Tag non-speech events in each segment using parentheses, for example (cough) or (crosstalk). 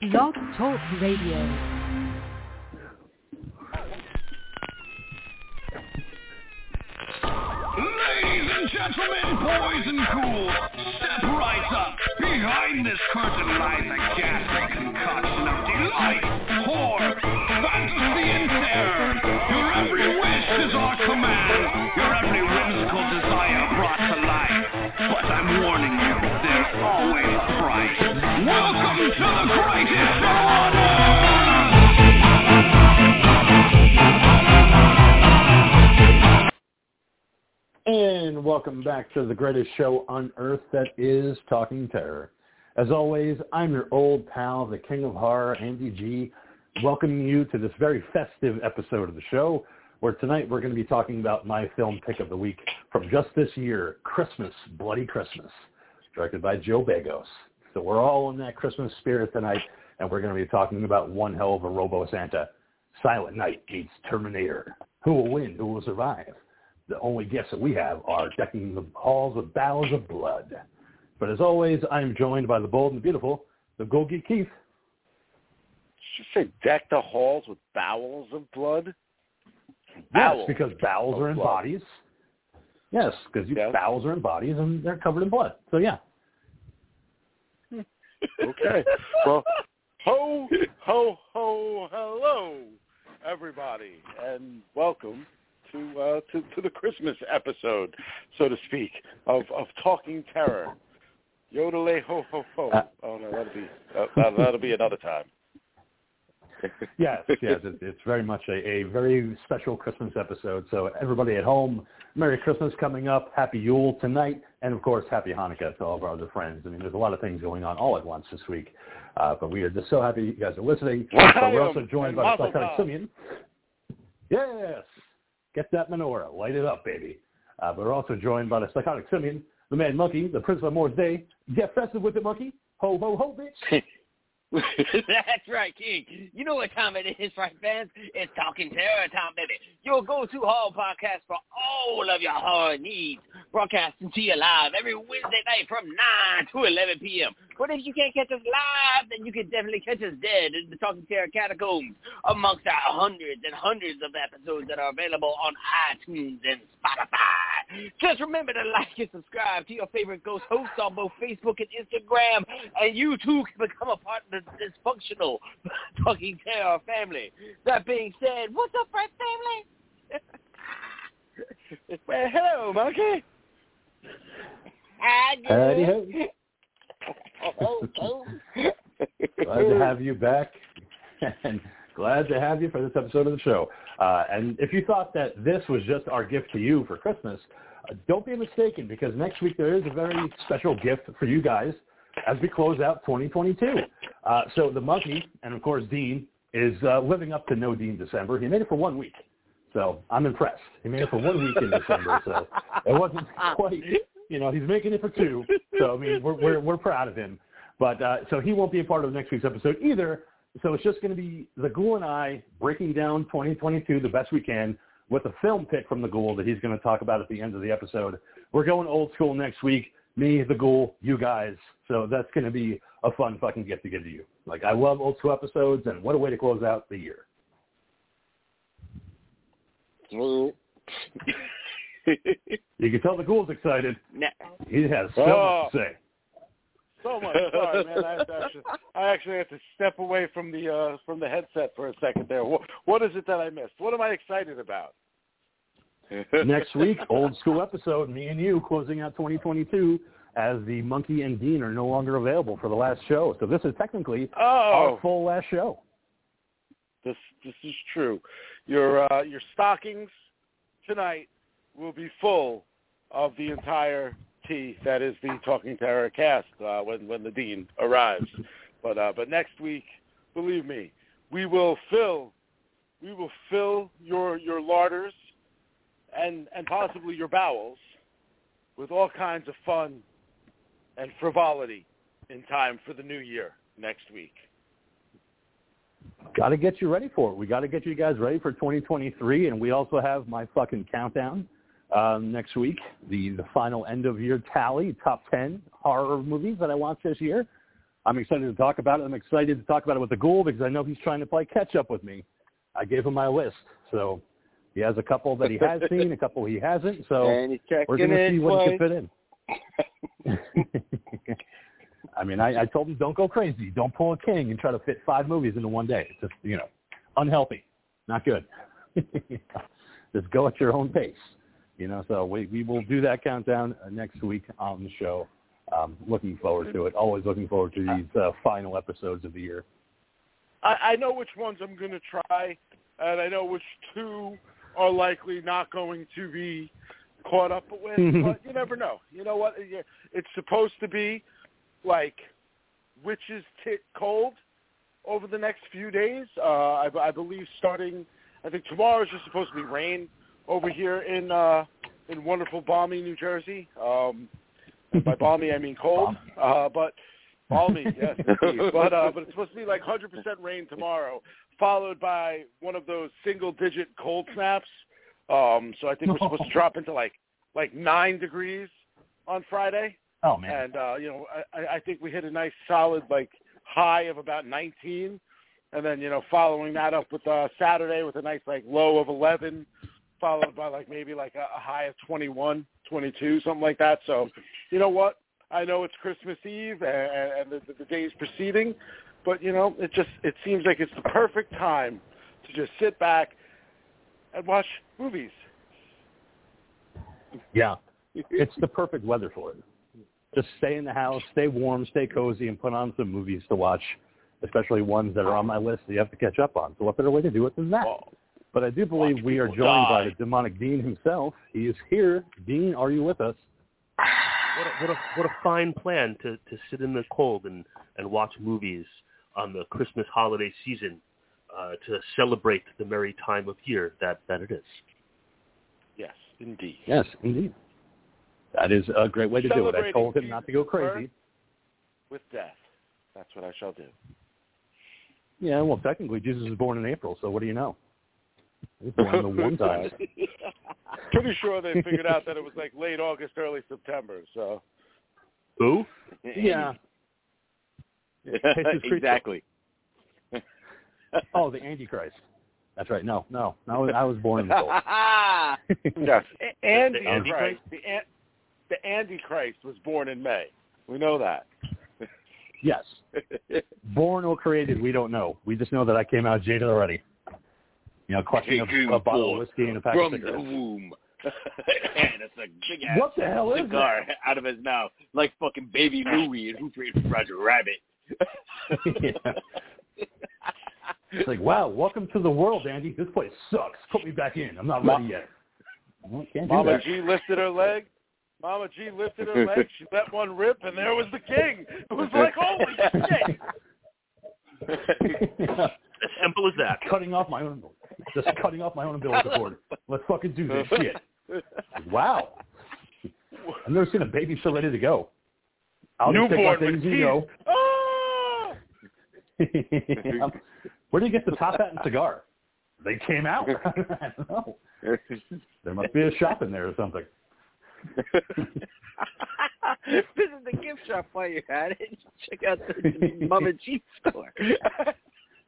Blog Talk Radio. Ladies and gentlemen, boys and ghouls, step right up. Behind this curtain lies a ghastly concoction of delight, horror, fantasy, and terror. Your every wish is our command. Your every whimsical desire brought to life. But I'm warning you, Welcome to the greatest show on earth! And welcome back to the greatest show on earth that is Talking Terror. As always, I'm your old pal, the king of horror, Andy G, welcoming you to this very festive episode of the show, where tonight we're going to be talking about my film pick of the week from just this year, Christmas, Bloody Christmas, directed by Joe Begos. So we're all in that Christmas spirit tonight, and we're going to be talking about one hell of a Robo Santa, Silent Night meets Terminator. Who will win? Who will survive? the only gifts that we have are decking the halls with barrels of blood. But as always, I'm joined by the bold and the beautiful, the Golgi Keith. Did you say deck the halls with bowels of blood? Yes, Bowels because bowels are in blood. bodies. Yes, because Yes. bowels are in bodies and they're covered in blood. So yeah. (laughs) Okay. well, ho, ho, ho, hello, everybody, and welcome to uh, to, to the Christmas episode, so to speak, of, of Talking Terror. Yodele ho ho ho. Uh, oh no, that'll be uh, that'll, that'll be another time. Yes, yes, it, it's very much a, a very special Christmas episode. So everybody at home, Merry Christmas coming up, Happy Yule tonight, and of course Happy Hanukkah to all of our other friends. I mean, there's a lot of things going on all at once this week, uh, but we are just so happy you guys are listening. So we're also joined by the Psychotic. Simeon. Yes, get that menorah, light it up, baby. Uh, but we're also joined by the Psychotic Simeon, the Man Monkey, the Prince of Moore's Day. Get festive with it, monkey. Ho, ho, ho, bitch. (laughs) (laughs) That's right, King. You know what time it is, right, fans? It's Talking Terror time, baby. Your go-to horror podcast for all of your horror needs. Broadcasting to you live every Wednesday night from 9 to 11 p.m. But if you can't catch us live, then you can definitely catch us dead in the Talking Terror catacombs amongst our hundreds and hundreds of episodes that are available on iTunes and Spotify. Just remember to like and subscribe to your favorite ghost hosts on both Facebook and Instagram, and you too can become a part of the dysfunctional (laughs) Talking Terror family. That being said, what's up, right, family? (laughs) well, hello, monkey. Howdy ho. (laughs) Oh, oh. oh. glad to have you back and glad to have you for this episode of the show. Uh, and if you thought that this was just our gift to you for Christmas, uh, don't be mistaken because next week there is a very special gift for you guys as we close out 2022. Uh, so the monkey and of course Dean is uh, living up to no Dean December. He made it for one week. So I'm impressed. He made it for one week in December. So it wasn't (laughs) quite, you know, he's making it for two. So I mean, we're we're, we're proud of him. But uh, so he won't be a part of next week's episode either. So it's just going to be the Ghoul and I breaking down 2022 the best we can with a film pick from the Ghoul that he's going to talk about at the end of the episode. We're going old school next week. Me, the Ghoul, you guys. So that's going to be a fun fucking gift to give to you. Like I love old school episodes, and what a way to close out the year. You can tell the Ghoul's excited. Now, He has so Oh. much to say. So much. Sorry, man. I, actually, I actually have to step away from the uh, from the headset for a second there. What, what is it that I missed? What am I excited about? (laughs) next week, old school episode, me and you closing out 2022 as the Monkey and Dean are no longer available for the last show. So this is technically our Oh, full last show. this this is true. Your uh, your stockings tonight will be full of the entire tea that is the Talking Terror cast uh, when when the dean arrives. But uh, but next week, believe me, we will fill we will fill your your larders and and possibly your bowels with all kinds of fun and frivolity in time for the new year next week. Got to get you ready for it. We got to get you guys ready for 2023, and we also have my fucking countdown um, next week, the the final end of year tally, top 10 horror movies that I watched this year. I'm excited to talk about it. I'm excited to talk about it with the Ghoul because I know he's trying to play catch up with me. I gave him my list, so he has a couple that he has (laughs) seen, a couple he hasn't. So and he's checking we're going to see what he can fit in. (laughs) I mean, I, I told him don't go crazy. Don't pull a king and try to fit five movies into one day. It's just you know, unhealthy, not good. (laughs) just go at your own pace. You know, so we we will do that countdown uh, next week on the show. Um, looking forward to it. Always looking forward to these uh, final episodes of the year. I, I know which ones I'm going to try, and I know which two are likely not going to be caught up with. (laughs) but you never know. You know what? It's supposed to be like witches tit cold over the next few days. Uh, I, I believe starting, I think tomorrow is just supposed to be rain over here in uh, in wonderful balmy New Jersey. Um, by balmy I mean cold, uh, but balmy, yes, indeed. (laughs) But uh, but it's supposed to be like 100% rain tomorrow, followed by one of those single-digit cold snaps. Um, so I think we're supposed to drop into like like nine degrees on Friday. Oh man, And uh, you know, I, I think we hit a nice solid like high of about 19, and then you know, following that up with uh, Saturday with a nice like low of 11, followed by like maybe like a, a high of 21, 22, something like that. So, you know what? I know it's Christmas Eve and, and the, the days preceding, but you know, it just it seems like it's the perfect time to just sit back and watch movies. yeah, it's the perfect weather for it. Just stay in the house, stay warm, stay cozy, and put on some movies to watch, especially ones that are on my list that you have to catch up on. So what better way to do it than that? Well, But I do believe Watch we are people joined by the demonic Dean himself. He is here. Dean, are you with us? What a, what a what a fine plan to to sit in the cold and and watch movies on the Christmas holiday season uh, to celebrate the merry time of year that that it is. yes, indeed. Yes, indeed. That is a great way to do it. I told him not to go crazy. With death. That's what I shall do. Yeah, well, technically, Jesus was born in April, so what do you know? Born the one (laughs) time. (laughs) Pretty sure they figured out that it was like late August, early September. So Who? (laughs) Yeah. Exactly. Oh, the Antichrist. That's right. No, no, no. I was born in the cold. yes, Andy The Antichrist? The, An- the Antichrist was born in May. We know that. Yes. Born or created, we don't know. We just know that I came out jaded already. You know, clutching a, a bottle of whiskey and a pack of From the cigarettes. womb. and it's a big (laughs) ass What the hell is cigar out of his mouth, like fucking Baby (laughs) Louie and Who Framed Roger Rabbit. Yeah. (laughs) It's like, wow, welcome to the world, Andy. This place sucks. Put me back in. I'm not ready yet. Well, can't Mama that. G lifted her leg. Mama G lifted her leg. She let one rip, and there was the king. It was like, holy shit. As simple as that. cutting off my own, just cutting off my own umbilical cord. Let's fucking do this shit. Wow. I've never seen a baby so ready to go. I'll just take things with and go. Ah! (laughs) Where did you get the top hat and cigar? They came out. (laughs) I don't know. There must be a shop in there or something. (laughs) this is the gift shop while you're at it. Check out the Mama G store.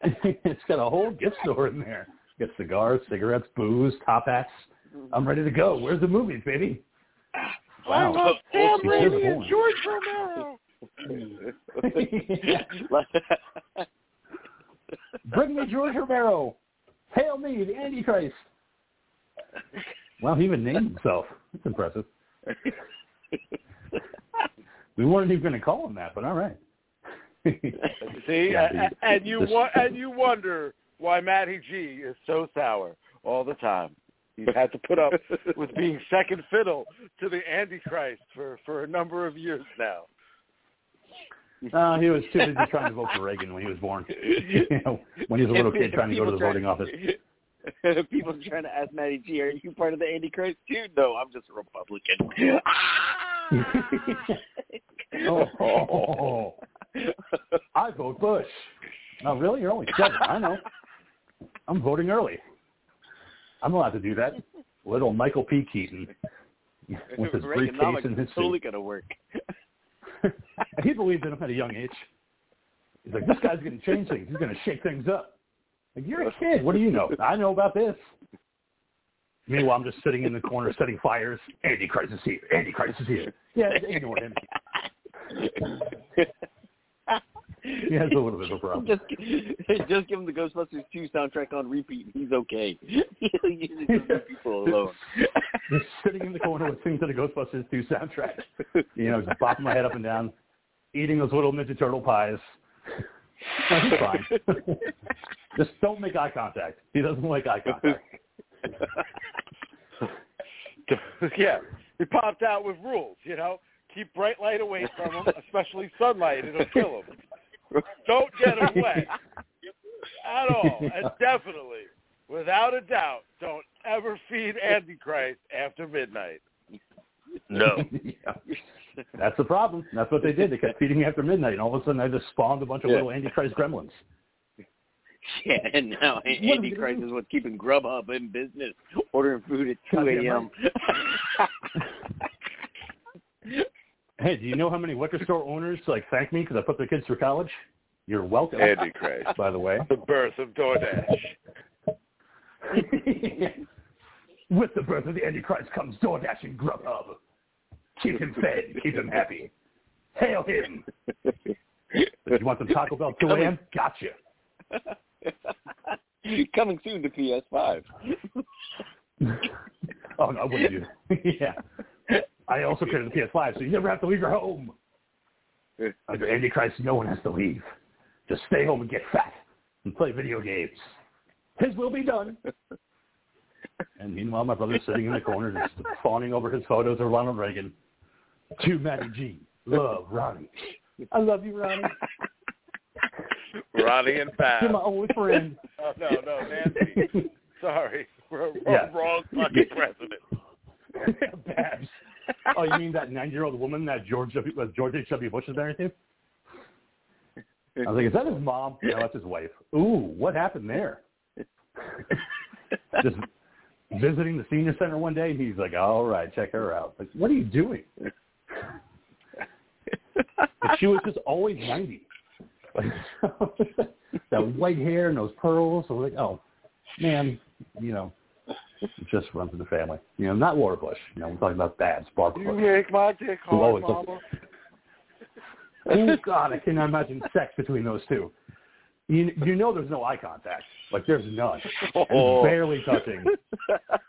it's got a whole gift store in there. Got cigars, cigarettes, booze, top hats. I'm ready to go. Where's the movies, baby? I Wow. love Sam Raimi and. George Romero. (laughs) Bring me George Romero. Hail me, the Antichrist. Well, he even named himself. That's impressive. We weren't even going to call him that, but all right. See, (laughs) Yeah, a- the- and you the- wa- and you wonder why Matty G is so sour all the time. He's had to put up (laughs) with being second fiddle to the Antichrist for for a number of years now. Uh, he was too busy trying to vote for Reagan when he was born. (laughs) (laughs) you know, when he was a little kid trying to go to the voting office. People trying to ask Matty G, are you part of the Antichrist too? No, I'm just a Republican. oh, I vote Bush. Oh, really? You're only seven. I know. I'm voting early. I'm allowed to do that. Little Michael P. Keaton with his briefcase and his is totally gonna work. (laughs) he believed in him at a young age. He's like, this guy's going to change things. He's going to shake things up. Like, you're a kid. What do you know? I know about this. Meanwhile, I'm just sitting in the corner setting fires. Antichrist is here. Antichrist is here. Yeah, ignore him. (laughs) He has a little bit of a problem. just, (laughs) just give him the Ghostbusters 2 soundtrack on repeat. He's okay. He'll use it leave people alone. (laughs) Just sitting in the corner listening to the Ghostbusters 2 soundtrack. You know, just bopping my head up and down, eating those little Ninja Turtle pies. That's fine. (laughs) just don't make eye contact. He doesn't like eye contact. yeah, he popped out with rules. You know, keep bright light away from him, especially sunlight. It'll kill him. (laughs) Don't get him wet at all, and (laughs) definitely, without a doubt, don't ever feed Antichrist after midnight. No. (laughs) yeah. That's the problem. That's what they did. They kept feeding me after midnight, and all of a sudden I just spawned a bunch of Yeah. little Antichrist gremlins. Yeah, and now Antichrist is what's keeping Grubhub in business, ordering food at 2 a.m. Hey, do you know how many liquor store owners like thank me because I put their kids through college? You're welcome. Antichrist, by the way. the birth of DoorDash. (laughs) With the birth of the Antichrist comes DoorDash and Grubhub. Keep him fed, keep him happy. Hail him. You want some Taco Bell 2 a.m.? (laughs) Gotcha. (laughs) Coming soon to PS5. Oh, no, I wouldn't do that. yeah. I also created the PS5, so you never have to leave your home. Under Antichrist, no one has to leave. Just stay home and get fat and play video games. His will be done. (laughs) And meanwhile, my brother's sitting in the corner just fawning over his photos of Ronald Reagan. To Matty G. Love, Ronnie. I love you, Ronnie. (laughs) Ronnie and Fab. You're my only friend. (laughs) Oh, no, no, Nancy. Sorry. Wrong, Yeah. wrong fucking president. Babs. Oh, you mean (laughs) that nine-year-old woman that George W. uh, George H. W. Bush is married to? (laughs) I was like, is that his mom? No, that's his wife. Ooh, what happened there? (laughs) Just visiting the senior center one day, and he's like, all right, check her out. Like, what are you doing? But she was just always 90. Like, that white hair and those pearls. I was like, oh, man, you know, just runs in the family. You know, not Laura Bush. You know, we're talking about dads, Barbara You Bush. make my dick Who hard, always looks- mama. Oh God, I cannot imagine sex between those two. You you know there's no eye contact. Like there's none. Oh. Barely touching.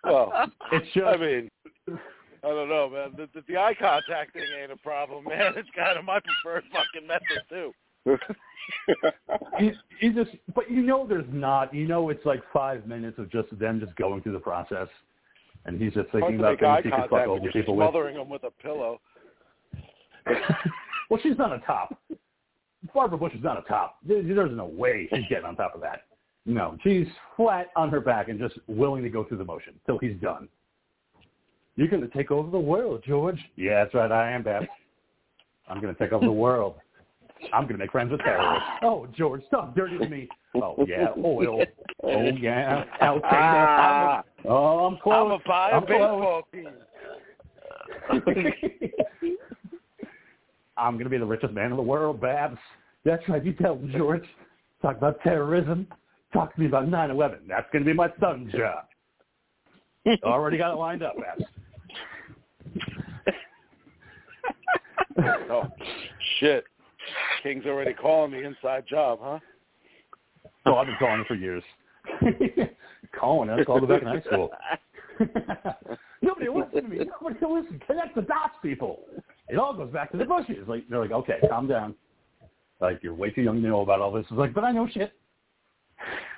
Well, It's just I mean, I don't know, man. The, the, the eye contact thing ain't a problem, man. It's kind of my preferred fucking method too. (laughs) you, you just but you know there's not. You know it's like five minutes of just them just going through the process. And he's just thinking about things he can fuck over people with. smothering them with a pillow. (laughs) well, she's not a top. Barbara Bush is not a top. There's no way she's getting on top of that. No, she's flat on her back and just willing to go through the motion till he's done. You're going to take over the world, George. Yeah, that's right. I am, Beth. I'm going to take over the world. I'm going to make friends with terrorists. (laughs) Oh, George, stop dirty to me. Oh, yeah, (laughs) oil. Oh, yeah, Al (laughs) Qaeda. Ah, Oh, I'm close. I'm a a I'm baseball team. I'm going to be the richest man in the world, Babs. That's right. You tell him, George. Talk about terrorism. Talk to me about 9/11. That's going to be my son's job. Already got it lined up, Babs. Oh, shit. King's already calling the inside job, huh? So I've been calling it for years. (laughs) calling it. I called it back in high school. (laughs) Nobody will listen to me. Nobody will listen. Connect the dots, people. It all goes back to the bushes. Like they're like, okay, calm down. Like you're way too young to know about all this. It's like, but I know shit.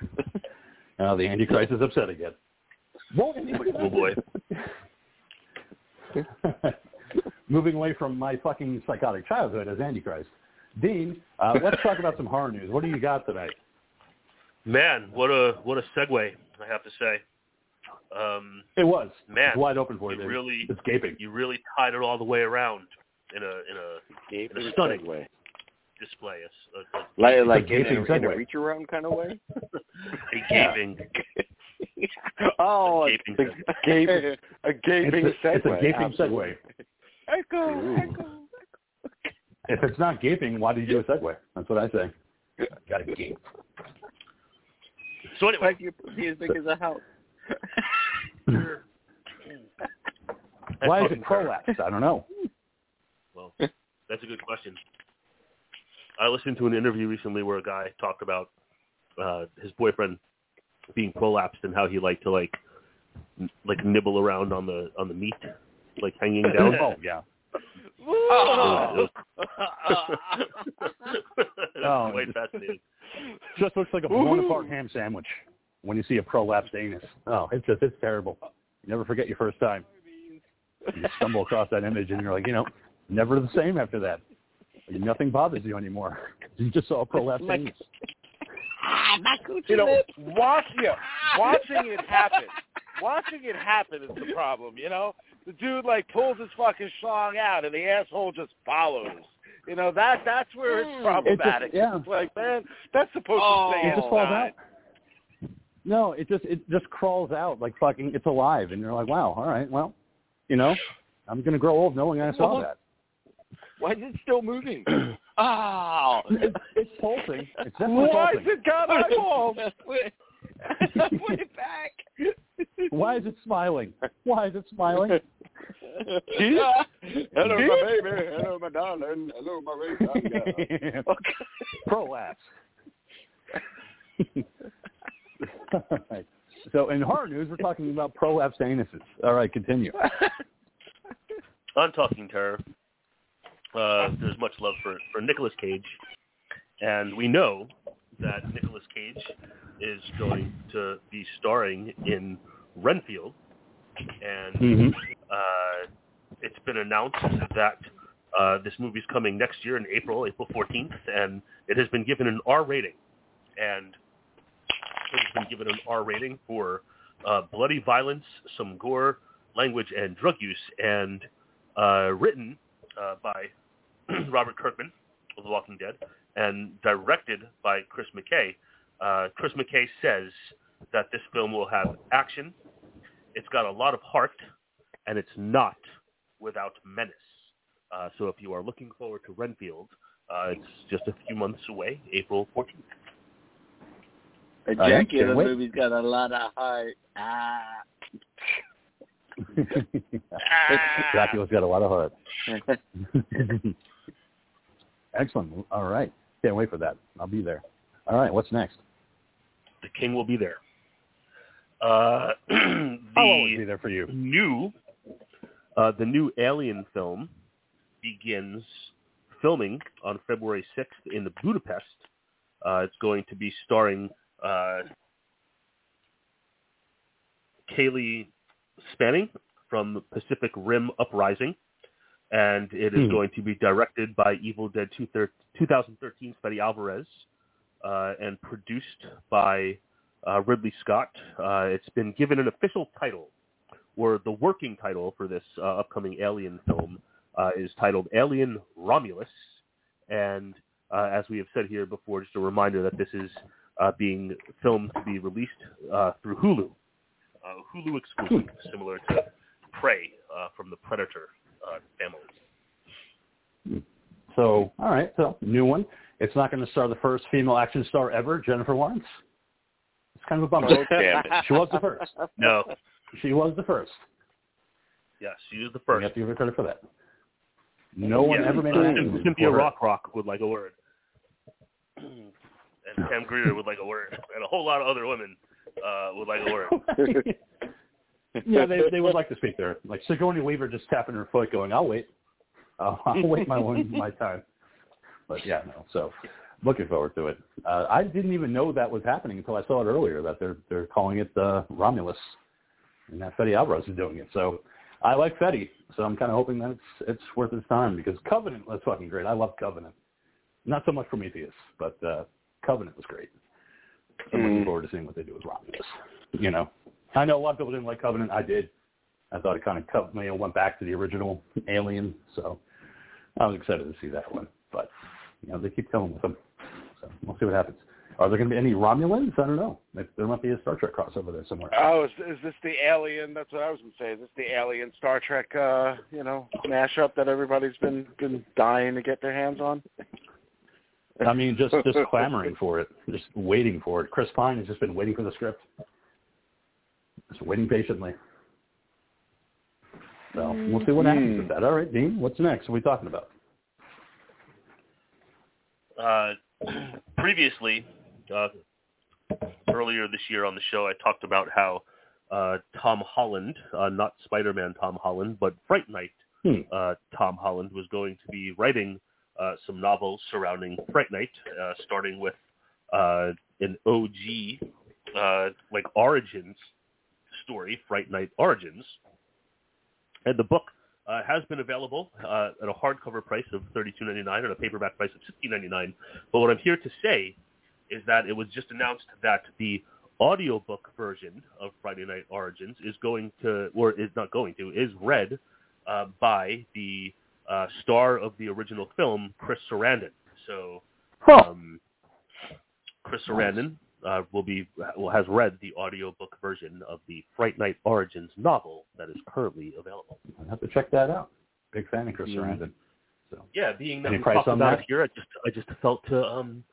(laughs) now the Antichrist is upset again. Won't anybody? Oh boy. Moving away from my fucking psychotic childhood as Antichrist. Dean, uh, let's talk about some horror news. What do you got tonight? Man, what a what a segue, I have to say. Um, It was. Man, it's wide open for you. you really- it's gaping. you really tied it all the way around in a in a Gaping stunning way display, a, a, Like, like in, gaping a, in a reach around kind of way. (laughs) a gaping (laughs) oh, a gaping A segue. gaping, (laughs) a gaping It's a, it's a gaping absolutely. segue. echo, Ooh. echo. If it's not gaping, why did you do a segue? That's what I say. Got a gate. So anyway, Like your pussy as big as a house. (laughs) Why is it prolapsed? I don't know. Well, that's a good question. I listened to an interview recently where a guy talked about uh, his boyfriend being prolapsed and how he liked to like n- like nibble around on the on the meat, like hanging down. oh yeah. It was- Oh. quite fascinating. Just looks like a blown apart ham sandwich when you see a prolapsed anus. Oh, it's just it's terrible. You never forget your first time. You stumble across that image and you're like, you know, never the same after that. Nothing bothers you anymore. You just saw a prolapsed My- anus. ah, my coochie You know, lip. watch, yeah, watching it happen. Watching it happen is the problem, you know? The dude, like, pulls his fucking schlong out, and the asshole just follows. You know, that that's where it's problematic. It just- yeah. It's like, man, that's supposed Oh. to stay It just falls out. No, it just it just crawls out like fucking it's alive and you're like, Wow, all right, well, you know, I'm gonna grow old knowing I saw Well, that. Why is it still moving? (clears throat) Oh. It's, it's pulsing. It's definitely Why pulsing. has it got eyeballs? (laughs) (laughs) Put put it back. Why is it smiling? Why is it smiling? (laughs) Hello, my baby. Hello, my darling. Hello, my baby. (laughs) Prolapse. All right. So in horror news, we're talking about prolapsed anuses. All right, continue. on Talking Terror, uh, there's much love for, for Nicolas Cage, and we know that Nicolas Cage is going to be starring in Renfield, and Mhm. uh, it's been announced that uh, this movie's coming next year in April, April 14th, and it has been given an R rating, and it has been given an R rating for uh, bloody violence, some gore, language, and drug use, and uh, written uh, by (clears throat) Robert Kirkman of The Walking Dead and directed by Chris McKay. Uh, Chris McKay says that this film will have action, it's got a lot of heart, and it's not without menace. Uh, so if you are looking forward to Renfield, uh, it's just a few months away, April 14th. A I am. Jackie the Can't wait. movie's got a lot of heart. (laughs) Ah. Dracula's got a lot of heart. (laughs) (laughs) Excellent. All right. Can't wait for that. I'll be there. All right. What's next? The king will be there. Uh, (clears throat) I'll always be there for you. new, uh, the new Alien film begins filming on February 6th in Budapest. Uh, it's going to be starring uh, Cailee Spaeny from Pacific Rim Uprising, and it is Hmm. going to be directed by Evil Dead 2013's Fede Alvarez, uh, and produced by uh, Ridley Scott. Uh, it's been given an official title, or the working title for this uh, upcoming Alien film uh, is titled Alien Romulus. And uh, as we have said here before, just a reminder that this is uh, being filmed to be released uh, through Hulu, uh, Hulu exclusive, similar to Prey uh, from the Predator uh, family. So, all right. So, new one. It's not going to star the first female action star ever, Jennifer Lawrence. It's kind of a bummer. Oh, damn it. She was the first. No, She was the first. yes, she was the first. You have to give her credit for that. No one Yeah, ever made an action movie Cynthia. Rothrock would like a word, and Pam Grier would like a word, and a whole lot of other women uh, would like a word. (laughs) yeah, they they would like to speak there. Like Sigourney Weaver just tapping her foot, going, "I'll wait. I'll, (laughs) I'll wait my one my time." But yeah, no. So looking forward to it. Uh, I didn't even know that was happening until I saw it earlier. That they're they're calling it uh, Romulus, and that Fede Alvarez is doing it. So I like Fede, so I'm kind of hoping that it's it's worth its time because Covenant was fucking great. I love Covenant. Not so much Prometheus, but uh, Covenant was great. I'm looking Mm. forward to seeing what they do with Romulus. You know, I know a lot of people didn't like Covenant. I did. I thought it kind of cut, you know, went back to the original Alien, so I was excited to see that one. But you know, they keep coming with them, so we'll see what happens. Are there going to be any Romulans? I don't know. There- might be a Star Trek crossover there somewhere. Oh, is, is this the Alien? That's what I was going to say. Is this the Alien Star Trek, uh, you know, mashup that everybody's been been dying to get their hands on? I mean, just just (laughs) clamoring for it, just waiting for it. Chris Pine has just been waiting for the script, just waiting patiently. So we'll see what happens with that. All right, Dean, what's next? What are we talking about? Uh, (clears throat) previously, uh, earlier this year on the show, I talked about how uh, Tom Holland, uh, not Spider-Man Tom Holland, but Fright Night Hmm. uh, Tom Holland was going to be writing uh, some novels surrounding Fright Night, uh, starting with uh, an OG, uh, like Origins story, Fright Night Origins. And the book uh, has been available uh, at a hardcover price of $32.99 and a paperback price of $16.99. But what I'm here to say is that it was just announced that the audiobook version of Fright Night Origins is going to, or is not going to, is read uh, by the uh, star of the original film, Chris Sarandon. So um, Chris Sarandon uh, will be will has read the audiobook version of the Fright Night Origins novel that is currently available. I'll have to check that out. Big fan of Chris. Sarandon. So Yeah, being that Any we talked about that? here, I just I just felt to um,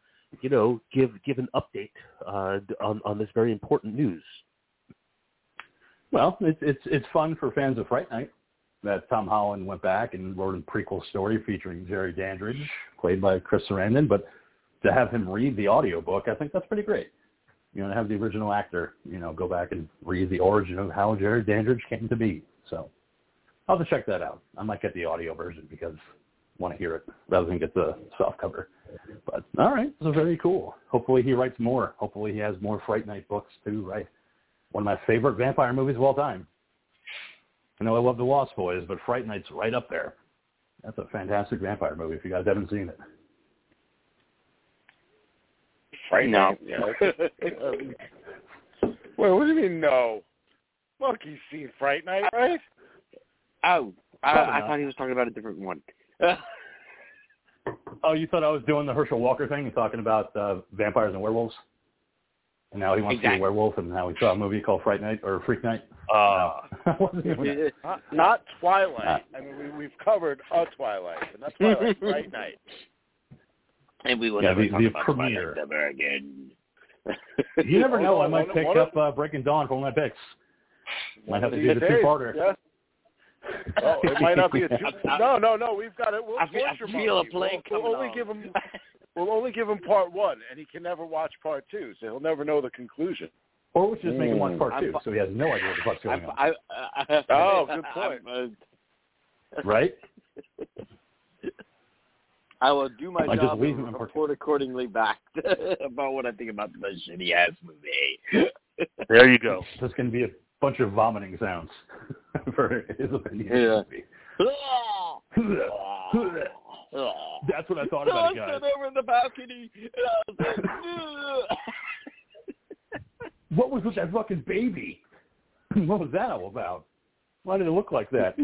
you know give give an update uh, on on this very important news. Well, it's it's it's fun for fans of Fright Night that Tom Holland went back and wrote a prequel story featuring Jerry Dandridge, played by Chris Sarandon. But to have him read the audiobook, I think that's pretty great. You know, to have the original actor, you know, go back and read the origin of how Jerry Dandridge came to be. So I'll have to check that out. I might get the audio version because I want to hear it rather than get the soft cover. But all right, so very cool. Hopefully he writes more. Hopefully he has more Fright Night books too, right? One of my favorite vampire movies of all time. I know I love The Lost Boys, but Fright Night's right up there. That's a fantastic vampire movie if you guys haven't seen it. Right No. now. (laughs) Yeah. Wait, what do you mean no? Monkey's seen Fright Night, right? Oh, I, Probably I thought he was talking about a different one. (laughs) Oh, you thought I was doing the Herschel Walker thing and talking about uh, vampires and werewolves? And now he wants to be Exactly. a werewolf and now he saw a movie called Fright Night or Freak Night? Uh, No. (laughs) I wasn't doing. Not, not Twilight. I mean, we, we've covered a Twilight, but not Twilight. Fright Night. And we will Yeah, never the- talk the about premiere. Twilight ever again. (laughs) You never know. I might pick up uh, Breaking Dawn for one of my picks. Might have to do the two-parter. Yeah. Oh, it might not be a (laughs) two. No, no, no. We've got it. We'll I feel, I feel a Monkey. plane We'll, coming we'll only on. give him. (laughs) We'll only give him part one, and he can never watch part two, so he'll never know the conclusion. Or we should just make him watch Mm. part I'm two, so he has no idea what the fuck's going on. I, I, I, Oh, good point. Uh, Right? I will do my I job and him in report accordingly back (laughs) about what I think about the shitty ass movie. there you go. There's going to be a bunch of vomiting sounds (laughs) for his opinion. Yeah. (laughs) That's what I thought about it, Someone guys. stood over the balcony, and I was like, What was with that fucking baby? (clears throat) What was that all about? Why did it look like that?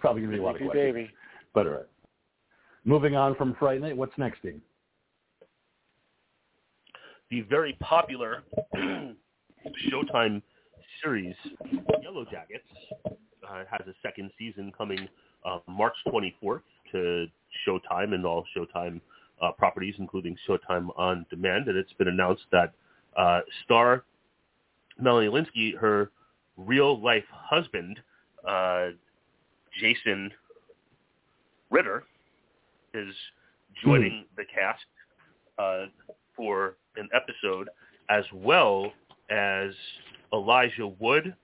Probably going to be a lot of Creepy questions. baby. But all right. Moving on from Fright Night, what's next, Dean? The very popular (clears throat) Showtime series Yellow Jackets uh, has a second season coming uh, March 24th to Showtime and all Showtime uh, properties, including Showtime on Demand. And it's been announced that uh, star Melanie Lynskey, her real life husband, uh, Jason Ritter, is joining the cast uh, for an episode, as well as Elijah Wood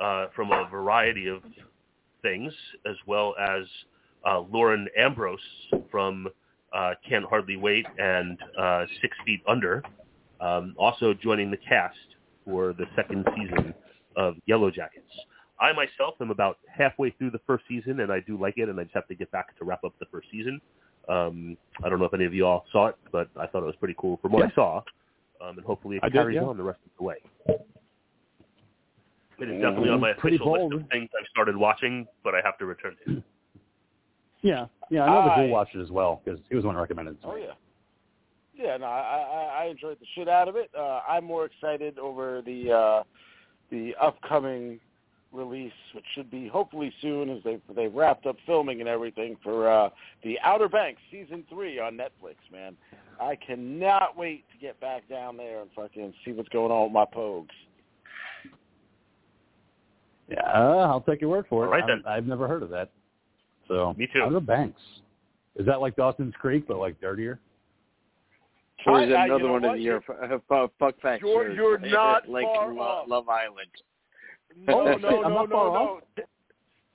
uh, from a variety of things, as well as uh, Lauren Ambrose from uh, Can't Hardly Wait and uh, Six Feet Under, um, also joining the cast for the second season of Yellow Jackets. I myself am about halfway through the first season, and I do like it, and I just have to get back to wrap up the first season. Um, I don't know if any of you all saw it, but I thought it was pretty cool from what Yeah. I saw, um, and hopefully it I did, yeah. on the rest of the way. It is definitely on my Pretty official bold. list of things I've started watching, but I have to return to. Yeah, yeah, I know that I- Joel watched it as well because he was the one who recommended it to Oh me. yeah. Yeah, no, I, I I enjoyed the shit out of it. Uh, I'm more excited over the uh, the upcoming release, which should be hopefully soon, as they they wrapped up filming and everything for uh, the Outer Banks season three on Netflix. Man, I cannot wait to get back down there and fucking see what's going on with my pogues. Yeah, uh, I'll take your word for it. All right, then. I've never heard of that. So Me too. Outer Banks. Is that like Dawson's Creek, but like dirtier? Or is it I- I- you another know one what? of your uh, f- f- fuck facts? You're- you're is it not like far Lo- off. Love Island. No, Oh, no, no, no, no. off. Take,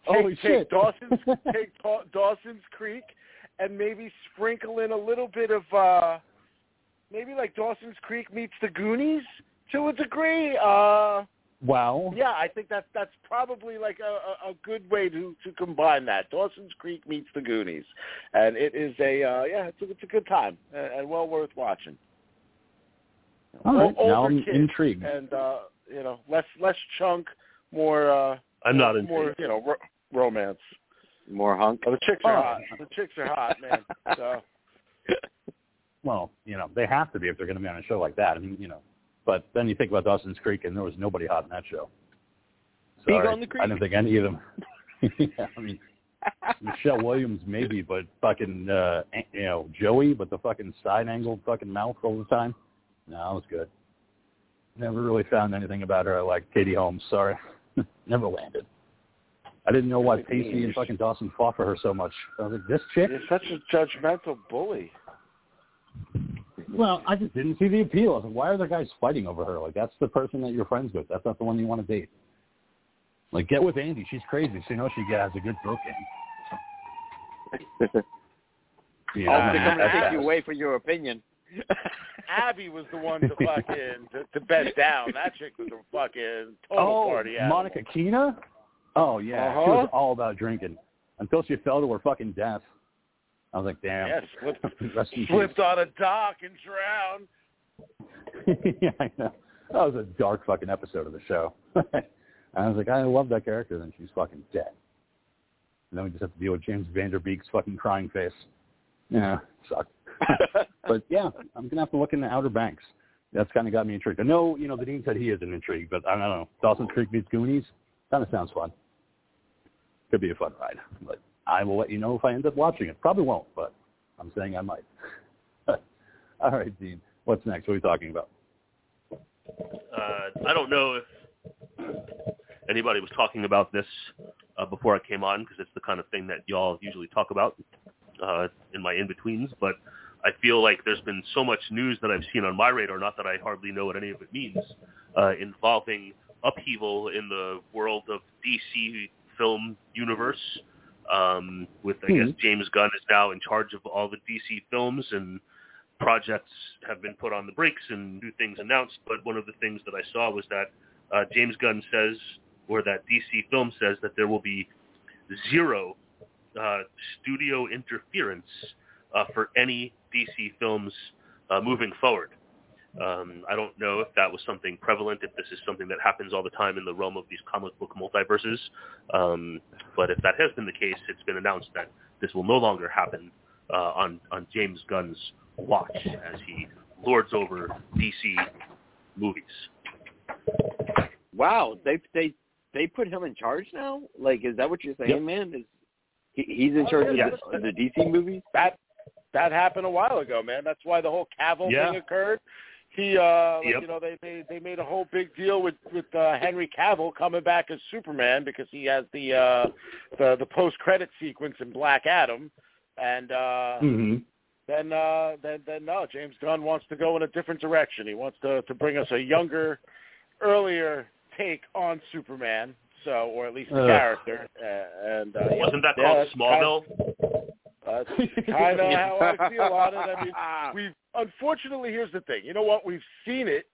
Holy take shit! Dawson's (laughs) take Dawson's Creek and maybe sprinkle in a little bit of uh maybe like Dawson's Creek meets the Goonies to a degree. Uh wow. yeah, I think that's that's probably like a, a, a good way to to combine that. Dawson's Creek meets the Goonies. And it is a uh yeah, it's a, it's a good time and, and well worth watching. All right. O- Now I'm intrigued. And uh you know, less less chunk, more uh I'm not more, you know, ro- romance. More hunk. Oh, the chicks are Oh. hot. The chicks are hot, man. So (laughs) Well, you know, they have to be if they're going to be on a show like that. I mean, you know, but then you think about Dawson's Creek, and there was nobody hot in that show. Big Sorry. on the creek. I didn't think any of them. (laughs) yeah, I mean, Michelle Williams maybe, but fucking uh, you know Joey, but the fucking side angled fucking mouth all the time. No, that was good. Never really found anything about her I like Katie Holmes. Sorry, (laughs) never landed. I didn't know why Pacey and fucking Dawson fought for her so much. I was like, this chick. you're such a judgmental bully. Well, I just didn't see the appeal. I was like, why are the guys fighting over her? Like, that's the person that you're friends with. That's not the one you want to date. Like, get with Andy. She's crazy. So you know she has a good throat (laughs) game. Yeah, I'll I mean, come and take you away for your opinion. Abby was the one to fucking to, to bed down. That chick was a fucking total Oh, party animal. Monica Keena? Oh, yeah. She Uh-huh. was all about drinking until she fell to her fucking death. I was like, damn. Yes, slipped, (laughs) Rest in peace. slipped on a dock and drowned. (laughs) yeah, I know. That was a dark fucking episode of the show. (laughs) I was like, I love that character. Then she's fucking dead. And then we just have to deal with James Van Der Beek's fucking crying face. Yeah, sucked. (laughs) but yeah, I'm gonna have to look in the Outer Banks. That's kind of got me intrigued. I know, you know, the Dean said he isn't intrigued, but I don't know. Dawson's Creek meets Goonies kind of sounds fun. Could be a fun ride, but I will let you know if I end up watching it. Probably won't, but I'm saying I might. (laughs) All right, Dean. What's next? What are we talking about? Uh, I don't know if anybody was talking about this uh, before I came on because it's the kind of thing that y'all usually talk about uh, in my in-betweens. But I feel like there's been so much news that I've seen on my radar, not that I hardly know what any of it means, uh, involving upheaval in the world of DC film universe. Um, with I guess James Gunn is now in charge of all the DC films and projects have been put on the brakes and new things announced. But one of the things that I saw was that uh, James Gunn says, or that DC Film says, that there will be zero uh, studio interference uh, for any DC films uh, moving forward. Um, I don't know if that was something prevalent, if this is something that happens all the time in the realm of these comic book multiverses. Um, but if that has been the case, it's been announced that this will no longer happen uh, on on James Gunn's watch as he lords over DC movies. Wow, they they they put him in charge now. Like, is that what you're saying, Yep. man? Is he, he's in charge yes. of, the, of the DC movies? That that happened a while ago, man. That's why the whole Cavill Yeah. thing occurred. He, uh, like, Yep. you know, they, they they made a whole big deal with with uh, Henry Cavill coming back as Superman because he has the uh, the the post credit sequence in Black Adam, and uh, Mm-hmm. then uh, then then no, James Gunn wants to go in a different direction. He wants to to bring us a younger, earlier take on Superman. So, or at least the Ugh. character, uh, and uh, Wasn't that yeah, called Smallville? Kind of (laughs) how I feel on it. I mean, (laughs) we've unfortunately here's the thing. You know what? We've seen it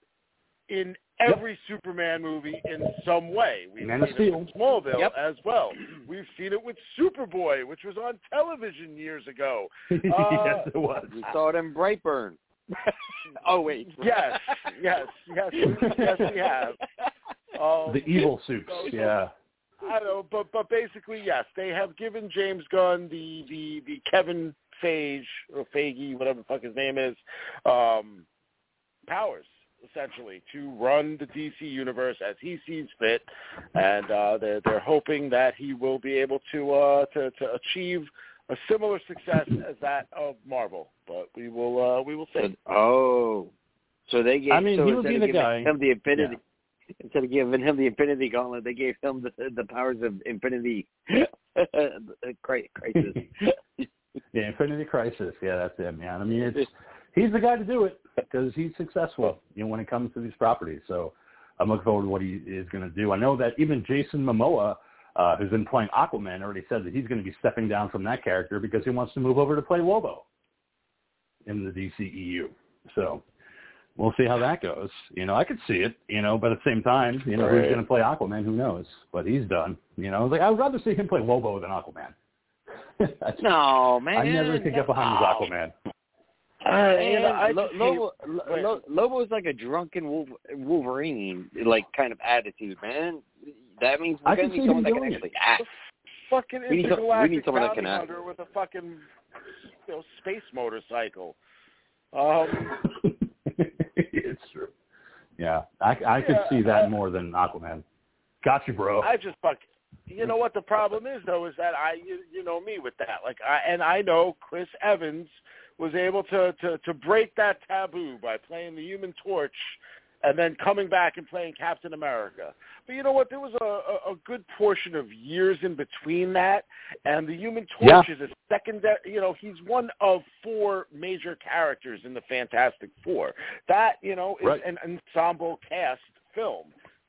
in every Superman movie in some way. We've Man seen it Steel. with Smallville Yep. as well. (clears throat) We've seen it with Superboy, which was on television years ago. (laughs) yes, it was. We saw it in Brightburn. oh wait. Yes, yes, yes, yes, we have. Um, The evil suits. Yeah. I don't know, but but basically, yes, they have given James Gunn the the the Kevin Feige or Feige, whatever the fuck his name is, um, powers essentially to run the DC universe as he sees fit, and uh, they're they're hoping that he will be able to uh, to to achieve a similar success as that of Marvel. But we will uh, we will see. Oh, so they gave. I mean, so he would instead be the guy. Him the Infinity. Yeah. Instead of giving him the Infinity Gauntlet, they gave him the the powers of Infinity (laughs) Cri- Crisis. (laughs) Yeah, Infinity Crisis. Yeah, that's him, man. I mean, it's he's the guy to do it because he's successful, you know, when it comes to these properties. So I'm looking forward to what he is going to do. I know that even Jason Momoa, uh, who's been playing Aquaman, already said that he's going to be stepping down from that character because he wants to move over to play Lobo in the DCEU. So we'll see how that goes. You know, I could see it, you know, but at the same time, you know, who's going to play Aquaman? Who knows? But he's done. You know, like I would rather see him play Lobo than Aquaman. (laughs) No, man. I never could get behind his Aquaman. Uh, you know, I Lo- just Lobo, hate- Lo- Wait. Lo- Lobo is like a drunken Wolverine, like kind of attitude, man. That means we're gonna can need someone that can doing it. actually act. fucking We need some- we intergalactic need someone that bounty can act. with a fucking you know space motorcycle. Um, (laughs) (laughs) it's true. Yeah, I, I could see that I- more than Aquaman. Got you, bro. I just fuck. You know what the problem is though is that I you, you know me with that like I and I know Chris Evans was able to to to break that taboo by playing the Human Torch and then coming back and playing Captain America. But you know what? There was a, a, a good portion of years in between that, and the Human Torch is a secondary. You know, he's one of four major characters in the Fantastic Four. That you know is Right. an ensemble cast film.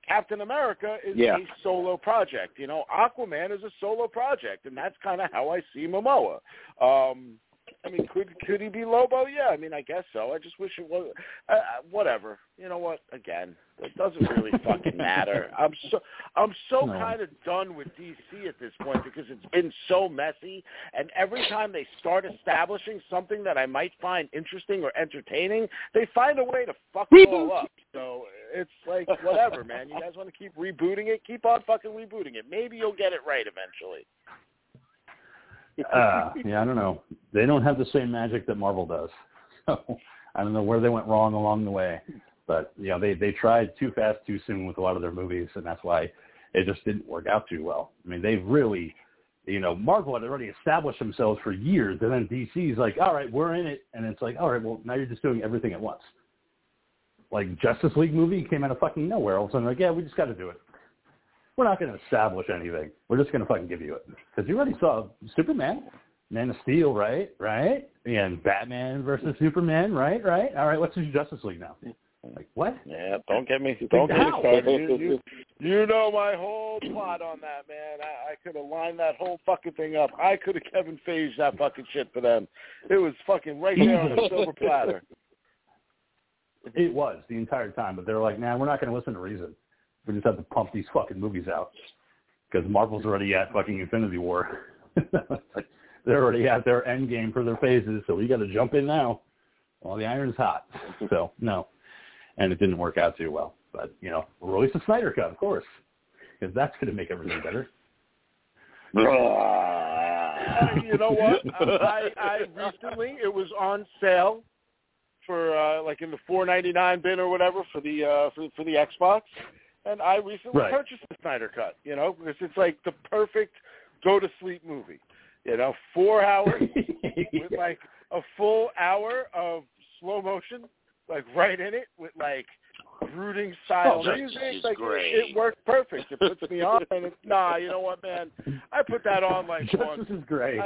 Captain America is Yeah. a solo project. You know, Aquaman is a solo project, and that's kind of how I see Momoa. Um, I mean, could could he be Lobo? Yeah, I mean, I guess so. I just wish it was. Uh, uh, whatever. You know what? Again, it doesn't really fucking matter. (laughs) I'm so I'm so No. kind of done with DC at this point because it's been so messy, and every time they start establishing something that I might find interesting or entertaining, they find a way to fuck it all up. So it's like whatever, man. You guys want to keep rebooting it? Keep on fucking rebooting it. Maybe you'll get it right eventually. Uh, (laughs) yeah, I don't know. They don't have the same magic that Marvel does. (laughs) So I don't know where they went wrong along the way. But you know, they they tried too fast, too soon with a lot of their movies, and that's why it just didn't work out too well. I mean, they've really, you know, Marvel had already established themselves for years, and then DC's like, all right, we're in it, and it's like, all right, well, now you're just doing everything at once. Like Justice League movie came out of fucking nowhere. All of a sudden, like, yeah, we just got to do it. We're not going to establish anything. We're just going to fucking give you it because you already saw Superman, Man of Steel, right? Right? And Batman versus Superman, right? Right? All right, let's do Justice League now. Like what? Yeah, don't get me don't get me started. You, you, you know my whole plot on that, man. I, I could have lined that whole fucking thing up. I could have Kevin Feige that fucking shit for them. It was fucking right there on the silver platter. It was the entire time, but they're like, nah, we're not going to listen to reason. We just have to pump these fucking movies out because Marvel's already at fucking Infinity War. (laughs) they're already at their end game for their phases, so we got to jump in now while the iron's hot. (laughs) So no, and it didn't work out too well. But you know, release the Snyder cut, of course, because that's going to make everything better. (laughs) You know what? I, I recently it was on sale for uh, like in the four ninety nine bin or whatever for the uh, for for the Xbox, and I recently Right. purchased the Snyder Cut. You know, because it's like the perfect go to sleep movie. You know, four hours (laughs) with like a full hour of slow motion, like right in it with like brooding style Oh, music. Like great. it, worked perfect. It puts me on, and it's nah. You know what, man? I put that on like (laughs) once. Justice is great.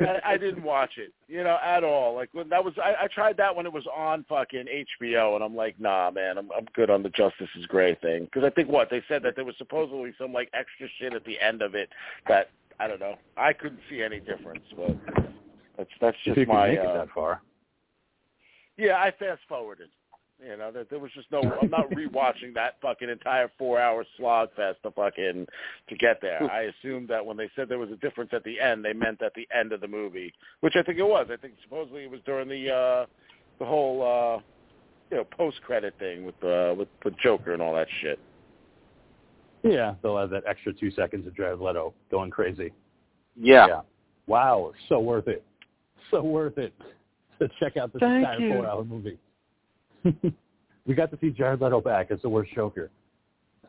I, I didn't watch it, you know, at all. Like when that was, I, I tried that when it was on fucking HBO, and I'm like, nah, man, I'm I'm good on the Justice is Gray thing because I think what they said that there was supposedly some like extra shit at the end of it that I don't know. I couldn't see any difference, but that's that's if just you can my make it uh, that far. yeah. I fast forwarded. You know, there, there was just no. I'm not rewatching that fucking entire four hour slog fest to fucking to get there. I assumed that when they said there was a difference at the end, they meant at the end of the movie, which I think it was. I think supposedly it was during the uh the whole uh you know post credit thing with uh with with Joker and all that shit. Yeah, they'll have that extra two seconds of Jared Leto going crazy. Yeah. Yeah. Wow, so worth it. So worth it (laughs) to check out this Thank entire you. four-hour movie. (laughs) we got to see Jared Leto back as the worst Joker.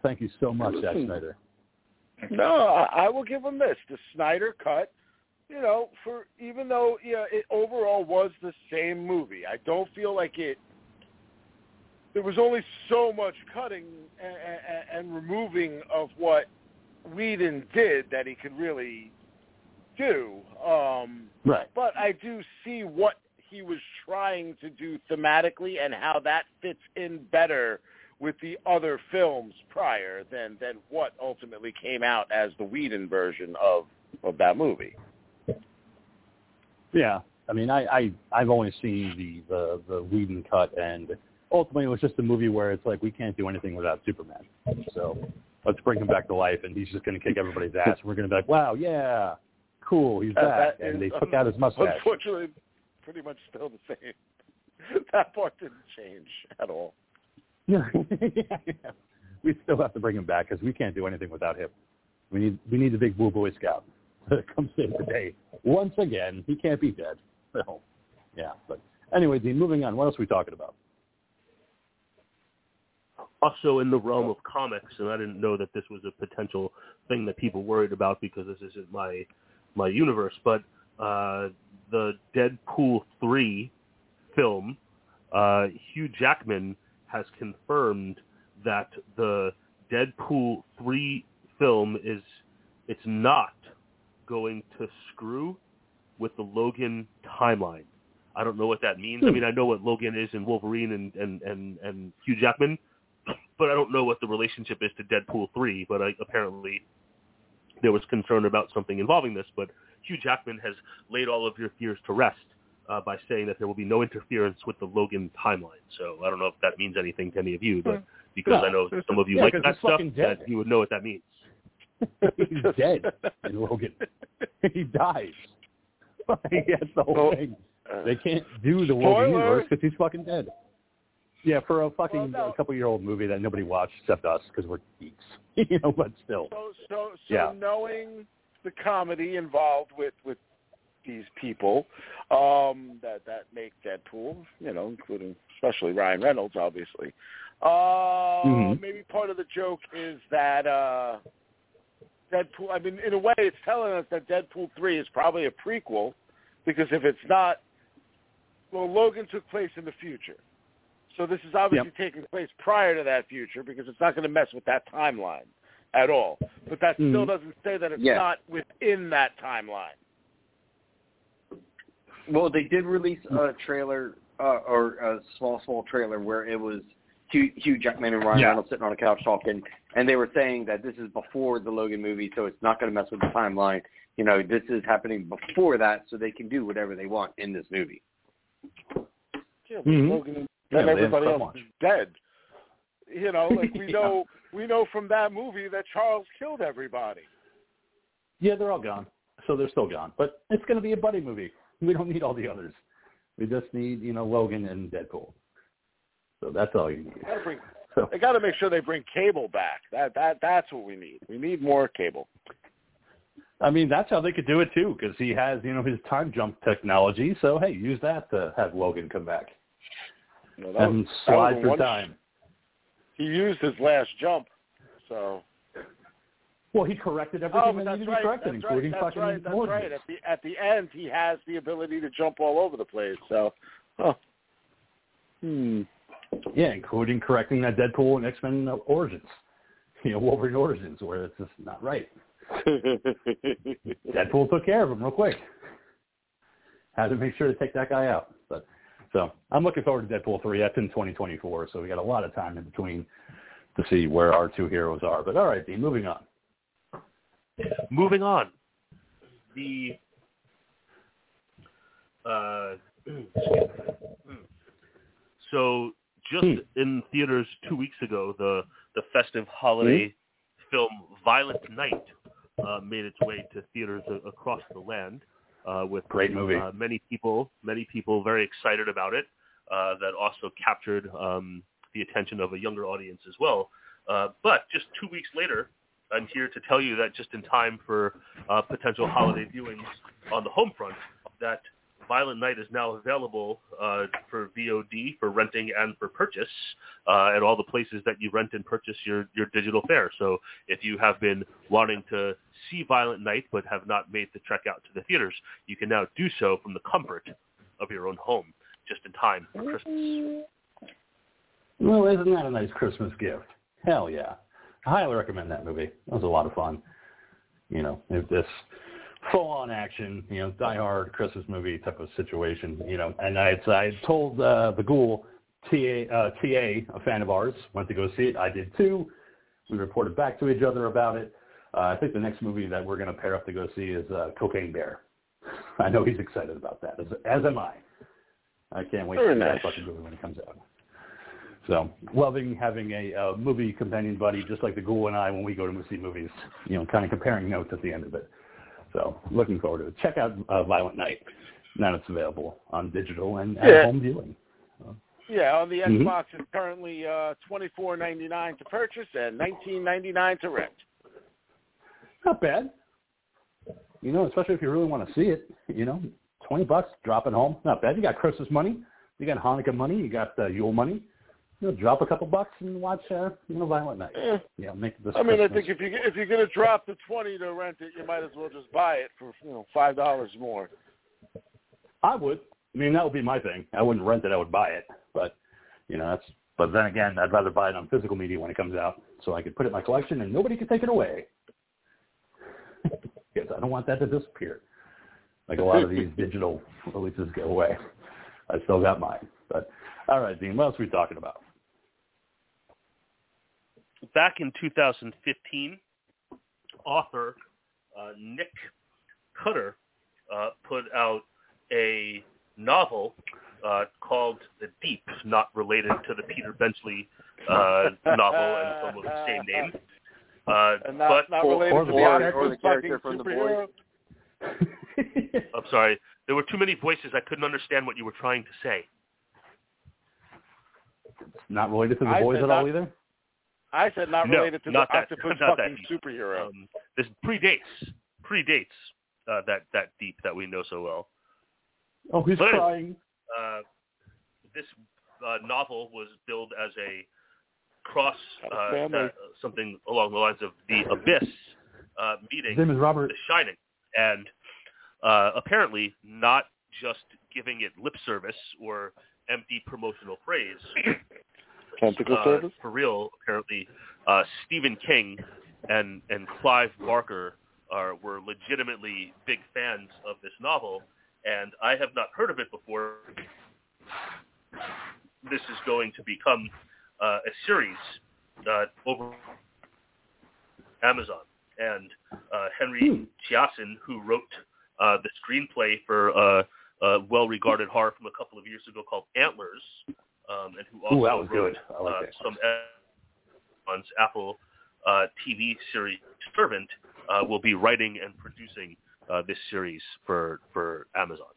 Thank you so much, Zack Snyder. No, I, I will give him this. The Snyder cut, you know, for even though yeah, it overall was the same movie, I don't feel like it. There was only so much cutting and, and, and removing of what Whedon did that he could really do. Um, Right. but I do see what he was trying to do thematically and how that fits in better with the other films prior than than what ultimately came out as the Whedon version of of that movie. Yeah. I mean, I, I I've only seen the the the Whedon cut, and ultimately it was just a movie where it's like we can't do anything without Superman. So let's bring him back to life, and he's just going to kick everybody's ass. And we're going to be like, wow, yeah, cool, he's uh, back. That and is they took out his mustache. Unfortunately, pretty much still the (laughs) same. that part didn't change at all. (laughs) Yeah. we still have to bring him back because we can't do anything without him. We need we need the big blue boy scout (laughs) to come save the day once again. He can't be dead. So, yeah. But anyway, Dean, moving on. What else are we talking about? also in the realm of comics, and I didn't know that this was a potential thing that people worried about because this isn't my my universe. But uh, the Deadpool three film, uh, Hugh Jackman has confirmed that the Deadpool three film is it's not going to screw with the Logan timeline. I don't know what that means. I mean, I know what Logan is and Wolverine and and and, and Hugh Jackman, (clears throat) but I don't know what the relationship is to Deadpool 3, but I, apparently there was concern about something involving this, but Hugh Jackman has laid all of your fears to rest uh, by saying that there will be no interference with the Logan timeline. So I don't know if that means anything to any of you, but because No. I know some of you Yeah, like 'cause that stuff, that you would know what that means. (laughs) he's dead in Logan. (laughs) he dies. (laughs) That's the whole Oh. thing. They can't do the Spoiler. Logan universe because he's fucking dead. Yeah, for a fucking Well, no. a couple year old movie that nobody watched except us because we're geeks, you know. But still, So so so Yeah. knowing the comedy involved with with these people um that that make Deadpool, you know, including especially Ryan Reynolds obviously. Uh Mhm. maybe part of the joke is that uh Deadpool I mean in a way it's telling us that Deadpool 3 is probably a prequel because if it's not well Logan took place in the future. So this is obviously taking place prior to that future because it's not going to mess with that timeline at all. But that still Mhm. doesn't say that it's Yeah. not within that timeline. Well, they did release a trailer uh, or a small, small trailer where it was Hugh, Hugh Jackman and Ryan Yeah. Reynolds sitting on a couch talking, and they were saying that this is before the Logan movie, so it's not going to mess with the timeline. You know, this is happening before that, so they can do whatever they want in this movie. Yeah, but Mhm. Logan and Yeah, everybody else is dead. You know, like we (laughs) Yeah. know we know from that movie that Charles killed everybody. yeah, they're all gone. So they're still gone. But it's going to be a buddy movie. We don't need all the others. We just need you know Logan and Deadpool. So that's all you need. Gotta bring, So they got to make sure they bring Cable back. That that that's what we need. We need more Cable. I mean, that's how they could do it too, because he has, you know, his time jump technology. So hey, use that to have Logan come back that and was- slide through time. He used his last jump, so. Well, he corrected everything Oh, that needed to right. be corrected, That's including right. That's fucking right. That's right. At the at the end, he has the ability to jump all over the place. So, huh. hmm. Yeah, including correcting that Deadpool and X Men Origins, (laughs) you know, Wolverine Origins, where it's just not right. (laughs) Deadpool took care of him real quick. Had to make sure to take that guy out. So I'm looking forward to Deadpool three. That's in 2024, so we got a lot of time in between to see where our two heroes are. But all right, Dean, moving on. Moving on, the uh, (clears throat) so just Hmm. in theaters two weeks ago, the the festive holiday film Violent Night uh, made its way to theaters a- across the land. Uh, with Great movie. Uh, many people, many people very excited about it. Uh, that also captured um, the attention of a younger audience as well. Uh, but just two weeks later, I'm here to tell you that just in time for uh, potential holiday viewings on the home front, that Violent Night is now available uh, for VOD, for renting, and for purchase uh, at all the places that you rent and purchase your, your digital fare. So if you have been wanting to see Violent Night but have not made the trek out to the theaters, you can now do so from the comfort of your own home, just in time for Christmas. Well, isn't that a nice Christmas gift? Hell yeah. I highly recommend that movie. That was a lot of fun. You know, if this full on action, you know, die hard Christmas movie type of situation, you know, and I I told uh, the ghoul TA, uh, TA, a fan of ours, went to go see it. I did too. We reported back to each other about it. Uh, I think the next movie that we're going to pair up to go see is uh, Cocaine Bear. (laughs) I know he's excited about that, as, as am I. I can't wait Very to see nice. that fucking movie when it comes out. So loving having a uh, movie companion buddy, just like the Ghoul and I when we go to see movies. You know, kind of comparing notes at the end of it. So looking forward to it. Check out uh, Violent Night. Now it's available on digital and at Yeah. home viewing. Yeah, on the Mhm. Xbox it's currently uh twenty four ninety nine to purchase and nineteen ninety nine to rent. Not bad. You know, especially if you really want to see it. You know, twenty bucks, drop it home. Not bad. You got Christmas money. You got Hanukkah money. You got uh, Yule money. You know, drop a couple bucks and watch, uh, you know, Violent Night. Eh. Yeah, make this. I mean, I think if you if you're gonna drop the twenty to rent it, you might as well just buy it for you know five dollars more. I would. I mean, that would be my thing. I wouldn't rent it. I would buy it. But, you know, that's. But then again, I'd rather buy it on physical media when it comes out, so I could put it in my collection and nobody could take it away. (laughs) because I don't want that to disappear. Like a lot of these (laughs) digital releases go away. I still got mine. But all right, Dean, what else are we talking about? Back in 2015, author uh, Nick Cutter uh, put out a novel uh, called The Deep, not related to the Peter Benchley uh, novel and film of the same name. Uh, And not but not related or to the the or- or the character fucking from The superhero. (laughs) I'm sorry, there were too many voices. I couldn't understand what you were trying to say. Not related to the I boys said at all either. I said not No, related to not the that- octopus not that fucking superhero. Um, this predates predates uh, that that deep that we know so well. Oh, he's But- crying. uh, this uh, novel was billed as a cross uh, uh, something along the lines of the abyss uh, His name is Robert. the shining and uh, apparently not just giving it lip service or empty promotional praise Tentacle uh, service. for real apparently uh, stephen king and and clive barker are were legitimately big fans of this novel and i have not heard of it before this is going to become uh, a series uh, over Amazon. And uh, Henry Chaisson, who wrote uh, the screenplay for uh, a well-regarded horror from a couple of years ago called Antlers, um, and who also Ooh, that was wrote good. I like uh, that. some on Apple uh, TV series Servant, uh, will be writing and producing uh, this series for for Amazon.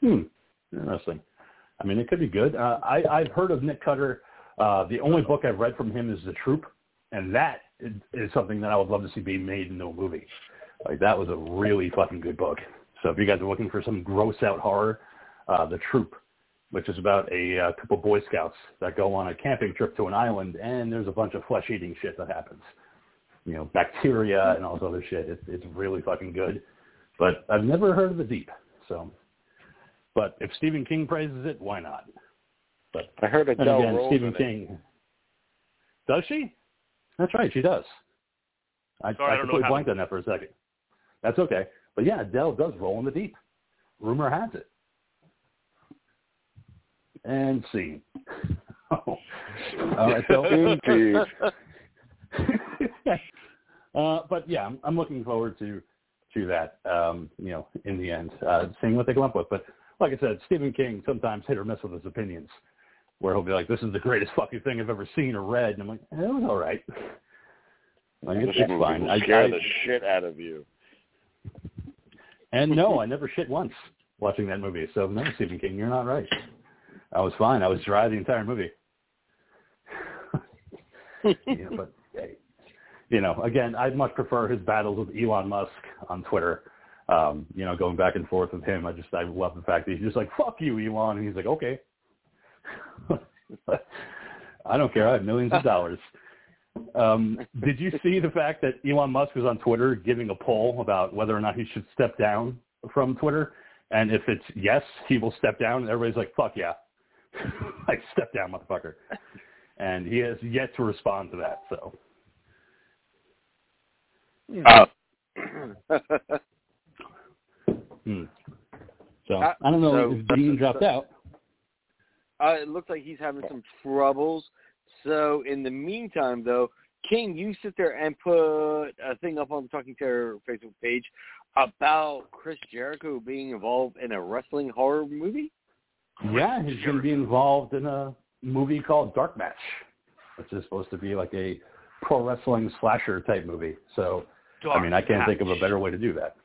Hmm. Interesting. I mean, it could be good. Uh, I, I've heard of Nick Cutter. Uh, the only book I've read from him is The Troop, and that is, is something that I would love to see being made into a movie. Like that was a really fucking good book. So if you guys are looking for some gross out horror, uh, The Troop, which is about a uh, couple Boy Scouts that go on a camping trip to an island, and there's a bunch of flesh eating shit that happens. You know, bacteria and all this other shit. It's, it's really fucking good. But I've never heard of The Deep. So but if Stephen King praises it, why not? But I heard then Adele again, rolls Stephen in it. King. Does she? That's right, she does. I, Sorry, I I completely blanked on that for a second. That's okay. But yeah, Adele does roll in the deep. Rumor has it. And scene. (laughs) Oh. All right, so Indeed. (laughs) uh, but yeah, I'm, I'm looking forward to to that. Um, you know, in the end, uh, seeing what they come up with. But like I said, Stephen King sometimes hit or miss with his opinions, where he'll be like, "This is the greatest fucking thing I've ever seen or read," and I'm like, "It was all right." Like, This it's fine. will I, scare I, the shit out of you. and no, I never shit once watching that movie. So no, Stephen King, you're not right. I was fine. I was dry the entire movie. (laughs) yeah, but you know, again, I'd much prefer his battles with Elon Musk on Twitter um, you know, going back and forth with him. I just I love the fact that he's just like fuck you, Elon, and he's like okay. (laughs) I don't care. I have millions of dollars. Um, did you see the fact that Elon Musk was on Twitter giving a poll about whether or not he should step down from Twitter? And if it's yes, he will step down. And everybody's like, fuck yeah. (laughs) like, step down, motherfucker. And he has yet to respond to that. So, Uh, (laughs) hmm. so Uh, I don't know so- if Dean dropped out. uh, it looks like he's having some troubles. So in the meantime, though, King, you sit there and put a thing up on the Talking Terror Facebook page about Chris Jericho being involved in a wrestling horror movie. Yeah, he's going to be involved in a movie called Dark Match, which is supposed to be like a pro wrestling slasher type movie. So, I mean, I can't think of a better way to do that.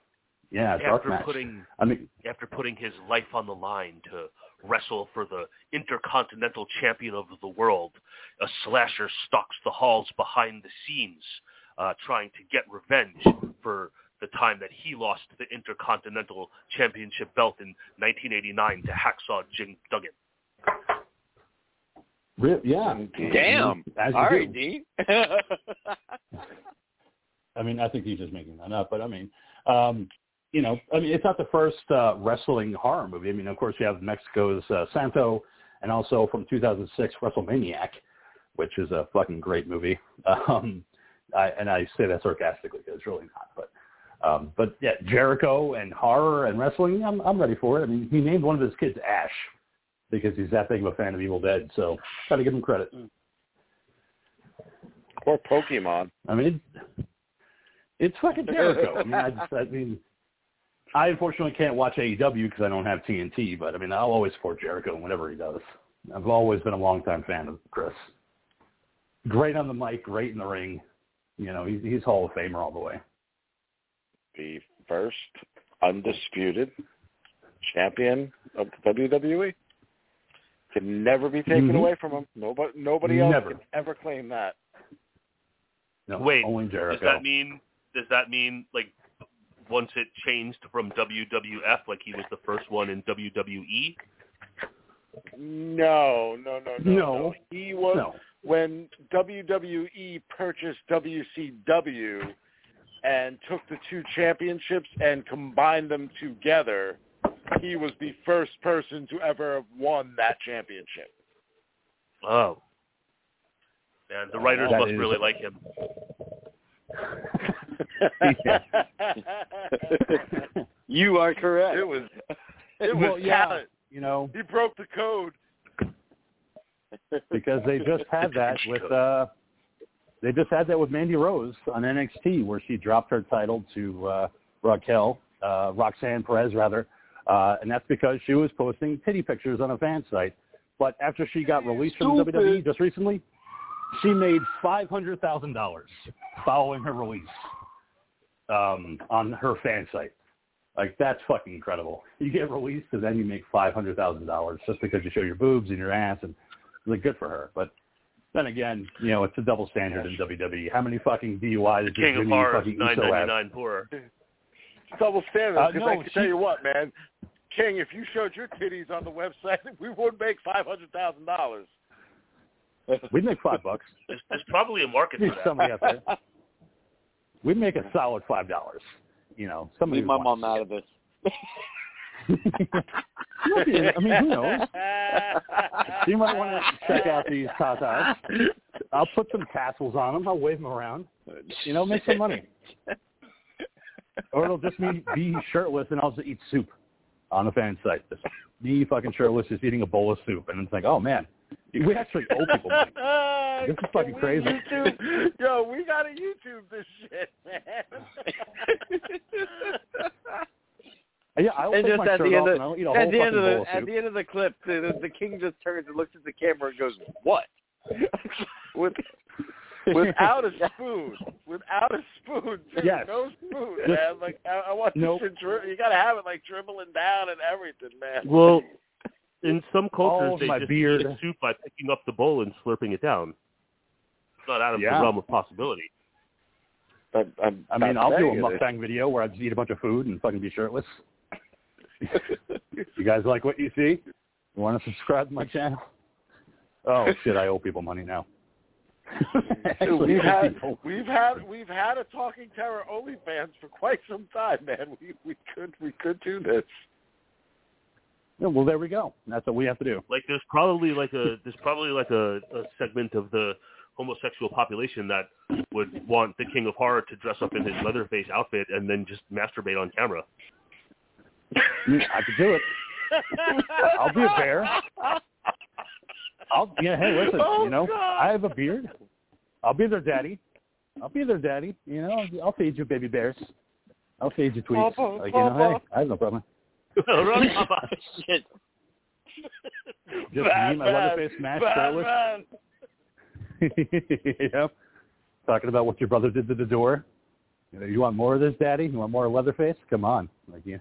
Yeah, Dark Match. putting I mean, after putting his life on the line to wrestle for the intercontinental champion of the world, a slasher stalks the halls behind the scenes, uh, trying to get revenge for the time that he lost the intercontinental championship belt in 1989 to Hacksaw Jim Duggan. yeah. Damn. As you All do. right, Dean. (laughs) I mean, I think he's just making that up, but I mean, um, you know, I mean, it's not the first uh, wrestling horror movie. I mean, of course, you have Mexico's uh, Santo, and also from 2006, WrestleManiac, which is a fucking great movie. (laughs) Um, I, and I say that sarcastically because it's really not. But, um, but yeah, Jericho and horror and wrestling, I'm, I'm ready for it. I mean, he named one of his kids Ash because he's that big of a fan of Evil Dead. So, got to give him credit. Or Pokemon. I mean, it, it's fucking Jericho. I mean, I, just, I mean, I unfortunately can't watch AEW because I don't have TNT, but I mean, I'll always support Jericho whenever he does. I've always been a longtime fan of Chris. Great on the mic, great in the ring. You know, he's, he's Hall of Famer all the way. The first undisputed champion of the WWE. Can never be taken Mhm. away from him. Nobody, nobody else Never. can ever claim that. No, Wait, only Does that mean does that mean like once it changed from WWF, like he was the first one in? WWE? No, no, no, no. No. He was no. when WWE purchased WCW and took the two championships and combined them together. He was the first person to ever have won that championship. Oh. And the writers That must is- really like him. (laughs) you are correct. It was it (laughs) was well, yeah, talent. you know, He broke the code. because they just had that with uh they just had that with Mandy Rose on NXT where she dropped her title to uh Raquel, uh Roxanne Perez rather. Uh and that's because she was posting titty pictures on a fan site. But after she got released from Stupid. WWE just recently, she made five hundred thousand dollars following her release um on her fan site. Like that's fucking incredible. You get released and then you make five hundred thousand dollars just because you show your boobs and your ass and like good for her. But then again, you know, it's a double standard in WWE. How many fucking DUIs did King of Jimmy Horror fucking nine Uso ninety have? poorer. Double standard. Uh, Because I no, can tell you what, man. King, if you showed your titties on the website, (laughs) we would make five hundred thousand dollars. We'd make five bucks. There's, there's probably a market for There's that. somebody out there. (laughs) We'd make a solid five dollars. You know, somebody Leave my who mom out of this. (laughs) (laughs) I mean, who knows? (laughs) You might want to check out these tatas. I'll put some tassels on them. I'll wave them around. You know, make some money. Or it'll just be be shirtless and I'll just eat soup on the fan site. Just me fucking shirtless, just eating a bowl of soup, and it's like, oh man, we actually owe people money. (laughs) This is fucking crazy. YouTube? Yo, we gotta YouTube this shit, man. Yeah, I'll and take just my at shirt the end off of and I'll eat a whole at the end fucking of the bowl of at soup. the end of the clip, the, the king just turns and looks at the camera and goes, "What?" (laughs) With without a (laughs) spoon, without a spoon, too. Yes. no spoon, man. Like I, I want Nope. you to dri- you gotta have it like dribbling down and everything, man. Well, (laughs) in some cultures, of they my just beard. eat soup by picking up the bowl and slurping it down. It's not out of Yeah. the realm of possibility. I'm, I'm I mean, I'll do a saying it is. mukbang video where I just eat a bunch of food and fucking be shirtless. You guys like what you see? You want to subscribe to my channel? Oh shit! I owe people money now. (laughs) Actually, we've had we've had we've had a talking terror OnlyFans for quite some time, man. We we could we could do this. Yeah, well, there we go. That's what we have to do. Like there's probably like a there's probably like a, a segment of the homosexual population that would want the King of Horror to dress up in his Leatherface outfit and then just masturbate on camera. I could do it. I'll be a bear. I'll yeah. Hey, listen. Oh, you know, God. I have a beard. I'll be their daddy. I'll be their daddy. You know, I'll, feed you baby bears. I'll feed you tweets. Papa, like you know, hey, I have no problem. Run, Papa. (laughs) Shit. Just me, my Leatherface shirtless. Batman. (laughs) yep. Talking about what your brother did to the door. You, know, you want more of this, Daddy? You want more of Leatherface? Come on, like you.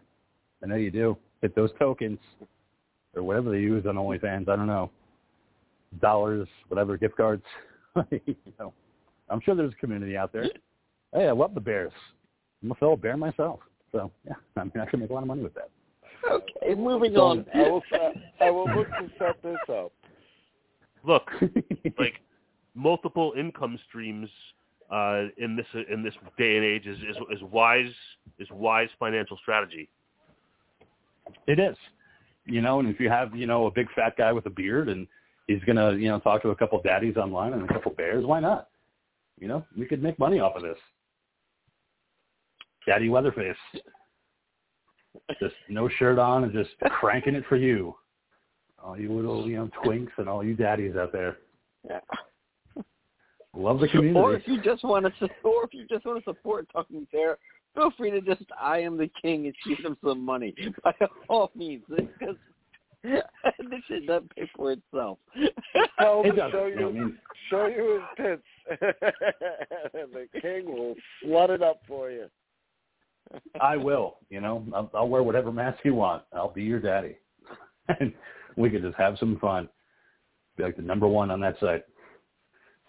I know you do. Hit those tokens, or whatever they use on OnlyFans. I don't know. Dollars, whatever, gift cards. (laughs) you know, I'm sure there's a community out there. Hey, I love the Bears. I'm a fellow bear myself, so yeah, (laughs) I mean, I can make a lot of money with that. Okay, moving So, on. I will set, I will look to set this up. Look, (laughs) like multiple income streams uh, in this in this day and age is, is is wise is wise financial strategy. It is. You know, and if you have, you know, a big fat guy with a beard and he's gonna, you know, talk to a couple daddies online and a couple bears, why not? You know, we could make money off of this. Daddy Weatherface, Just no shirt on and just (laughs) cranking it for you. All you little, you know, twinks and all you daddies out there. Yeah. Love the community. Or if you just want to, or if you just want to support Talking Terror, feel free to just I am the king and shoot him some money (laughs) by all means. Because (laughs) this shit doesn't pay for itself. (laughs) Tell him It show You I mean? show you his tits. and the king will flood it up for you. I will. You know, I'll, I'll wear whatever mask you want. I'll be your daddy, and we could just have some fun. Be like the number one on that site.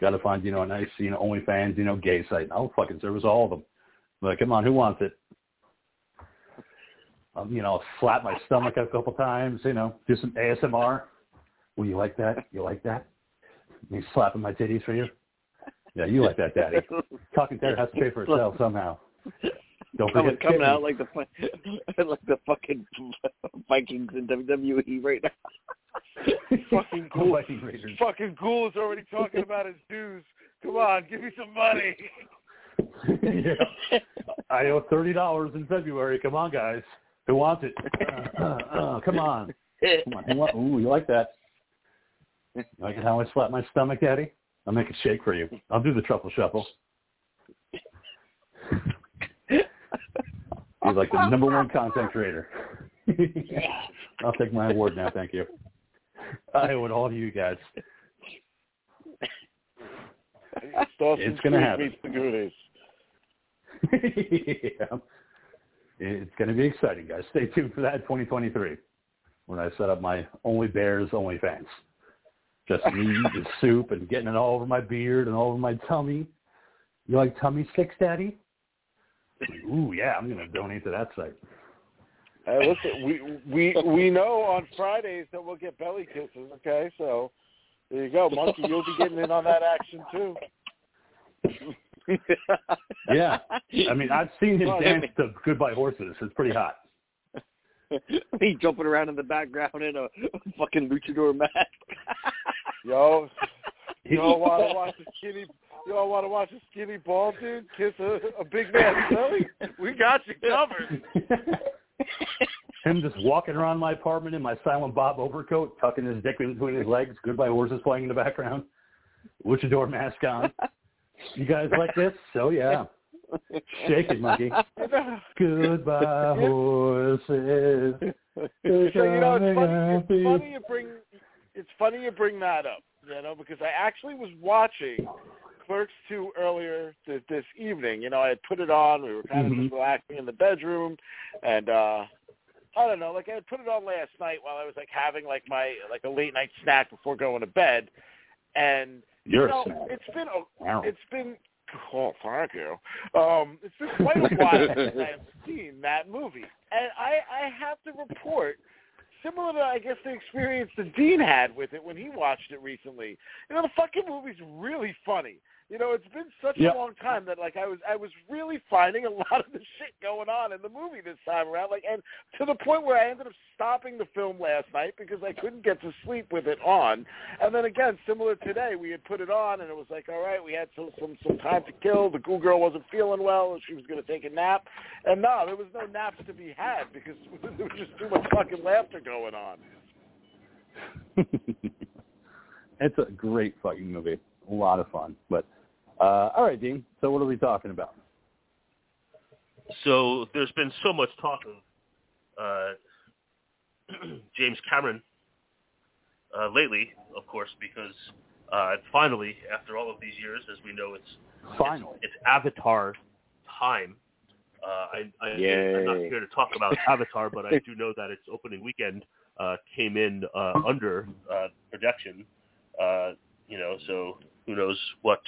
Got to find you know a nice you know OnlyFans you know gay site. I'll fucking service all of them. Like, come on, who wants it? Um, you know, slap my stomach a couple times. You know, do some ASMR. Will you like that? You like that? Me slapping my titties for you? Yeah, you like that, daddy. (laughs) Talking Terror has to pay for itself somehow. Don't coming, forget coming Kitty. out like the (laughs) like the fucking (laughs) Vikings in WWE right now. Fucking Raiders. Fucking Ghoul is already talking about his dues. Come on, give me some money. (laughs) yeah. I owe thirty dollars in February. Come on, guys. Who wants it? Uh, uh, uh, come on. Come on. Want, ooh, you like that? You like how I slap my stomach, Daddy? I'll make it shake for you. I'll do the truffle shuffle. He's like the number one content creator. (laughs) I'll take my award now, thank you. I owe it all to you guys. It's gonna Creek happen. Meets the Goonies. yeah. It's going to be exciting, guys. Stay tuned for that 2023 when I set up my Only Bears, Only Fans. Just me eating (laughs) soup and getting it all over my beard and all over my tummy. You like tummy sticks, Daddy? Ooh, yeah, I'm going to donate to that site. Hey, listen, we we we know on Fridays that we'll get belly kisses. Okay, so there you go, Monkey. You'll be getting in on that action too. (laughs) (laughs) Yeah. I mean, I've seen him Well, dance to Goodbye Horses. It's pretty hot. (laughs) he jumping around in the background in a fucking luchador mask. (laughs) Yo, you all want to watch a skinny? You all want to watch a skinny bald dude kiss a, a big man belly? We got you covered. Him just walking around my apartment in my Silent Bob overcoat, tucking his dick in between his legs, Goodbye Horses playing in the background, luchador mask on. You guys like this? So yeah. Shake it, monkey. (laughs) Goodbye, horses. (laughs) so you know it's funny. It's funny you bring. It's funny you bring that up. You know because I actually was watching Clerks two earlier this, this evening. You know I had put it on. We were kind of Mhm. just relaxing in the bedroom, and uh I don't know. Like I had put it on last night while I was like having like my like a late night snack before going to bed, and You're you know, a it's been a Wow. it's been Oh, thank you. Um, it's been quite a while since (laughs) I've seen that movie, and I, I have to report, similar to I guess the experience that Dean had with it when he watched it recently. You know, the fucking movie's really funny. You know, it's been such Yep. a long time that like I was I was really finding a lot of the shit going on in the movie this time around. Like, and to the point where I ended up stopping the film last night because I couldn't get to sleep with it on. And then again, similar today, we had put it on, and it was like, all right, we had some some some time to kill. The Goo Girl wasn't feeling well, and she was going to take a nap. And no, there was no naps to be had because (laughs) there was just too much fucking laughter going on. (laughs) it's a great fucking movie. A lot of fun. But uh, all right, Dean. So what are we talking about? So there's been so much talk of uh, (clears throat) James Cameron uh, lately, of course, because uh, finally, after all of these years, as we know, it's Finally. it's, it's Avatar time. Uh, I, I, I'm not here to talk about (laughs) Avatar, but I do know that its opening weekend uh, came in uh, under uh, projection. Uh, you know, so who knows what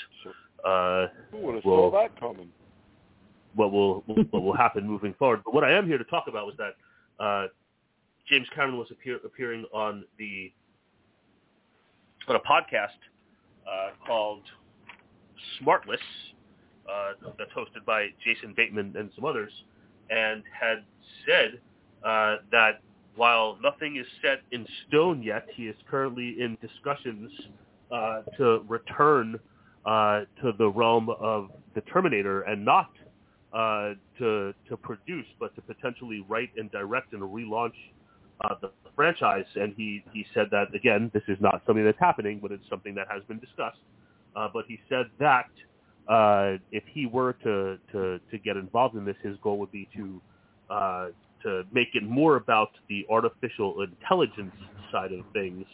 uh, Who would have Well- saw that coming? what will what will happen moving forward. But what I am here to talk about was that uh, James Cameron was appear, appearing on the on a podcast uh, called Smartless uh, that's hosted by Jason Bateman and some others, and had said uh, that while nothing is set in stone yet, he is currently in discussions uh, to return uh, to the realm of the Terminator and not uh, to to produce, but to potentially write and direct and relaunch uh, the franchise. And he he said that again, this is not something that's happening, but it's something that has been discussed. Uh, but he said that uh, if he were to, to to get involved in this, his goal would be to uh, to make it more about the artificial intelligence side of things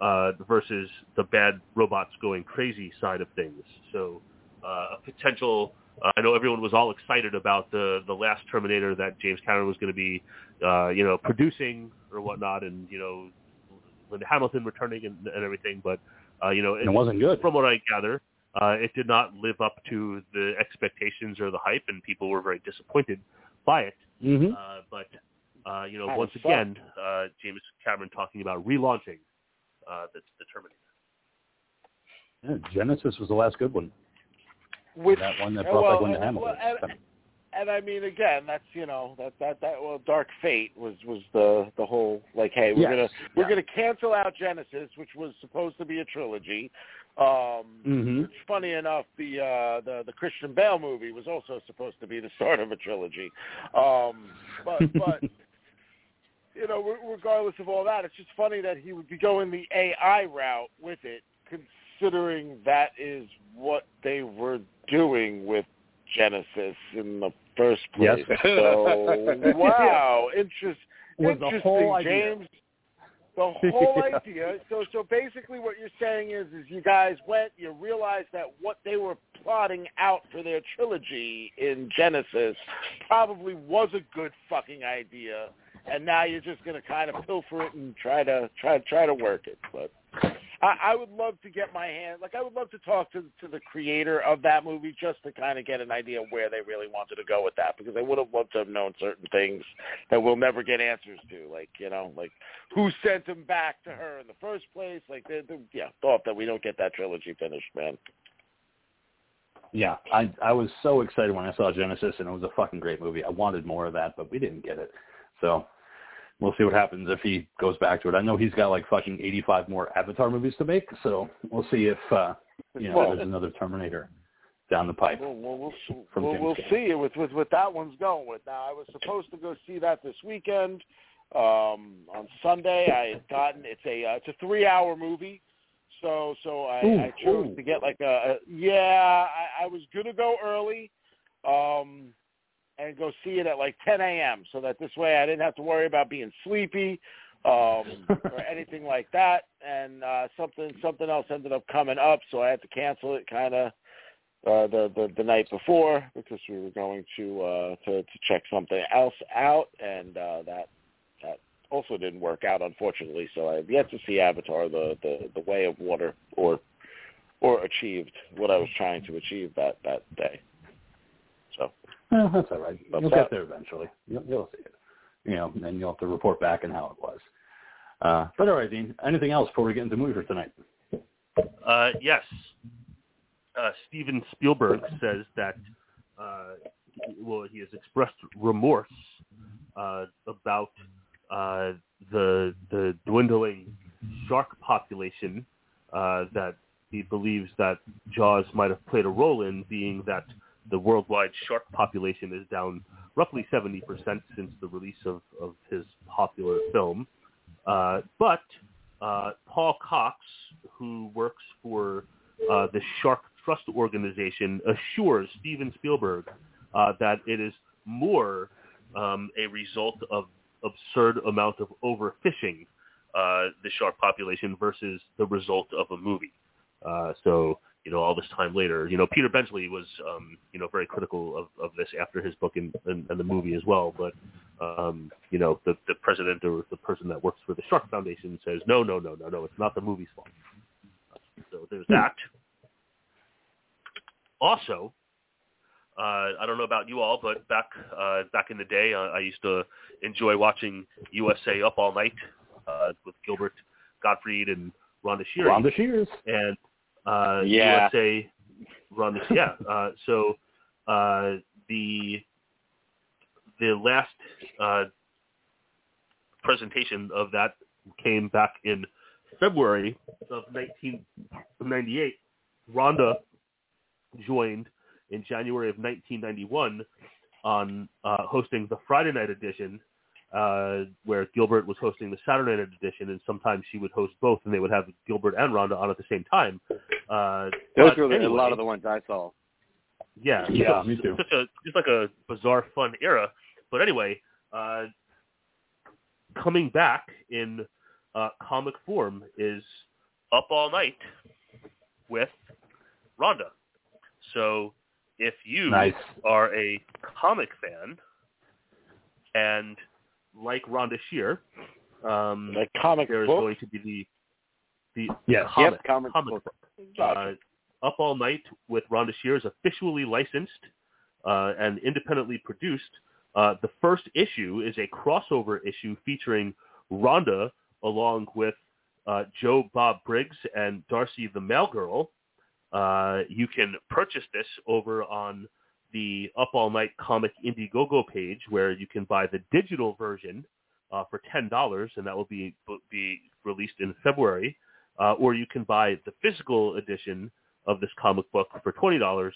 uh, versus the bad robots going crazy side of things. So uh, a potential. Uh, I know everyone was all excited about the the last Terminator that James Cameron was going to be, uh, you know, producing or whatnot, and you know, Linda Hamilton returning and, and everything. But uh, you know, And it wasn't good. from what I gather, uh, it did not live up to the expectations or the hype, and people were very disappointed by it. Mm-hmm. Uh, but uh, you know, Kinda once again, uh, James Cameron talking about relaunching uh, the, the Terminator. Yeah, Genisys was the last good one. Which that one that brought well, back one and- Hamilton. well, and, and I mean, again, that's you know that that that well, Dark Fate was was the the whole like, hey, we're Yes. gonna we're Yeah. gonna cancel out Genisys, which was supposed to be a trilogy. Um, Mhm. Which, funny enough, the uh, the the Christian Bale movie was also supposed to be the start of a trilogy. Um, but but (laughs) you know, regardless of all that, it's just funny that he would be going the AI route with it, considering that is what they were doing with Genisys in the first Yes. place. So (laughs) wow, interest, Was the interesting, idea. James. The (laughs) whole Yeah. idea. So so basically, what you're saying is, is you guys went, you realized that what they were plotting out for their trilogy in Genisys probably was a good fucking idea, and now you're just going to kind of pilfer it and try to try to try to work it. But I, I would love to get my hand, like I would love to talk to to the creator of that movie just to kind of get an idea where they really wanted to go with that, because I would have loved to have known certain things that we'll never get answers to, like you know, like who sent him back to her in the first place. Like, they, they, yeah, thought that we don't get that trilogy finished, man. Yeah, I I was so excited when I saw Genisys, and it was a fucking great movie. I wanted more of that, but we didn't get it. So we'll see what happens if he goes back to it. I know he's got like fucking 85 more Avatar movies to make, so we'll see if uh, you know Well- there's another Terminator down the pipe. We'll, we'll, we'll, we'll, we'll see with, with what that one's going with. Now, I was supposed to go see that this weekend. Um, on Sunday, I had gotten it's a uh, it's a three hour movie, so so I, Ooh, I chose ooh. to get like a, a yeah. I, I was gonna go early, um, and go see it at like 10 a.m. so that this way I didn't have to worry about being sleepy um, (laughs) or anything like that. And uh, something something else ended up coming up, so I had to cancel it kind of uh, the, the the night before because we were going to uh, to to check something else out, and uh, that that also didn't work out unfortunately. So I've yet to see Avatar: the the the Way of Water or or achieved what I was trying to achieve that that day. So Eh, that's all right. That's You'll that. get there eventually. You'll, you'll see it. You know, and you'll have to report back on how it was. Uh, but all right, Dean. Anything else before we get into movie for tonight? Uh, yes. Uh, Steven Spielberg says that, uh, well, he has expressed remorse uh, about uh, the the dwindling shark population uh, that he believes that Jaws might have played a role in, being that the worldwide shark population is down roughly 70% since the release of, of his popular film. Uh, but uh, Paul Cox, who works for uh, the Shark Trust Organization, assures Steven Spielberg uh, that it is more um, a result of absurd amount of overfishing uh, the shark population versus the result of a movie. Uh, so, you know, all this time later, you know, Peter Benchley was, um, you know, very critical of, of this after his book and, and, and the movie as well. But, um, you know, the, the president or the person that works for the Shark Foundation says, no, no, no, no, no, it's not the movie's fault. So there's that. Also, uh, I don't know about you all, but back uh, back in the day, uh, I used to enjoy watching USA Up All Night uh, with Gilbert Gottfried and Rhonda Shearing. Rhonda Shears. and uh, Yeah. USA run this. Yeah. Uh, so uh, the the last uh, presentation of that came back in February of 1998. Rhonda joined in January of 1991 on uh, hosting the Friday night edition, uh, where Gilbert was hosting the Saturday night edition, and sometimes she would host both, and they would have Gilbert and Rhonda on at the same time. Uh, Those were anyway, a lot of the ones I saw. yeah, Yeah, so- me too. Such a just like a bizarre, fun era. But anyway, uh, coming back in uh, comic form is Up All Night with Rhonda. So if you Nice. are a comic fan and like Rhonda Shear, um, like comic there is book. going to be the the Yes. comic, Yep, comic comic book. book. Uh, Up All Night with Rhonda Shear is officially licensed uh, and independently produced. Uh, the first issue is a crossover issue featuring Rhonda along with uh, Joe Bob Briggs and Darcy the Mail Girl. Uh, you can purchase this over on the Up All Night Comic Indiegogo page, where you can buy the digital version uh, for ten dollars, and that will be be released in February. Uh, or you can buy the physical edition of this comic book for twenty dollars,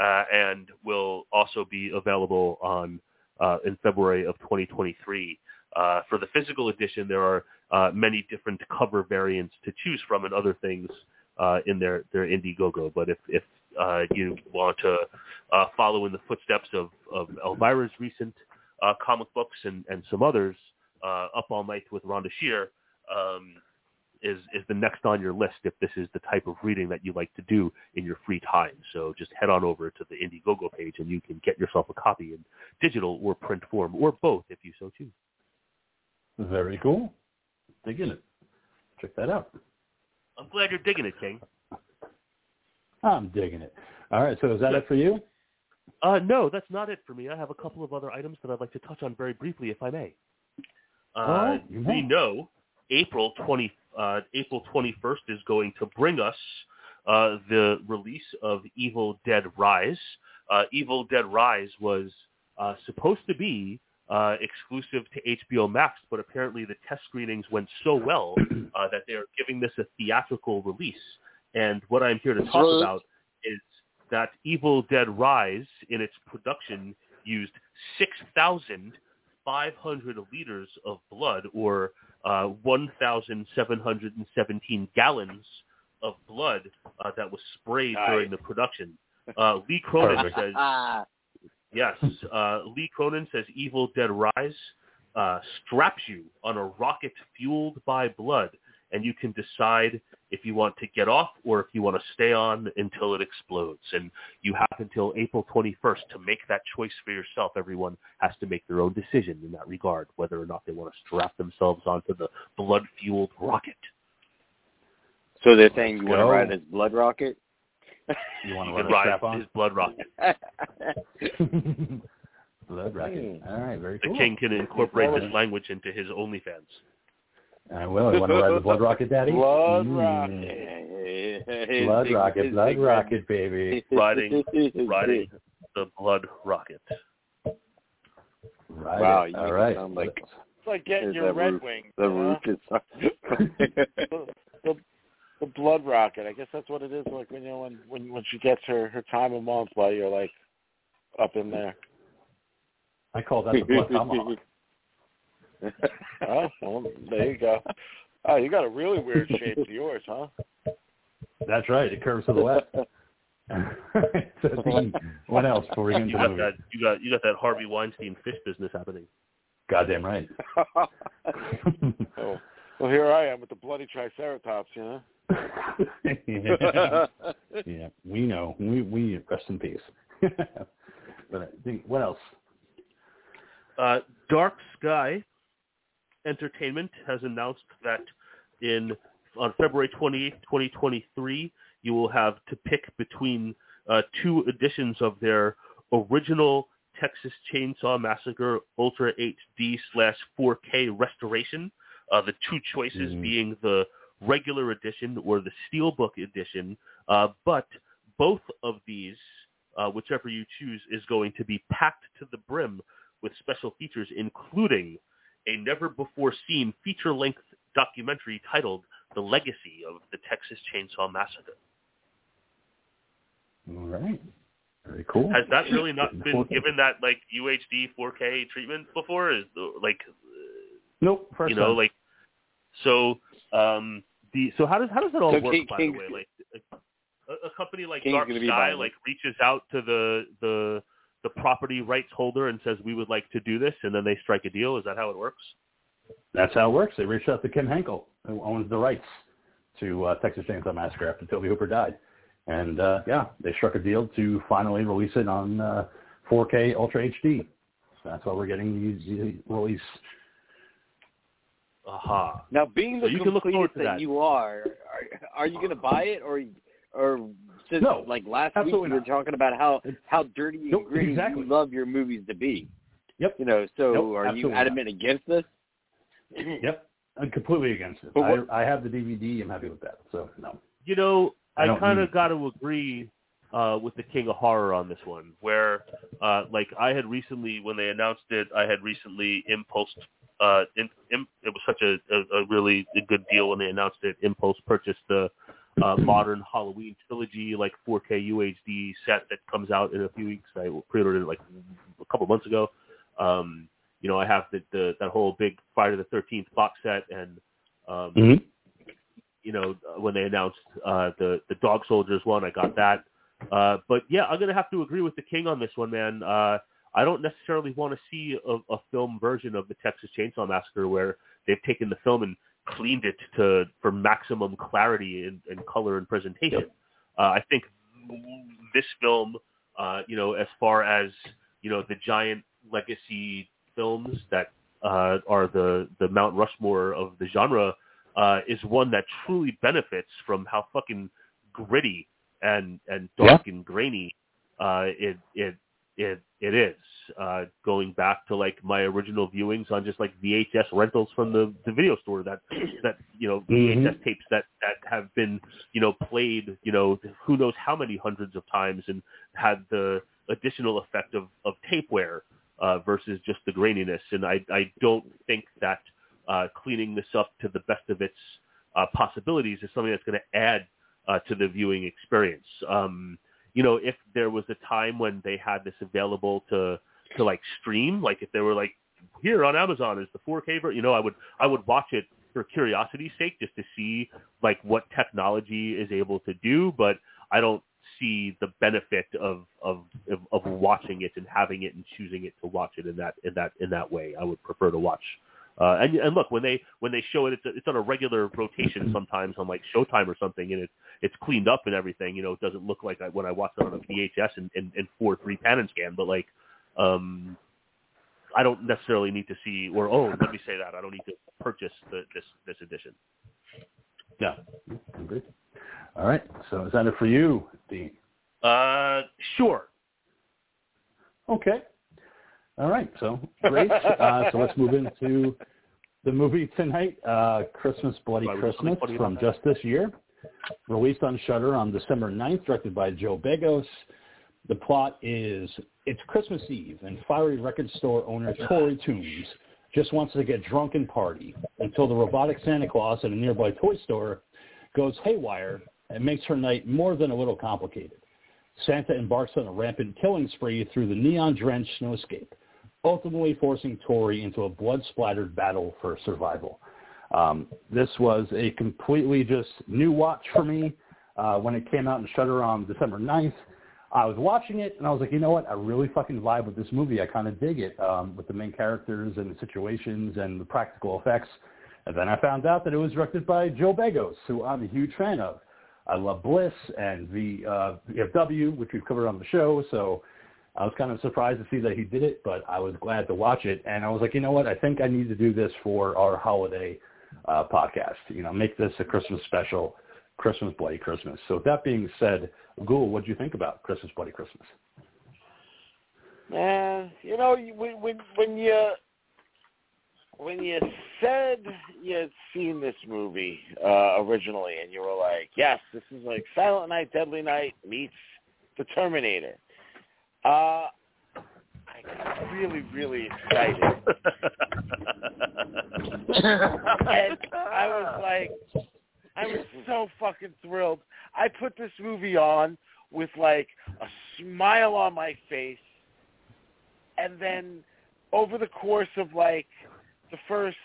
uh, and will also be available on uh, in February of 2023. Uh, for the physical edition, there are uh, many different cover variants to choose from and other things in their their Indiegogo. But if if uh, you want to uh, follow in the footsteps of, of Elvira's recent uh, comic books and, and some others, uh, Up All Night with Rhonda Shear um, is is the next on your list if this is the type of reading that you like to do in your free time. So just head on over to the Indiegogo page and you can get yourself a copy in digital or print form or both if you so choose. Very cool. Digging it. Check that out. I'm glad you're digging it, King. I'm digging it. All right. So is that it for you? Uh, no, that's not it for me. I have a couple of other items that I'd like to touch on very briefly, if I may. Uh, Oh, we know April 20, uh, April 21st is going to bring us uh, the release of Evil Dead Rise. Uh, Evil Dead Rise was uh, supposed to be uh, exclusive to HBO Max, but apparently the test screenings went so well (clears throat) uh, that they are giving this a theatrical release. And what I'm here to talk Sweet. about is that Evil Dead Rise in its production used 6,500 liters of blood or uh, 1,717 gallons of blood uh, that was sprayed Nice. during the production. Uh, Lee Cronin Perfect. says, (laughs) yes, uh, Lee Cronin says Evil Dead Rise uh, straps you on a rocket fueled by blood, and you can decide if you want to get off or if you want to stay on until it explodes. And you have until April 21st to make that choice for yourself. Everyone has to make their own decision in that regard, whether or not they want to strap themselves onto the blood-fueled rocket. so they're saying you want to ride this blood rocket? You want to He run could a ride strap on? his blood rocket. (laughs) Blood rocket. All right, very The cool. king can incorporate this language into his OnlyFans. I will. You want to ride the blood rocket, Daddy? Blood Mm. rocket. Blood rocket, blood rocket, baby. Riding, (laughs) riding the blood rocket. Right. Wow, you All make it sound like- It's like getting your Red roof- Wings. The you know? roof is the, the the blood rocket. I guess that's what it is. Like when you know when when when she gets her her time of month while you're like up in there. I call that the blood tomahawk. (laughs) (laughs) Oh, well, there you go. Oh, you got a really weird shape to yours, huh? That's right. It curves to the left. (laughs) What else before we get You into the got movie? that. You got you got that Harvey Weinstein fish business happening. Goddamn right. (laughs) Oh, well, here I am with the bloody triceratops, you know. yeah. yeah, we know. We we rest in peace. but I think what else? Uh, Dark Sky Entertainment has announced that in on February 28th, 2023, you will have to pick between uh, two editions of their original Texas Chainsaw Massacre Ultra HD slash 4K restoration. Uh, the two choices Mhm. being the regular edition or the Steelbook edition, uh, but both of these, uh, whichever you choose, is going to be packed to the brim with special features, including a never-before-seen feature-length documentary titled "The Legacy of the Texas Chainsaw Massacre." All right. Very cool. Has that really not been given that like UHD 4K treatment before? Is the- like Nope. First you know time. like so um the so how does how does that all So work King- by King- the way like a, a company like King's Dark Sky like reaches out to the the the property rights holder and says we would like to do this and then they strike a deal is that how it works That's how it works. They reached out to Kim Henkel, who owns the rights to uh, Texas Chainsaw Massacre after Tobe Hooper died. And uh, yeah, they struck a deal to finally release it on uh, 4K Ultra HD. So that's why we're getting these, these release. aha Now, being the So you can look forward to that, that. you are, are, are you going to buy it, or, or since No, like last week absolutely you were not. talking about how how dirty and Nope, gritty exactly. you love your movies to be? Yep. You know, so Nope, are you absolutely not. adamant against this? (clears throat) Yep. I'm completely against it. But I, I have the DVD. I'm happy with that. So no. you know I I kind of got to agree uh, with the King of Horror on this one, where uh, like I had recently when they announced it, I had recently impulse. Uh, in, in, it was such a, a, a really a good deal when they announced it. Impulse purchased the uh, modern Halloween trilogy, like 4K UHD set that comes out in a few weeks. I pre-ordered it like a couple months ago. Um, you know, I have the, the that whole big Friday the 13th box set, and um, Mm-hmm. you know, when they announced uh, the the Dog Soldiers one, I got that. Uh, but yeah, I'm gonna have to agree with the King on this one, man. Uh, I don't necessarily want to see a, a film version of the Texas Chainsaw Massacre where they've taken the film and cleaned it to for maximum clarity and, and color and presentation. Yep. Uh, I think this film, uh, you know, as far as you know, the giant legacy films that uh, are the the Mount Rushmore of the genre, uh, is one that truly benefits from how fucking gritty and and dark and grainy uh, it it it it is. Uh, going back to like my original viewings on just like VHS rentals from the, the video store that (clears throat) that you know VHS Mhm. tapes that that have been you know played you know who knows how many hundreds of times and had the additional effect of of tape wear uh, versus just the graininess. And I I don't think that uh, cleaning this up to the best of its uh, possibilities is something that's going to add uh, to the viewing experience. Um, you know, if there was a time when they had this available to to like stream, like if they were like here on Amazon is the 4K version, you know, I would I would watch it for curiosity's sake just to see like what technology is able to do, but I don't see the benefit of of of, of watching it and having it and choosing it to watch it in that in that in that way. I would prefer to watch uh, and and look when they when they show it, it's it's on a regular rotation sometimes on like Showtime or something, and it's it's cleaned up and everything. You know, it doesn't look like I, when I watch it on a VHS and and, and four three pan and scan, but like, um, I don't necessarily need to see or oh, let me say that I don't need to purchase the, this this edition. Yeah. Agreed. All right. So is that it for you, Dean? Uh, sure. Okay. All right. So great. uh, so let's move into the movie tonight, uh, Christmas Bloody Christmas from just this year. Released on Shudder on December 9th, directed by Joe Begos. The plot is it's Christmas Eve, and fiery record store owner Tori Toombs just wants to get drunk and party until the robotic Santa Claus at a nearby toy store goes haywire and makes her night more than a little complicated. Santa embarks on a rampant killing spree through the neon-drenched snowscape, ultimately forcing Tori into a blood-splattered battle for survival. Um, this was a completely just new watch for me uh, when it came out in Shudder on December 9th. I was watching it and I was like, you know what? I really fucking vibe with this movie. I kind of dig it um, with the main characters and the situations and the practical effects. And then I found out that it was directed by Joe Begos, who I'm a huge fan of. I love Bliss and the uh, VFW, which we've covered on the show. So I was kind of surprised to see that he did it, but I was glad to watch it. And I was like, you know what? I think I need to do this for our holiday uh, podcast. You know, make this a Christmas special, Christmas Bloody Christmas. So that being said, Ghoul, what do you think about Christmas Bloody Christmas? Man, you know, when when when you when you said you had seen this movie uh, originally, and you were like, "Yes, this is like Silent Night, Deadly Night meets the Terminator," uh, I got really, really excited, (laughs) and I was like, I was so fucking thrilled. I put this movie on with like a smile on my face, and then over the course of like the first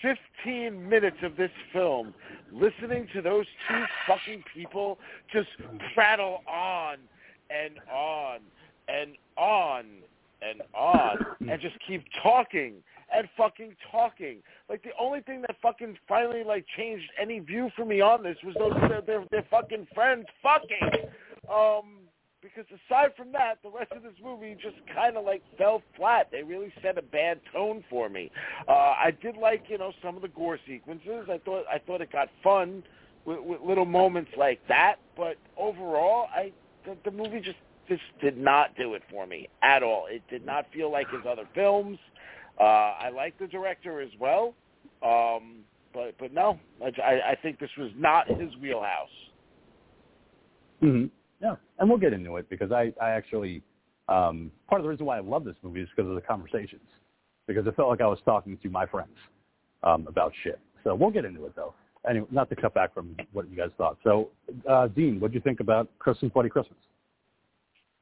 15 minutes of this film, listening to those two fucking people just prattle on and on and on and on (clears throat) and just keep talking and fucking talking. Like the only thing that fucking finally like changed any view for me on this was those their their, their fucking friends fucking. Um because aside from that, the rest of this movie just kind of like fell flat. They really set a bad tone for me. Uh, I did like you know some of the gore sequences. I thought I thought it got fun with, with little moments like that. But overall, I the, the movie just just did not do it for me at all. It did not feel like his other films. Uh, I like the director as well, um, but but no, I, I think this was not his wheelhouse. Mm-hmm. Yeah, and we'll get into it because I, I actually, um, part of the reason why I love this movie is because of the conversations, because it felt like I was talking to my friends um, about shit. So we'll get into it though. Anyway, not to cut back from what you guys thought. So, uh, Dean, what do you think about Christmas Bloody Christmas?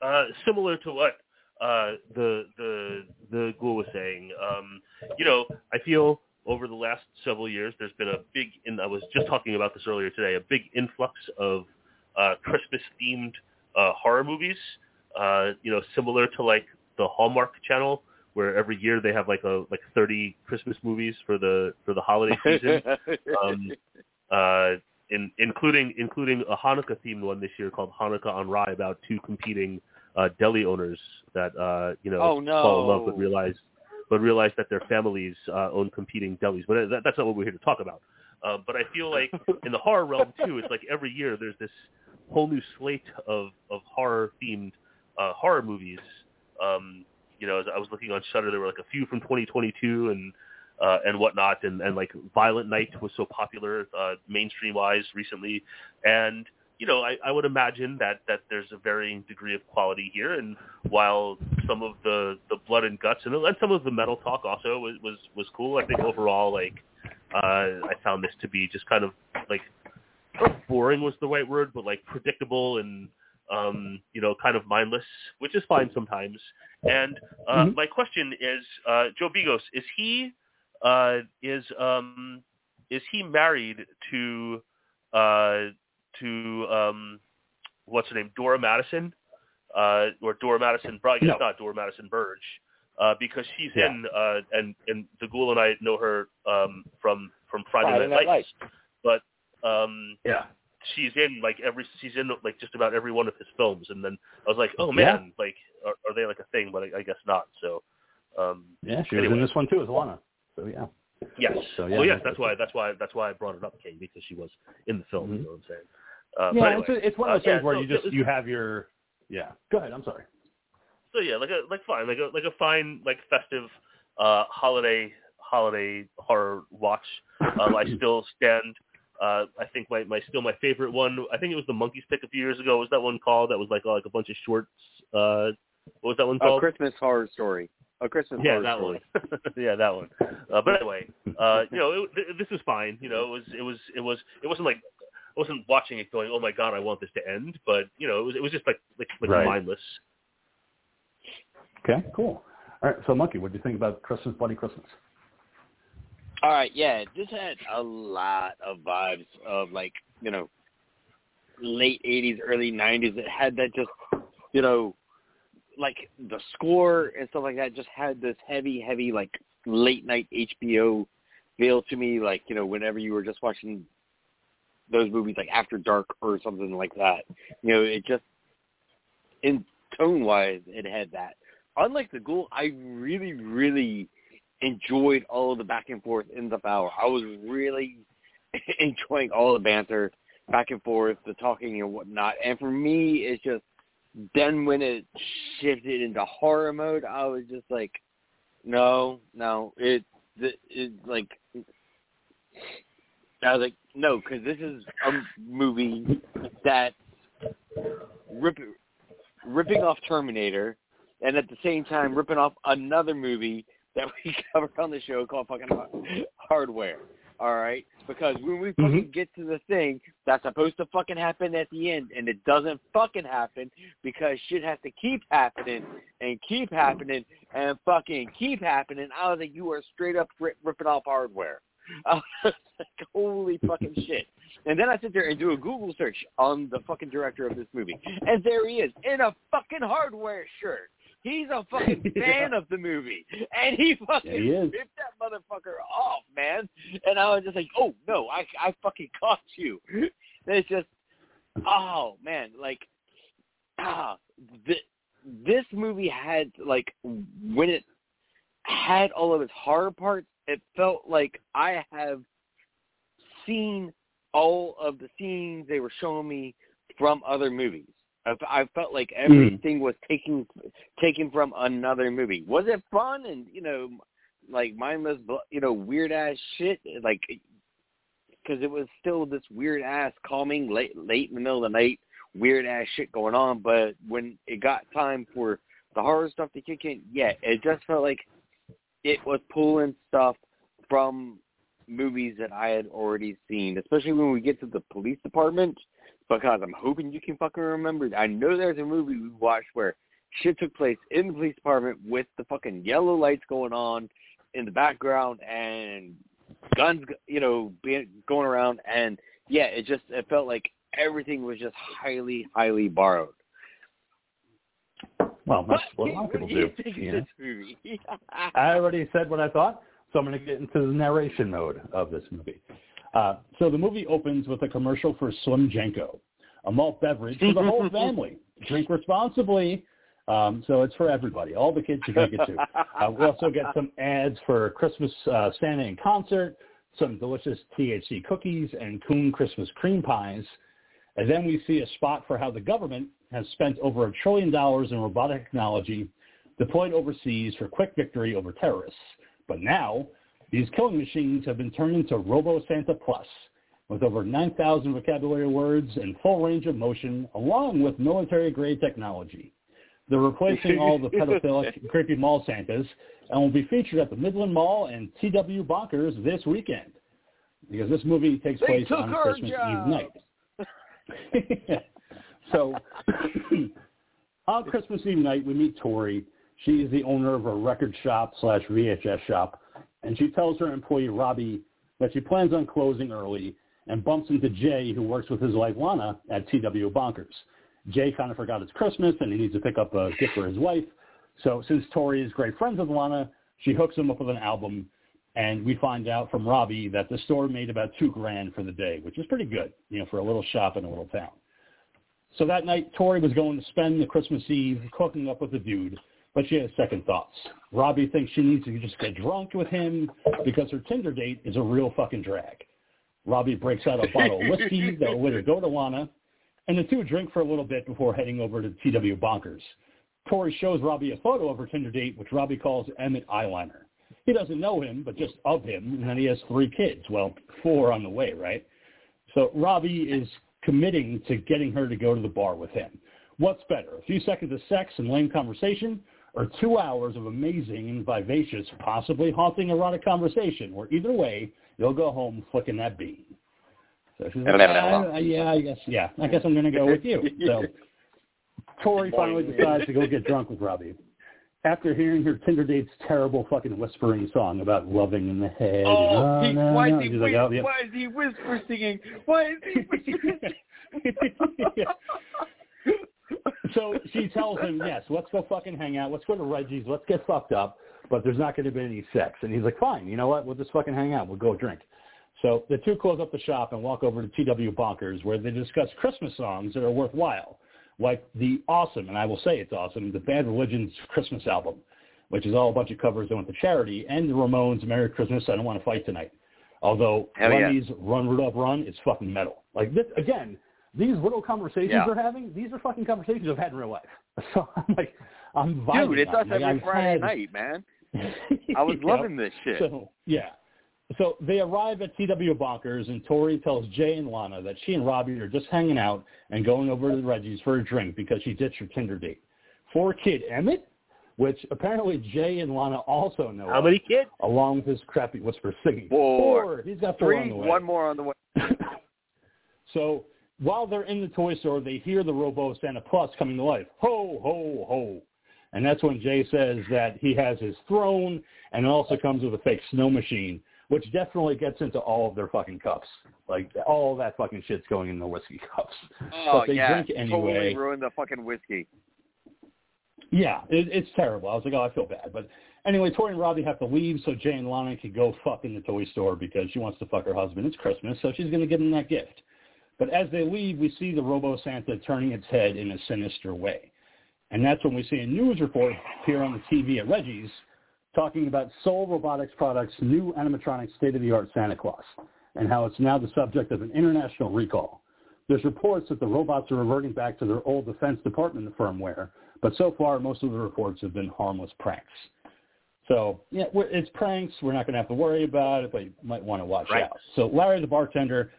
Uh, similar to what uh, the the the ghoul was saying. Um, you know, I feel over the last several years there's been a big, and I was just talking about this earlier today, a big influx of uh, Christmas themed uh, horror movies. Uh, you know, similar to like the Hallmark Channel, where every year they have like a like 30 Christmas movies for the for the holiday season. (laughs) um, uh, in, including including a Hanukkah themed one this year called Hanukkah on Rye about two competing uh, deli owners that uh, you know Oh, no. fall in love but realize but realize that their families uh, own competing delis. But that, that's not what we're here to talk about. Uh, but I feel like in the horror realm too, it's like every year there's this whole new slate of of horror themed uh, horror movies. Um, you know, as I was looking on Shudder, there were like a few from 2022 and uh, and whatnot, and, and like Violent Night was so popular uh, mainstream wise recently, and you know, I, I would imagine that that there's a varying degree of quality here, and while some of the the blood and guts and, and some of the metal talk also was was, was cool, I think overall like uh, I found this to be just kind of like boring was the right word, but like predictable and um, you know, kind of mindless, which is fine sometimes. And uh, Mhm. my question is, uh, Joe Begos, is he uh, is um, is he married to uh, to um, what's her name, Dora Madison, uh, or Dora Madison? Probably No. not Dora Madison Burge, uh, because she's Yeah. in uh, and and the Ghoul and I know her um, from from Friday, Friday Night Night Lights, but um, Yeah. she's in like every she's in like just about every one of his films, and then I was like, oh Yeah. man, like are, are they like a thing? But I, I guess not. So um, Yeah, she was in this one too as Lana. So yeah. yes, So, yeah, well yes, that's why that's why that's why I brought it up, Kate, because she was in the film. Mhm. You know what I'm saying? Uh, yeah, anyway, it's, it's one of uh, those things yeah, where so- you just so- you have your Yeah. Go ahead. I'm sorry. So yeah, like a like fine, like a like a fine like festive uh holiday holiday horror watch. Um, I (clears throat) still stand. Uh, I think my, my still my favorite one. I think it was the Monkey's Pick a few years ago. What was that one called? That was like like a bunch of shorts. Uh, what was that one called? A? Christmas horror story. A Christmas yeah, that story. one. (laughs) yeah, that one. Uh, but anyway, uh, you know, it, th- this is fine. You know, it was it was it was it wasn't like I wasn't watching it going, oh my god, I want this to end. But you know, it was it was just like like, like Right. mindless. Okay. Cool. All right. So, Monkey, what do you think about Christmas Bloody Christmas? All right, yeah, this had a lot of vibes of like you know late '80s, early '90s. It had that just you know like the score and stuff like that. Just had this heavy, heavy like late night HBO feel to me. Like you know whenever you were just watching those movies like After Dark or something like that. You know, it just in tone wise, it had that. Unlike the Ghoul, I really, really enjoyed all of the back and forth in the hour. I was really (laughs) enjoying all the banter back and forth, the talking and whatnot. And for me, it's just then when it shifted into horror mode, I was just like, no, no, it, it, it like, I was like, no, because this is a movie that rip, ripping off Terminator, and at the same time ripping off another movie that we (laughs) covered on the show called fucking Hardware. All right, because when we mm-hmm. fucking get to the thing that's supposed to fucking happen at the end, and it doesn't fucking happen because shit has to keep happening and keep happening and fucking keep happening. I was like, you are straight up rip, ripping off Hardware. I was (laughs) like, holy fucking (laughs) shit. And then I sit there and do a Google search on the fucking director of this movie. And there he is in a fucking hardware shirt. He's a (laughs) fucking fan of the movie. And he fucking Yeah, he ripped that motherfucker off, man. And I was just like, oh, no, I, I fucking caught you. And (laughs) it's just, oh, man, like, ah, th- this movie had, like, when it had all of its horror parts, it felt like I have seen all of the scenes they were showing me from other movies. I, I felt like hmm. everything was taken taken from another movie. Was it fun and you know, like mindless, you know, weird ass shit? Like, because it was still this weird ass calming late late in the middle of the night, weird ass shit going on. But when it got time for the horror stuff to kick in, yeah, it just felt like it was pulling stuff from movies that I had already seen, especially when we get to the police department, because I'm hoping you can fucking remember. I know there's a movie we watched where shit took place in the police department with the fucking yellow lights going on in the background and guns, you know, being going around, and yeah, it just it felt like everything was just highly, highly borrowed. Well, that's what a What lot of people do you do. think you of know? this movie? I already said what I thought, so I'm going to get into the narration mode of this movie. Uh, so the movie opens with a commercial for Slim Jenko, a malt beverage for the whole (laughs) family. Drink responsibly. Um, so it's for everybody. All the kids should drink it too. (laughs) Uh, we also get some ads for Christmas uh, Santa in concert, some delicious THC cookies, and Coon Christmas cream pies. And then we see a spot for how the government has spent over a trillion dollars in robotic technology deployed overseas for quick victory over terrorists. But now, these killing machines have been turned into Robo Santa Plus, with over 9,000 vocabulary words and full range of motion, along with military-grade technology. They're replacing all the (laughs) pedophilic, creepy mall Santas, and will be featured at the Midland Mall and TW Bonkers this weekend, because this movie takes They place on Christmas. Eve night. (laughs) so (clears throat) on Christmas Eve night, we meet Tori. She is the owner of a record shop slash VHS shop, and she tells her employee Robbie that she plans on closing early and bumps into Jay, who works with his wife Lana at TW Bonkers. Jay kind of forgot it's Christmas and he needs to pick up a gift for his wife. So since Tori is great friends with Lana, she hooks him up with an album, and we find out from Robbie that the store made about two grand for the day, which is pretty good, you know, for a little shop in a little town. So that night, Tori was going to spend the Christmas Eve cooking up with the dude, but she has second thoughts. Robbie thinks she needs to just get drunk with him because her Tinder date is a real fucking drag. Robbie breaks out a bottle of whiskey that will later go to Lana, And the two drink for a little bit before heading over to TW Bonkers. Tori shows Robbie a photo of her Tinder date, which Robbie calls Emmett Eyeliner. He doesn't know him, but just of him, and then he has three kids. Well, four on the way, right? So Robbie is committing to getting her to go to the bar with him. What's better, a few seconds of sex and lame conversation, or two hours of amazing and vivacious, possibly haunting erotic conversation, where either way, you'll go home flicking that bean. So she's like, yeah, uh, yeah, I guess, yeah, I guess I'm going to go with you. So (laughs) Tori finally decides to go get drunk with Robbie. After hearing her Tinder date's terrible fucking whispering song about loving in the head. Oh, he, no, why, no, is he she's like, oh, yeah. why is he whisper singing? Why is he whispering? (laughs) (laughs) so she tells him, yes, let's go fucking hang out. Let's go to Reggie's. Let's get fucked up. But there's not going to be any sex. And he's like, fine. You know what? We'll just fucking hang out. We'll go drink. So the two close up the shop and walk over to TW Bonkers where they discuss Christmas songs that are worthwhile, like the awesome, and I will say it's awesome, the Bad Religion's Christmas album, which is all a bunch of covers that went to charity, and the Ramones' Merry Christmas, I Don't Want to Fight Tonight. Although Hell yeah. Run Rudolph Run is fucking metal. Like this, again, these little conversations Yeah. we're having, these are fucking conversations I've had in real life. (laughs) So I'm like, I'm vibing. Dude, it's on us it. Like, every I've Friday had- night, man. (laughs) I was You know? loving this shit. So yeah. So they arrive at TW Bonkers, and Tori tells Jay and Lana that she and Robbie are just hanging out and going over to Reggie's for a drink because she ditched her Tinder date. For kid Emmett, which apparently Jay and Lana also know. How many kids? Along with his crappy whisper singing. Four. Four. He's got four on Three, the way. one more on the way. (laughs) so while they're in the toy store, they hear the Robo Santa Plus coming to life. Ho, ho, ho. And that's when Jay says that he has his throne and it also comes with a fake snow machine, which definitely gets into all of their fucking cups. Like all that fucking shit's going in the whiskey cups. Oh but they yeah, drink anyway. totally ruined the fucking whiskey. Yeah, it, it's terrible. I was like, oh, I feel bad. But anyway, Tori and Robbie have to leave so Jay and Lana can go fuck in the toy store because she wants to fuck her husband. It's Christmas, so she's going to give him that gift. But as they leave, we see the Robo Santa turning its head in a sinister way. And that's when we see a news report appear on the TV at Reggie's talking about Soul Robotics Products' new animatronic state-of-the-art Santa Claus and how it's now the subject of an international recall. There's reports that the robots are reverting back to their old Defense Department firmware, but so far most of the reports have been harmless pranks. So yeah, it's pranks. We're not going to have to worry about it, but you might want to watch Right. out. So Larry, the bartender,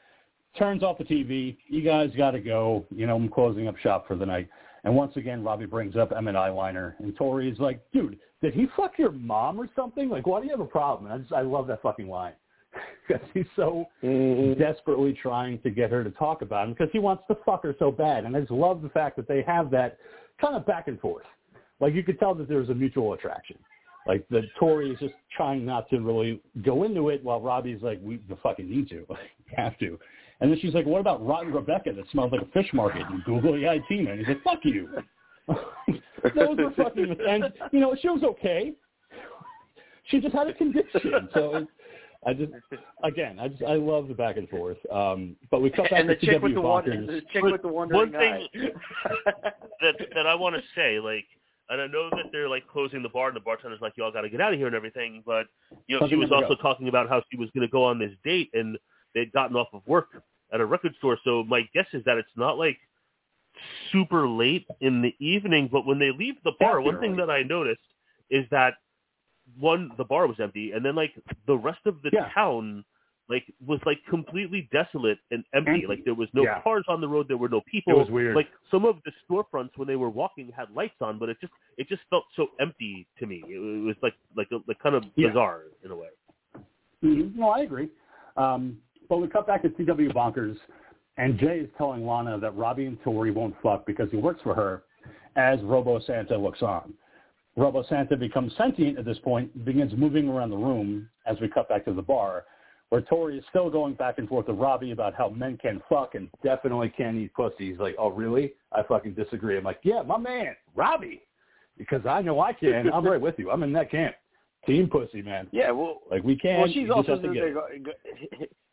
turns off the TV. You guys got to go. You know, I'm closing up shop for the night. And once again, Robbie brings up Emmett Eyeliner, and Tori's like, "Dude, did he fuck your mom or something? Like, why do you have a problem?" And I just, I love that fucking line (laughs) because he's so mm-hmm. desperately trying to get her to talk about him because he wants to fuck her so bad. And I just love the fact that they have that kind of back and forth. Like you could tell that there's a mutual attraction. Like the Tori is just trying not to really go into it while Robbie's like, we the fucking need to. (laughs) Like, have to. And then she's like, what about Rotten Rebecca that smells like a fish market and Google eyed Tina? And he's like, fuck you. (laughs) Those were fucking, and you know, she was okay. She just had a condition. So it, I just, again, I just, I love the back and forth. Um, but we cut back and the to chick CW with the one, Bonkers. the chick with the wandering one thing- (laughs) that that I want to say, like, and I know that they're like closing the bar, and the bartender's like, "Y'all got to get out of here" and everything. But you know, she was also go. talking about how she was going to go on this date, and they'd gotten off of work at a record store. So my guess is that it's not like super late in the evening. But when they leave the bar, one thing that I noticed is that one, the bar was empty, and then like the rest of the Yeah. town. Like was like completely desolate and empty. Empty. Like there was no Yeah. cars on the road. There were no people. It was weird. Like some of the storefronts when they were walking had lights on, but it just it just felt so empty to me. It, it was like like a, like kind of Yeah. bizarre in a way. Mm-hmm. No, I agree. Um, but we cut back to TW Bonkers, and Jay is telling Lana that Robbie and Tori won't fuck because he works for her, as Robo Santa looks on. Robo Santa becomes sentient at this point, begins moving around the room as we cut back to the bar, where Tori is still going back and forth with Robbie about how men can fuck and definitely can eat pussy. He's like, oh, really? I fucking disagree. I'm like, yeah, my man, Robbie, because I know I can. I'm right with you. I'm in that camp. Team pussy, man. yeah, well, Like we can. well, she's also sitting there. (laughs)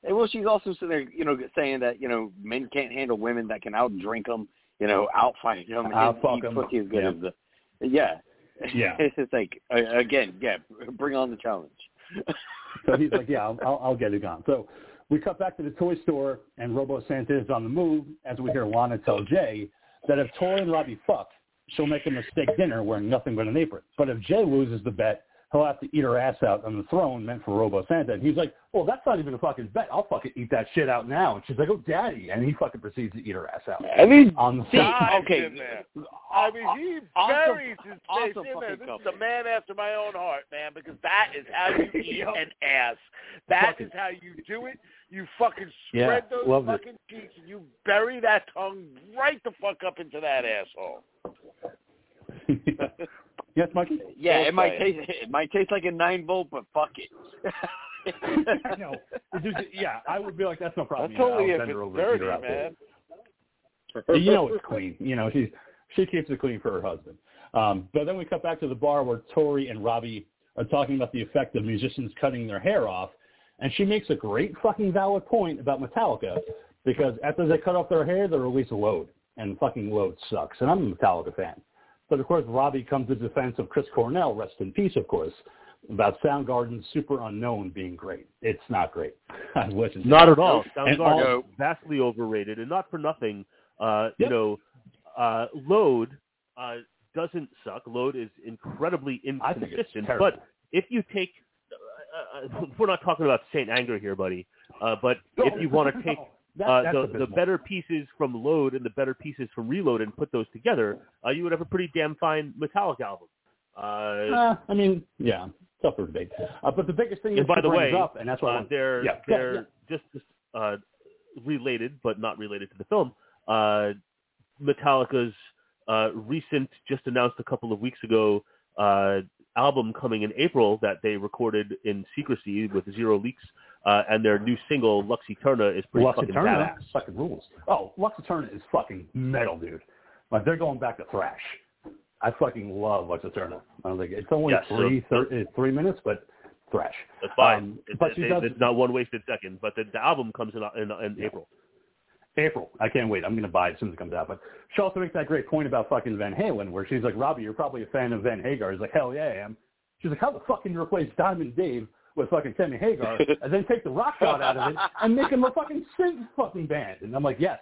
Well, she's also sitting there, you know, saying that you know men can't handle women that can out drink them, you know, out fight them, Out-fuck eat 'em. pussy as good Yeah. as the. Yeah. Yeah. (laughs) it's like again, yeah, bring on the challenge. So he's like, (laughs) yeah, I'll, I'll, I'll get it gone. So we cut back to the toy store, and Robo Santa is on the move as we hear Lana tell Jay that if Tori and Robbie fuck, she'll make a steak dinner wearing nothing but an apron. But if Jay loses the bet, he'll have to eat her ass out on the throne meant for Robo Santa. And he's like, well, that's not even a fucking bet. I'll fucking eat that shit out now. And she's like, oh, daddy. And he fucking proceeds to eat her ass out. I mean, on the see, okay, in there. I mean, he Awesome- buries his face awesome in there. This couple. is a man after my own heart, man, because that is how you (laughs) eat an ass. That Fucking- is how you do it. You fucking Yeah, spread those loved it. fucking cheeks and you bury that tongue right the fuck up into that asshole. (laughs) (laughs) yes, Mikey? yeah, it might taste (laughs) it might taste like a nine volt, but fuck it. (laughs) I know. It's just- yeah, I would be like, that's no problem. That's you know, only I'll if send it's her over and eat dirty, her man. there. You know it's clean. You know, she's she keeps it clean for her husband. Um, but then we cut back to the bar where Tori and Robbie are talking about the effect of musicians cutting their hair off, and she makes a great fucking valid point about Metallica because after they cut off their hair, they release a load, and fucking load sucks. And I'm a Metallica fan. But of course, Robbie comes to defense of Chris Cornell, rest in peace, of course, about Soundgarden's Superunknown being great. It's not great. (laughs) I wish it's Not at all. Soundgarden all- vastly overrated, and not for nothing. Uh, Yep. You know, uh, Load uh, doesn't suck. Load is incredibly I think it's inconsistent. But if you take, uh, uh, (laughs) we're not talking about St. Anger here, buddy. Uh, but if you want to (laughs) take That- uh, the, the better pieces from Load and the better pieces from Reload and put those together, uh, you would have a pretty damn fine Metallica album. Uh, Uh, I mean, yeah, for debate. Uh, but the biggest thing that by the way, up, and that's I uh, they're yeah, they're yeah, just uh, related, but not related to the film. Uh, Metallica's uh, recent, just announced a couple of weeks ago, uh, album coming in April that they recorded in secrecy with zero leaks, uh, and their new single Lux Æterna is pretty fucking badass. fucking rules. Oh, Lux Æterna is fucking metal, dude. Like they're going back to thrash. I fucking love Lux Æterna. I don't think it's only Yes, so- three thir- uh, three minutes, but thrash. That's fine. Um, It's- but she it's- does- it's not one wasted second. But the, the album comes in in, in Yeah. April. April. I can't wait. I'm going to buy it as soon as it comes out. But she also makes that great point about fucking Van Halen, where she's like, Robbie, you're probably a fan of Van Hagar. He's like, hell yeah, I am. She's like, how the fuck can you replace Diamond Dave with fucking Kenny Hagar and then take the rock god out of it and make him a fucking synth fucking band? And I'm like, yes,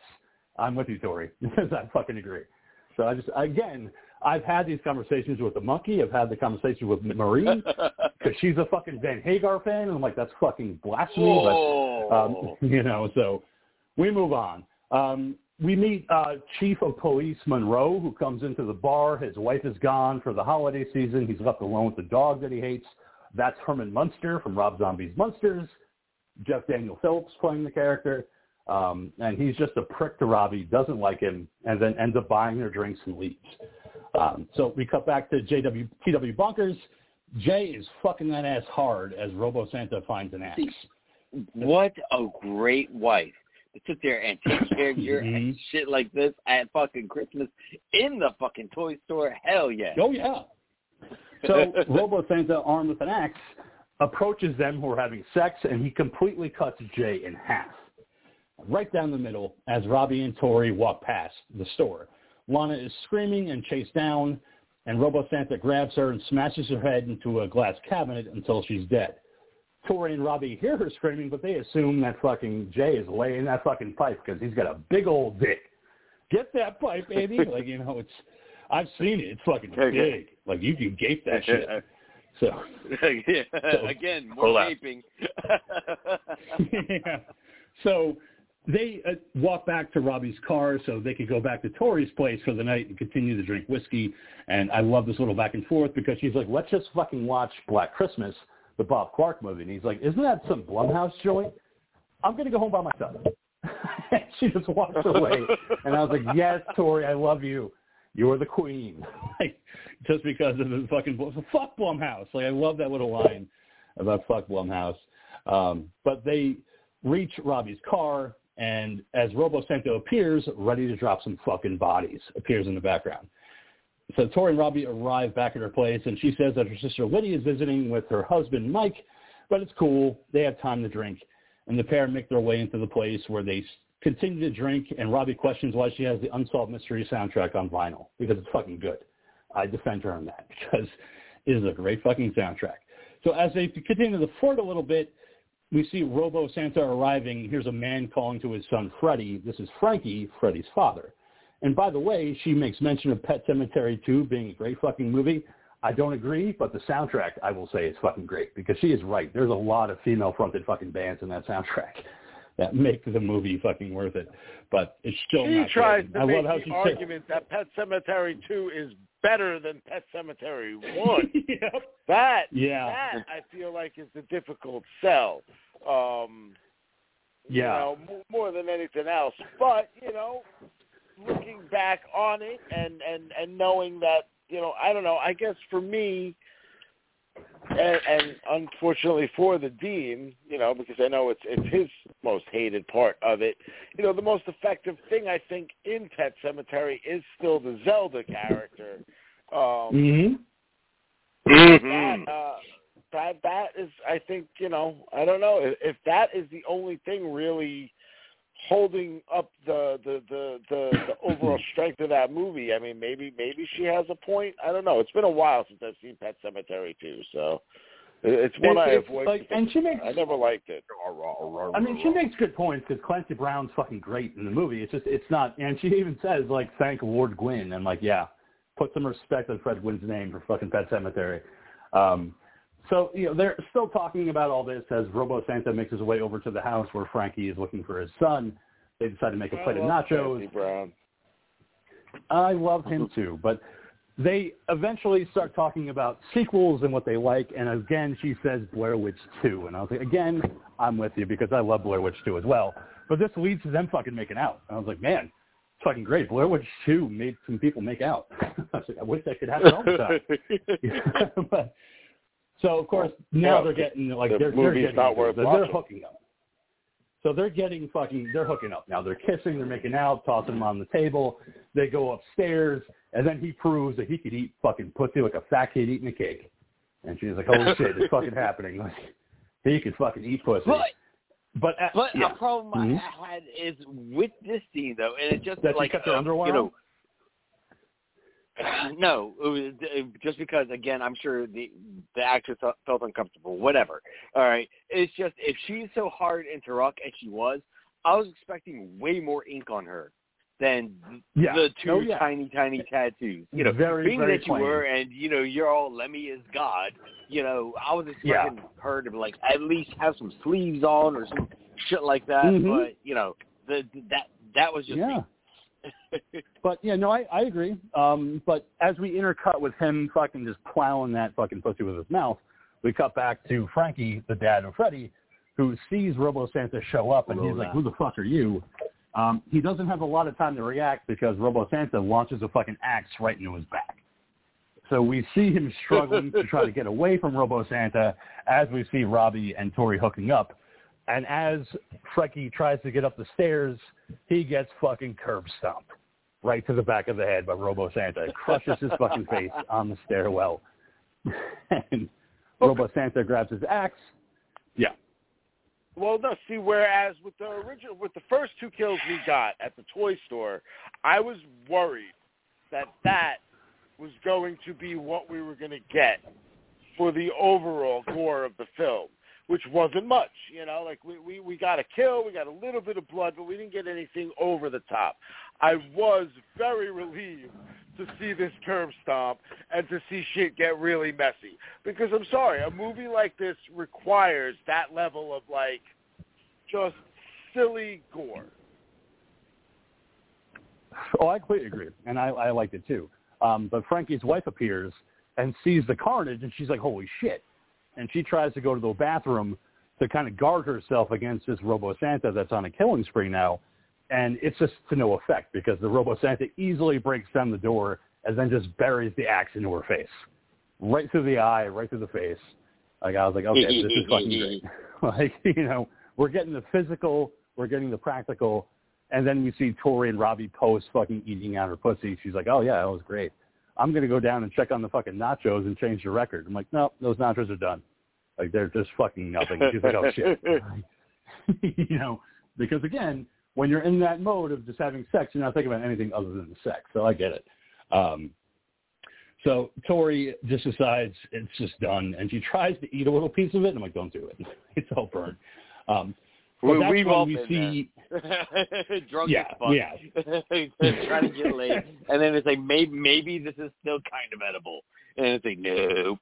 I'm with you, Tori. (laughs) I fucking agree. So I just, again, I've had these conversations with the monkey. I've had the conversations with Marie (laughs) because she's a fucking Van Hagar fan. And I'm like, that's fucking blasphemy. But um, (laughs) you know, so we move on. Um, we meet uh, Chief of Police Monroe, who comes into the bar. His wife is gone for the holiday season. He's left alone with the dog that he hates. That's Herman Munster from Rob Zombie's Munsters. Jeff Daniel Phillips playing the character. Um, and he's just a prick to Robbie, doesn't like him, and then ends up buying their drinks and leaves. Um, so we cut back to JW, TW Bonkers. Jay is fucking that ass hard as Robo Santa finds an axe. (laughs) What a great wife to sit there and take care of your Mhm. shit like this at fucking Christmas in the fucking toy store. Hell yeah. Oh yeah. So (laughs) Robo Santa, armed with an axe, approaches them who are having sex, and he completely cuts Jay in half, right down the middle, as Robbie and Tori walk past the store. Lana is screaming and chased down, and Robo Santa grabs her and smashes her head into a glass cabinet until she's dead. Tori and Robbie hear her screaming, but they assume that fucking Jay is laying that fucking pipe because he's got a big old dick. Get that pipe, baby! like you know, it's I've seen it. It's fucking big. Like you can gape that shit. (laughs) So (laughs) Yeah. Again, more gaping. (laughs) yeah. So they uh, walk back to Robbie's car so they could go back to Tori's place for the night and continue to drink whiskey. And I love this little back and forth because she's like, let's just fucking watch Black Christmas, the Bob Clark movie. And he's like, isn't that some Blumhouse joint? I'm going to go home by myself. and she just walks away. And I was like, yes, Tori, I love you. You're the queen. (laughs) like, just because of the fucking fuck Blumhouse. Like I love that little line about fuck Blumhouse. Um, but they reach Robbie's car, and as Robo Santo appears, ready to drop some fucking bodies, appears in the background. So Tori and Robbie arrive back at her place, and she says that her sister Lydia is visiting with her husband Mike, but it's cool. They have time to drink, and the pair make their way into the place where they continue to drink. And Robbie questions why she has the Unsolved Mystery soundtrack on vinyl because it's fucking good. I defend her on that (laughs) because it is a great fucking soundtrack. So as they continue to the fort a little bit, we see Robo Santa arriving. Here's a man calling to his son Freddy. This is Frankie, Freddy's father. And by the way, she makes mention of Pet Sematary 2 being a great fucking movie. I don't agree, but the soundtrack, I will say, is fucking great because she is right. There's a lot of female-fronted fucking bands in that soundtrack (laughs) that make the movie fucking worth it. But it's still She not tries good. to I make love how the argument that Pet Sematary 2 is better than Pet Sematary (laughs) 1. said, yep. That, Yeah. that I feel like is the difficult sell. Um, you Yeah. know, more than anything else. But you know, looking back on it and and and knowing that you know, I don't know. I guess for me, and, and unfortunately for the dean, you know, because I know it's it's his most hated part of it. You know, the most effective thing I think in Pet Sematary is still the Zelda character. Um, hmm that uh, that that is, I think, you know, I don't know if, if that is the only thing really holding up the the the the, the overall (laughs) strength of that movie. I mean, maybe maybe she has a point. I don't know. It's been a while since I've seen Pet Sematary too, so it- it's one I It's avoid. like, and she makes I never liked it. I mean, she makes good points because Clancy Brown's fucking great in the movie. It's just, it's not, and she even says like, thank Lord Gwynne. And like, yeah, put some respect on Fred Gwynne's name for fucking Pet Sematary. Um, so you know, they're still talking about all this as Robo Santa makes his way over to the house where Frankie is looking for his son. They decide to make a plate I of nachos. Clancy Brown. I love him too, but they eventually start talking about sequels and what they like. And again, she says Blair Witch 2. And I was like, again, I'm with you because I love Blair Witch 2 as well. But this leads to them fucking making out. And I was like, man, it's fucking great. Blair Witch 2 made some people make out. (laughs) I was like, I wish that could happen all the time. but, so of course now they're getting like the they're, they're movie's getting not worth they're, watching. they're hooking up. So they're getting fucking they're hooking up now. They're kissing, they're making out, tossing them on the table. They go upstairs, and then he proves that he could eat fucking pussy like a fat kid eating a cake. And she's like, "Holy shit, it's fucking happening!" (laughs) Like he could fucking eat pussy. But but uh, but yeah. a problem Mhm. I had is with this scene though, and it just that like she kept her uh, underwear you know. (laughs) No, it was just because again, I'm sure the the actress felt- felt uncomfortable. Whatever. All right, it's just if she's so hard into rock as she was, I was expecting way more ink on her than Yeah. the two Oh, yeah. tiny, tiny tattoos. You know, Very, being very that you plain. were, and you know, you're all Lemmy is God. You know, I was Yeah. expecting her to be like at least have some sleeves on or some shit like that. Mhm. But you know, the, that that was just yeah. me. But yeah, no, I, I agree. Um, but as we intercut with him fucking just plowing that fucking pussy with his mouth, we cut back to Frankie, the dad of Freddie, who sees Robo Santa show up, and he's like, "Who the fuck are you?" Um, he doesn't have a lot of time to react because Robo Santa launches a fucking axe right into his back. So we see him struggling to try to get away from Robo Santa as we see Robbie and Tori hooking up. And as Frankie tries to get up the stairs, he gets fucking curb stomped right to the back of the head by Robo Santa. Crushes his fucking face on the stairwell. (laughs) and Robo Santa grabs his axe. Yeah. Well, no. See, whereas with the original, with the first two kills we got at the toy store, I was worried that that was going to be what we were going to get for the overall gore of the film, which wasn't much. You know, like we we we got a kill, we got a little bit of blood, but we didn't get anything over the top. I was very relieved to see this curb stomp and to see shit get really messy. Because I'm sorry, a movie like this requires that level of like just silly gore. Oh, I completely agree, and I, I liked it too. Um, but Frankie's wife appears and sees the carnage, and she's like, "Holy shit!" And she tries to go to the bathroom to kind of guard herself against this Robo Santa that's on a killing spree now, and it's just to no effect because the Robo Santa easily breaks down the door and then just buries the axe into her face, right through the eye, right through the face. Like I was like, okay, this is fucking great. (laughs) (laughs) like you know, we're getting the physical, we're getting the practical, and then we see Tori and Robbie post fucking eating out her pussy. She's like, oh yeah, that was great. I'm gonna go down and check on the fucking nachos and change the record. I'm like, no, those nachos are done. Like they're just fucking nothing. She's like, oh shit. (laughs) you know, because again, when you're in that mode of just having sex, you're not thinking about anything other than the sex. So I get it. Um, so Tori just decides it's just done, and she tries to eat a little piece of it, and I'm like, don't do it. (laughs) It's all burned. Um, but We, we've all we see. (laughs) Drunk Yeah, as fuck. (laughs) trying to get laid, and then it's like maybe maybe this is still kind of edible, and it's like no.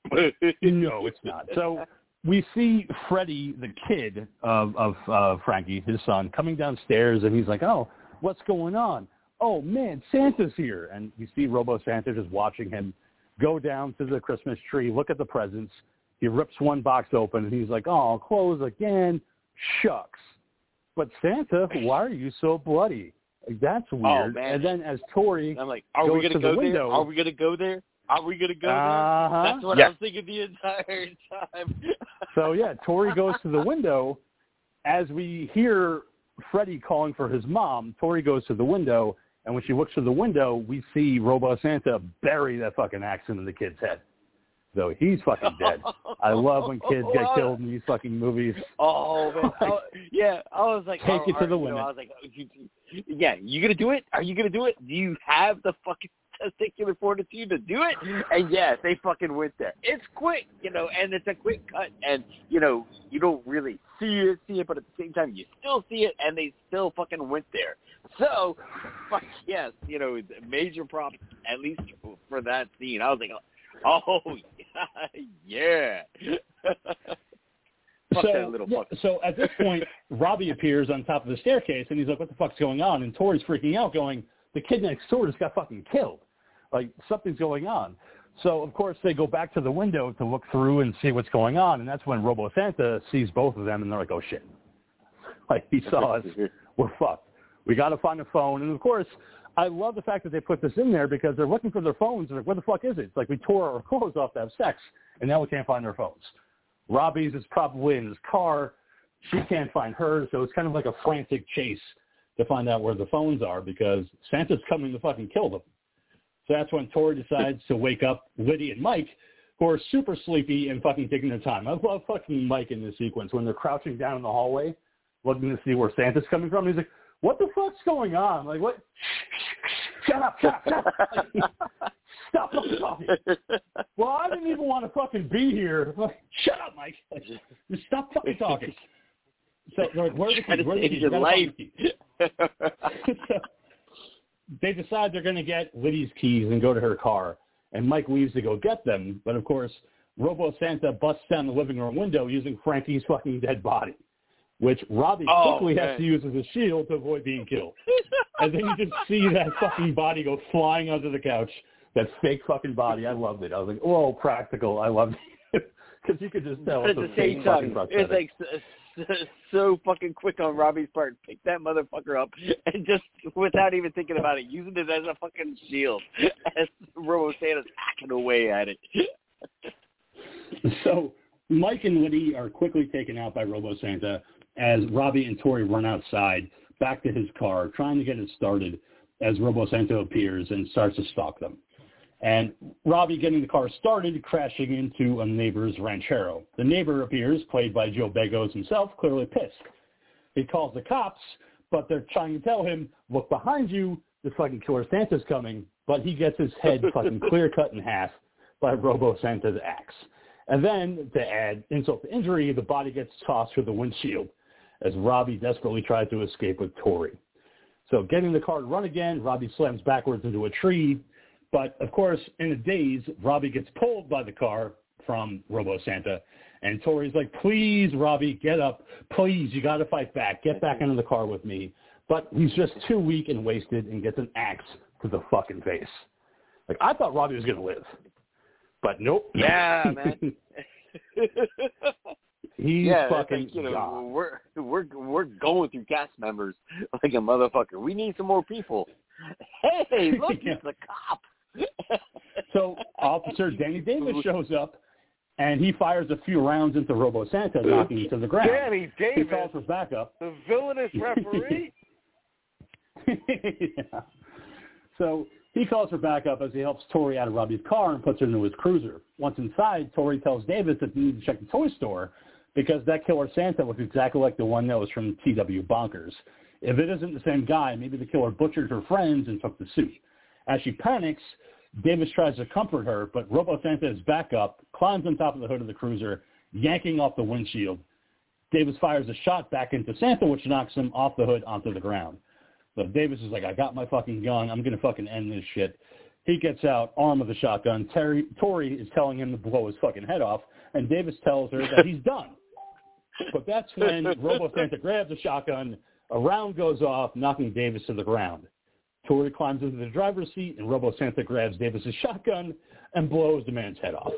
No, it's not. So we see Freddie, the kid of of uh, Frankie, his son, coming downstairs, and he's like, "Oh, what's going on? Oh man, Santa's here!" And we see Robo Santa just watching him go down to the Christmas tree, look at the presents. He rips one box open, and he's like, "Oh, clothes again? Shucks!" But Santa, why are you so bloody? That's weird. man. and then as Tori I'm like, are we gonna to the go there? window. Are we gonna go there? Are we gonna go Uh-huh. there? That's what Yeah. I was thinking the entire time. (laughs) So yeah, Tori goes to the window. As we hear Freddie calling for his mom, Tori goes to the window, and when she looks through the window, we see Robo Santa bury that fucking axe into the kid's head. So he's fucking dead. (laughs) I love when kids get killed in these fucking movies. Oh man, (laughs) yeah, I was like, Take oh, it to the you know. I was like, oh, you, yeah, you gonna do it? Are you gonna do it? Do you have the fucking (laughs) testicular fortitude to do it? And yeah, they fucking went there. It's quick, you know, and it's a quick cut, and you know, you don't really see it, see it, but at the same time, you still see it, and they still fucking went there. So, fuck yes, you know, major props at least for that scene. I was like, oh (laughs) yeah. (laughs) Fuck so, that little yeah, so at this point, (laughs) Robbie appears on top of the staircase, and he's like, "What the fuck's going on?" And Tori's freaking out, going, "The kid next door just got fucking killed. Like something's going on." So of course they go back to the window to look through and see what's going on, and that's when Robo Santa sees both of them, and they're like, "Oh shit!" Like he saw us. We're fucked. We got to find a phone, and of course. I love the fact that they put this in there because they're looking for their phones. They're like, "What the fuck is it?" It's like we tore our (laughs) clothes off to have sex, and now we can't find our phones. Robbie's is probably in his car. She can't find hers, so it's kind of like a frantic chase to find out where the phones are because Santa's coming to fucking kill them. So that's when Tori decides to wake up Liddy and Mike, who are super sleepy and fucking taking their time. I love fucking Mike in this sequence when they're crouching down in the hallway, looking to see where Santa's coming from. He's like, "What the fuck's going on? Like what? Shut up! Shut up! Shut up! (laughs) Stop fucking talking." Well, I didn't even want to fucking be here. Like, (laughs) Shut up, Mike. Like, just stop fucking talking. So like, where are the keys? Where are the keys? your life. so (laughs) they decide they're going to get Liddy's keys and go to her car. And Mike leaves to go get them. But of course, Robo Santa busts down the living room window using Frankie's fucking dead body, which Robbie Oh, quickly man. has to use as a shield to avoid being killed. (laughs) and then you just see that fucking body go flying onto the couch. That fake fucking body. I loved it. I was like, oh, practical. I loved it. (laughs) Because you could just tell But at it's the a fake same fucking time, it's like (laughs) so, fucking quick on Robbie's part. Pick that motherfucker up and just without even thinking about it, using it as a fucking shield. As Robo Santa's hacking away at it. So Mike and Liddy are quickly taken out by Robo Santa as Robbie and Tori run outside back to his car, trying to get it started as Robo Santa appears and starts to stalk them. And Robbie getting the car started, crashing into a neighbor's ranchero. The neighbor appears, played by Joe Begos himself, clearly pissed. He calls the cops, but they're trying to tell him, look behind you, this fucking killer Santa's coming. But he gets his head (laughs) fucking clear cut in half by Robo Santa's axe. And then, to add insult to injury, the body gets tossed through the windshield as Robbie desperately tries to escape with Tori. So getting the car to run again, Robbie slams backwards into a tree. But of course, in a daze, Robbie gets pulled by the car from Robo Santa. And Tori's like, please, Robbie, get up. Please, you got to fight back. Get back into the car with me. But he's just too weak and wasted and gets an axe to the fucking face. Like, I thought Robbie was going to live. But nope. Yeah, man. (laughs) (laughs) He's yeah, fucking like, you know, gone. we're we're we're going through cast members like a motherfucker. We need some more people. Hey, (laughs) look, Yeah. it's the cop. (laughs) So Officer Danny Davis shows up, and he fires a few rounds into Robo Santa, knocking him to the ground. Danny He Davis, calls for backup. the villainous referee. (laughs) yeah. So he calls for backup as he helps Tori out of Robbie's car and puts her into his cruiser. Once inside, Tori tells Davis that they need to check the toy store because that killer Santa looks exactly like the one that was from T.W. Bonkers. If it isn't the same guy, maybe the killer butchered her friends and took the suit. As she panics, Davis tries to comfort her, but Robo Santa is back up, climbs on top of the hood of the cruiser, yanking off the windshield. Davis fires a shot back into Santa, which knocks him off the hood onto the ground. But Davis is like, I got my fucking gun. I'm going to fucking end this shit. He gets out, arm of the shotgun. Terry, Tori is telling him to blow his fucking head off, and Davis tells her that he's done. But that's when Robo Santa grabs a shotgun, a round goes off, knocking Davis to the ground. Tori climbs into the driver's seat, and Robo Santa grabs Davis's shotgun and blows the man's head off.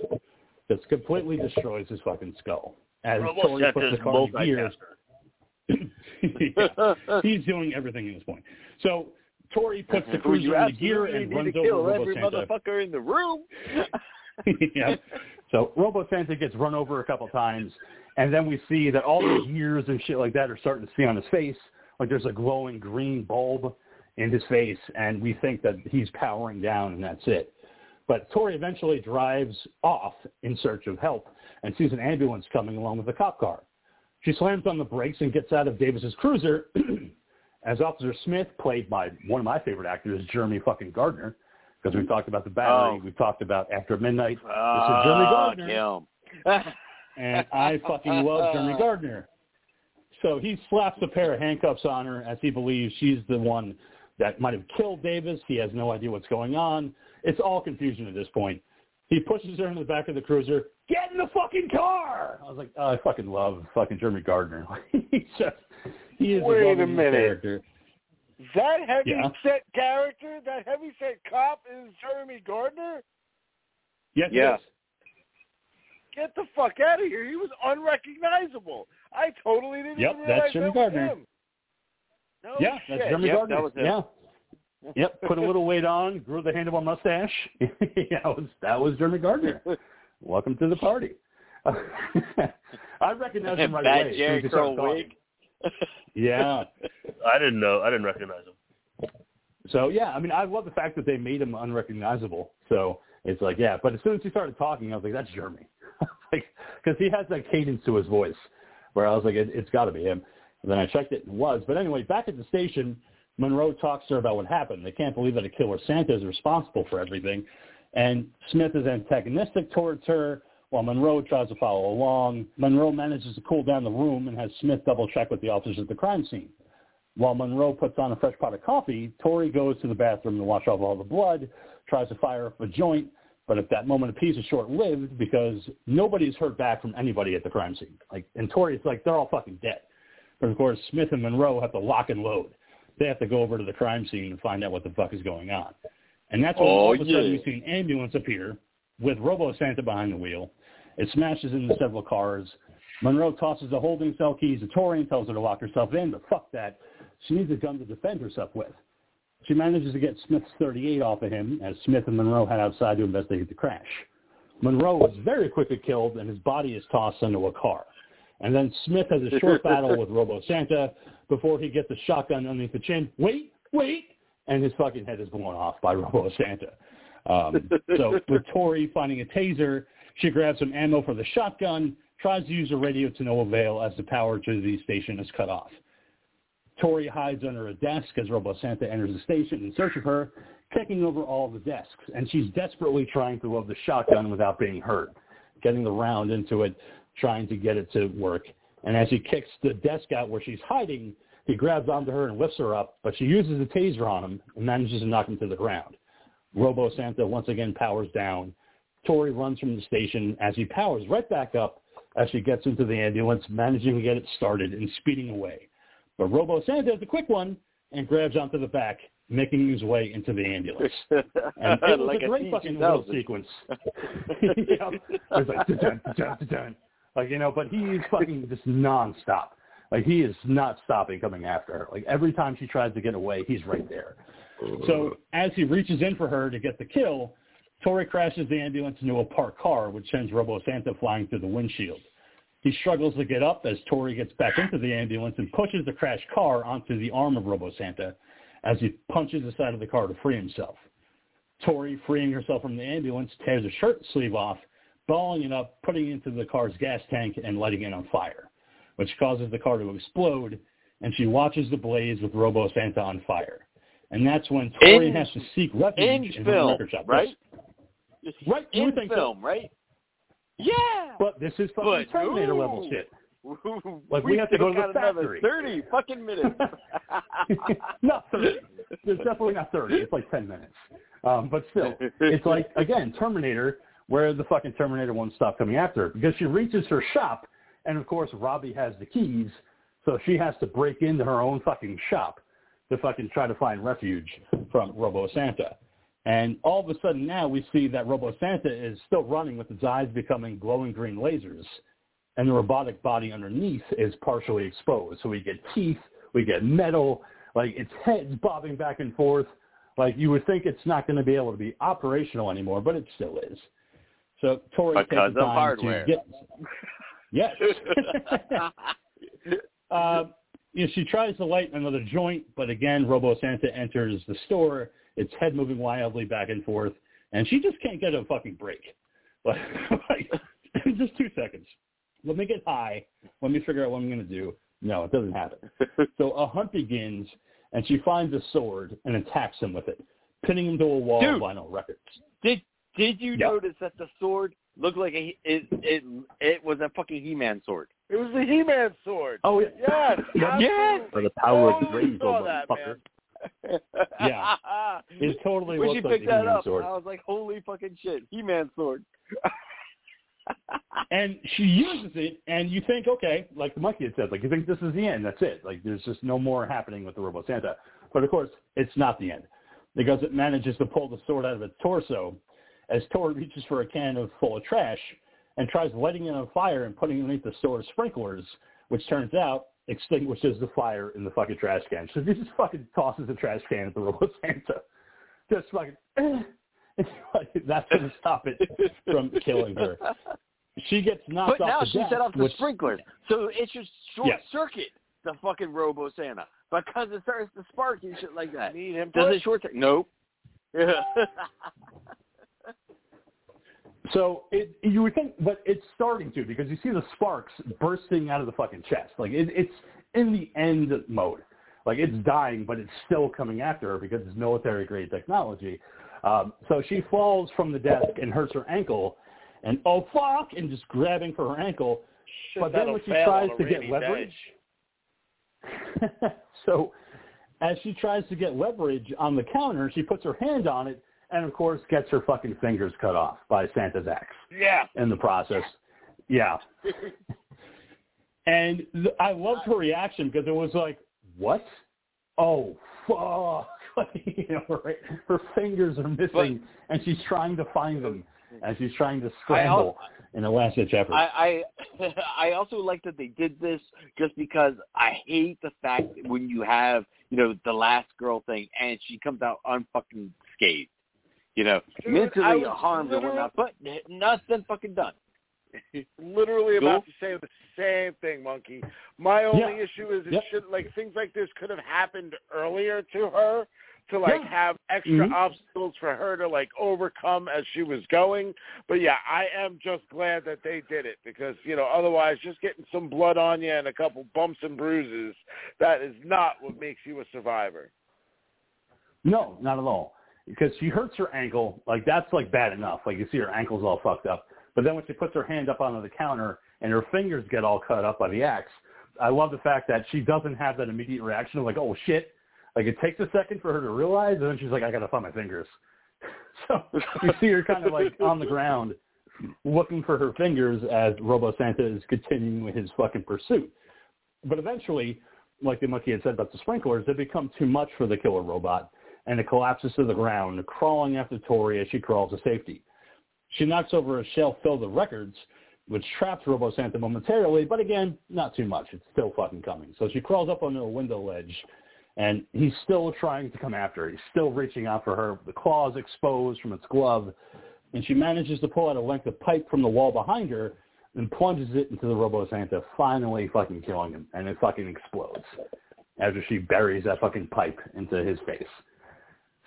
Just completely destroys his fucking skull. As Robo Tori puts the car in gear. Yeah. (laughs) he's doing everything at this point. So Tori puts the (laughs) cruiser into gear and runs to over kill Robo every Santa. motherfucker in the room. (laughs) yeah. So Robo Santa gets run over a couple times, and then we see that all the gears and shit like that are starting to see on his face. Like there's a glowing green bulb in his face, and we think that he's powering down, and that's it. But Tori eventually drives off in search of help and sees an ambulance coming along with a cop car. She slams on the brakes and gets out of Davis's cruiser (clears throat) as Officer Smith, played by one of my favorite actors, Jeremy fucking Gardner, because we talked about the battery, Oh. we talked about After Midnight. this is Jeremy Gardner. (laughs) and I fucking love Jeremy (laughs) Gardner. So he slaps a pair of handcuffs on her as he believes she's the one that might have killed Davis. He has no idea what's going on. It's all confusion at this point. He pushes her in the back of the cruiser. Get in the fucking car! I was like, oh, I fucking love fucking Jeremy Gardner. (laughs) He's just, he is Wait a minute. character. That heavy Yeah. set character, that heavy set cop is Jeremy Gardner? Yes, it Yeah. is. Get the fuck out of here. He was unrecognizable. I totally didn't Yep, even that's realize Jeremy that was Gardner. him. No Yeah, shit. that's Jeremy Yep, Gardner. that was him. Yeah. Yep, put a little weight on, grew the handlebar mustache. (laughs) yeah, that was, that was Jeremy Gardner. Welcome to the party. (laughs) I recognized him right Bad away. as soon Jerry as he started Curl wig. Yeah. (laughs) I didn't know. I didn't recognize him. So yeah, I mean, I love the fact that they made him unrecognizable. So it's like, yeah. But as soon as he started talking, I was like, that's Jeremy, (laughs) like because he has that cadence to his voice, where I was like, it, it's got to be him. And then I checked it, and it was. But anyway, back at the station, Monroe talks to her about what happened. They can't believe that a killer Santa is responsible for everything, and Smith is antagonistic towards her. While Monroe tries to follow along, Monroe manages to cool down the room and has Smith double check with the officers at the crime scene. While Monroe puts on a fresh pot of coffee, Tori goes to the bathroom to wash off all the blood, tries to fire up a joint, but at that moment of peace is short-lived because nobody's heard back from anybody at the crime scene. Like, and Tori's like, they're all fucking dead. But of course, Smith and Monroe have to lock and load. They have to go over to the crime scene and find out what the fuck is going on. And that's when Oh, all of a sudden yeah. we see an ambulance appear with Robo Santa behind the wheel. It smashes into several cars. Monroe tosses the holding cell keys to Tori and tells her to lock herself in, but fuck that. She needs a gun to defend herself with. She manages to get Smith's 38 off of him as Smith and Monroe head outside to investigate the crash. Monroe is very quickly killed and his body is tossed into a car. And then Smith has a short (laughs) battle with Robo Santa before he gets a shotgun underneath the chin. Wait, wait! And his fucking head is blown off by Robo Santa. Um, so (laughs) with Tori finding a taser, she grabs some ammo for the shotgun, tries to use a radio to no avail as the power to the station is cut off. Tori hides under a desk as Robo Santa enters the station in search of her, kicking over all the desks, and she's desperately trying to load the shotgun without being hurt, getting the round into it, trying to get it to work. And as he kicks the desk out where she's hiding, he grabs onto her and lifts her up, but she uses the taser on him and manages to knock him to the ground. Robo Santa once again powers down. Tori runs from the station as he powers right back up as she gets into the ambulance, managing to get it started and speeding away. But Robo Santa is a quick one and grabs onto the back, making his way into the ambulance. (laughs) And it was like a great T2000. fucking little sequence. (laughs) (laughs) It was like, dun, dun, dun. like, you know, but he's fucking just nonstop. Like, he is not stopping coming after her. Like, every time she tries to get away, he's right there. So as he reaches in for her to get the kill, Tori crashes the ambulance into a parked car, which sends Robo Santa flying through the windshield. He struggles to get up as Tori gets back into the ambulance and pushes the crashed car onto the arm of Robo Santa as he punches the side of the car to free himself. Tori, freeing herself from the ambulance, tears a shirt sleeve off, balling it up, putting it into the car's gas tank, and lighting it on fire, which causes the car to explode, and she watches the blaze with Robo Santa on fire. And that's when Tori has to seek refuge in her film, record shop. right? Right, In think so. film, right? Yeah. But this is fucking But Terminator no. level shit. (laughs) Like, we have to go to the got another factory. Thirty fucking minutes. (laughs) not 30. There's definitely not 30. It's like 10 minutes. Um, but still, it's like, (laughs) again, Terminator, where the fucking Terminator won't stop coming after her because she reaches her shop, and of course, Robbie has the keys, so she has to break into her own fucking shop to fucking try to find refuge from Robo Santa. And all of a sudden now we see that Robo Santa is still running with its eyes becoming glowing green lasers and the robotic body underneath is partially exposed. So we get teeth, we get metal, like its head's bobbing back and forth. Like you would think it's not going to be able to be operational anymore, but it still is. So Tori Because takes the time hardware. to get yes. (laughs) uh, you know, she tries to light another joint, but again, Robo Santa enters the store, its head moving wildly back and forth, and she just can't get a fucking break. (laughs) Like, like (laughs) just two seconds. Let me get high. Let me figure out what I'm going to do. No, it doesn't happen. (laughs) so a hunt begins, and she finds a sword and attacks him with it, pinning him to a wall Dude. of vinyl records. Did Did you Yeah. notice that the sword looked like a it it it was a fucking He-Man sword? It was the He-Man sword. Oh, yeah. Yes. Yes. For the power of the Totally rays, oh, that, motherfucker. Yeah. (laughs) It totally when looks like picked the that up, sword. I was like, "Holy fucking shit, He-Man sword!" (laughs) and she uses it, and you think, okay, like the monkey had said, like you think this is the end. That's it. Like there's just no more happening with the Robo Santa. But of course, it's not the end because it manages to pull the sword out of its torso as Tor reaches for a can of full of trash and tries lighting it on fire and putting it underneath the store's sprinklers, which turns out extinguishes the fire in the fucking trash can. So he just fucking tosses the trash can at the Robo Santa. Just fucking. (clears throat) That's going to stop it from killing her. She gets knocked But off But now the she desk, set off the which, sprinklers, so it should short Yes. circuit the fucking Robo Santa because it starts to spark and shit like that. Need him Does it short circuit? Nope. (laughs) So it, you would think, but it's starting to because you see the sparks bursting out of the fucking chest. Like it, it's in the end mode. Like it's dying, but it's still coming after her because it's military grade technology. Um, so she falls from the desk and hurts her ankle, and oh fuck, and just grabbing for her ankle. But then when she tries to get leverage, (laughs) so as she tries to get leverage on the counter, she puts her hand on it, and of course gets her fucking fingers cut off by Santa's axe Yeah. in the process. Yeah. (laughs) and th- I loved her reaction because it was like, what? Oh, fuck. (laughs) you know, her, her fingers are missing, and she's trying to find them, and she's trying to scramble in a last-ditch effort. I, I (laughs) I also like that they did this just because I hate the fact that when you have you know the last girl thing and she comes out unfucking scathed, you know, Dude, mentally harmed or literally- whatnot, but nothing fucking done. Literally Cool. about to say the same thing, Monkey. My only Yeah. issue is it should like things like this could have happened earlier to her to like Yeah. have extra Mhm. obstacles for her to like overcome as she was going. But yeah, I am just glad that they did it because, you know, otherwise just getting some blood on you and a couple bumps and bruises, that is not what makes you a survivor. No, not at all. Because she hurts her ankle, like that's like bad enough. Like you see her ankle's all fucked up. But then when she puts her hand up onto the counter and her fingers get all cut up by the axe, I love the fact that she doesn't have that immediate reaction of like, oh shit. Like it takes a second for her to realize, and then she's like, I gotta find my fingers. (laughs) so you see her kind of like on the ground looking for her fingers as Robo Santa is continuing his fucking pursuit. But eventually, like the monkey had said about the sprinklers, they become too much for the killer robot, and it collapses to the ground, crawling after Tori as she crawls to safety. She knocks over a shelf filled with records, which traps Robo Santa momentarily, but again, not too much. It's still fucking coming. So she crawls up onto a window ledge, and he's still trying to come after her. He's still reaching out for her. The claws exposed from its glove, and she manages to pull out a length of pipe from the wall behind her and plunges it into the Robo Santa, finally fucking killing him, and it fucking explodes after she buries that fucking pipe into his face.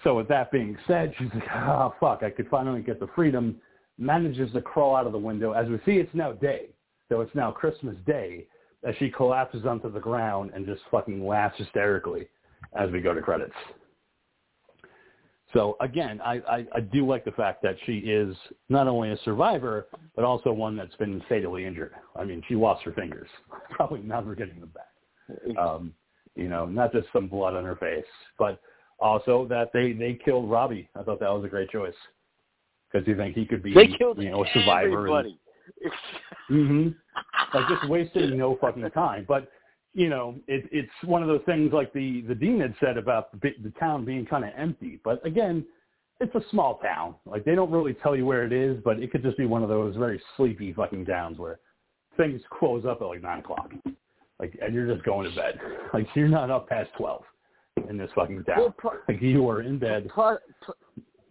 So with that being said, she's like, oh, fuck, I could finally get the freedom, manages to crawl out of the window. As we see, it's now day. So it's now Christmas Day as she collapses onto the ground and just fucking laughs hysterically as we go to credits. So again, I, I, I do like the fact that she is not only a survivor, but also one that's been fatally injured. I mean, she lost her fingers, (laughs) probably never getting them back. Um, you know, not just some blood on her face, but also that they they killed Robbie. I thought that was a great choice because you think he could be They killed you know a survivor. And, everybody. (laughs) hmm Like just wasting no fucking time. But you know, it, it's one of those things like the the dean had said about the, the town being kind of empty. But again, it's a small town. Like they don't really tell you where it is, but it could just be one of those very sleepy fucking towns where things close up at like nine o'clock. Like, and you're just going to bed. (laughs) Like you're not up past twelve in this fucking town. Well, pro- (laughs) Like you are in bed. plus, pl-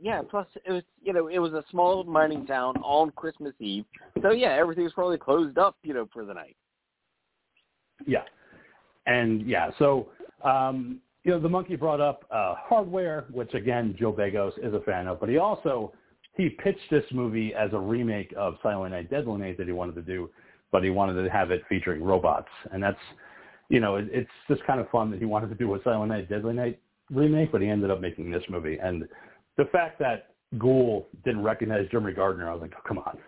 yeah, plus it was you know it was a small mining town on Christmas Eve, so yeah, everything was probably closed up you know for the night. Yeah. And yeah, so um, you know, the monkey brought up uh, hardware, which again Joe Begos is a fan of, but he also he pitched this movie as a remake of Silent Night, Deadly Night that he wanted to do, but he wanted to have it featuring robots, and that's you know, it, it's just kind of fun that he wanted to do a Silent Night, Deadly Night remake, but he ended up making this movie, and the fact that Ghoul didn't recognize Jeremy Gardner, I was like, oh, come on,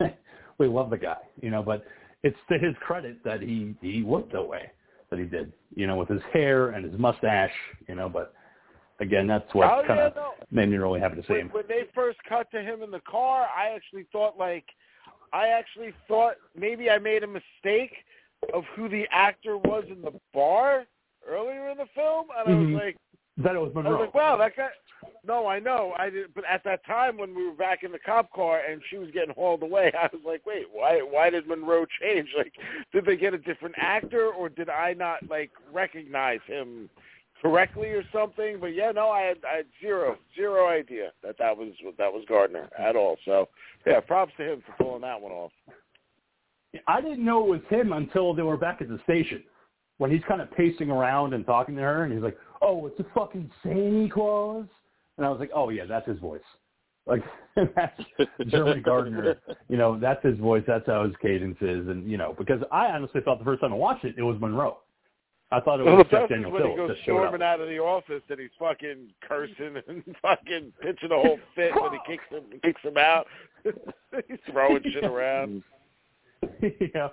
(laughs) we love the guy, you know, but it's to his credit that he he looked that way that he did, you know, with his hair and his mustache, you know. But again, that's what Oh, kind yeah, of no. made me really happy to see him. when they first cut to him in the car, I actually thought like I actually thought maybe I made a mistake of who the actor was in the bar earlier in the film, and I Mhm. was like, That it was I was like, wow, that guy. No, I know, I did, but at that time when we were back in the cop car and she was getting hauled away, (laughs) I was like, wait, why? Why did Monroe change? (laughs) Like, did they get a different actor, or did I not like recognize him correctly or something? But yeah, no, I had, I had zero, zero idea that that was that was Gardner at all. So yeah, props to him for pulling that one off. I didn't know it was him until they were back at the station when he's kind of pacing around and talking to her, and he's like, "Oh, it's a fucking Santa Claus," and I was like, "Oh yeah, that's his voice." Like (laughs) that's Jeremy Gardner. You know, that's his voice. That's how his cadence is, and you know, because I honestly thought the first time I watched it, it was Monroe. I thought it was the Jeff best is Daniel when he Phillips goes up. storming out of the office and he's fucking cursing (laughs) and fucking pitching a whole fit when he kicks him kicks him out. (laughs) he's throwing shit around. (laughs) yeah.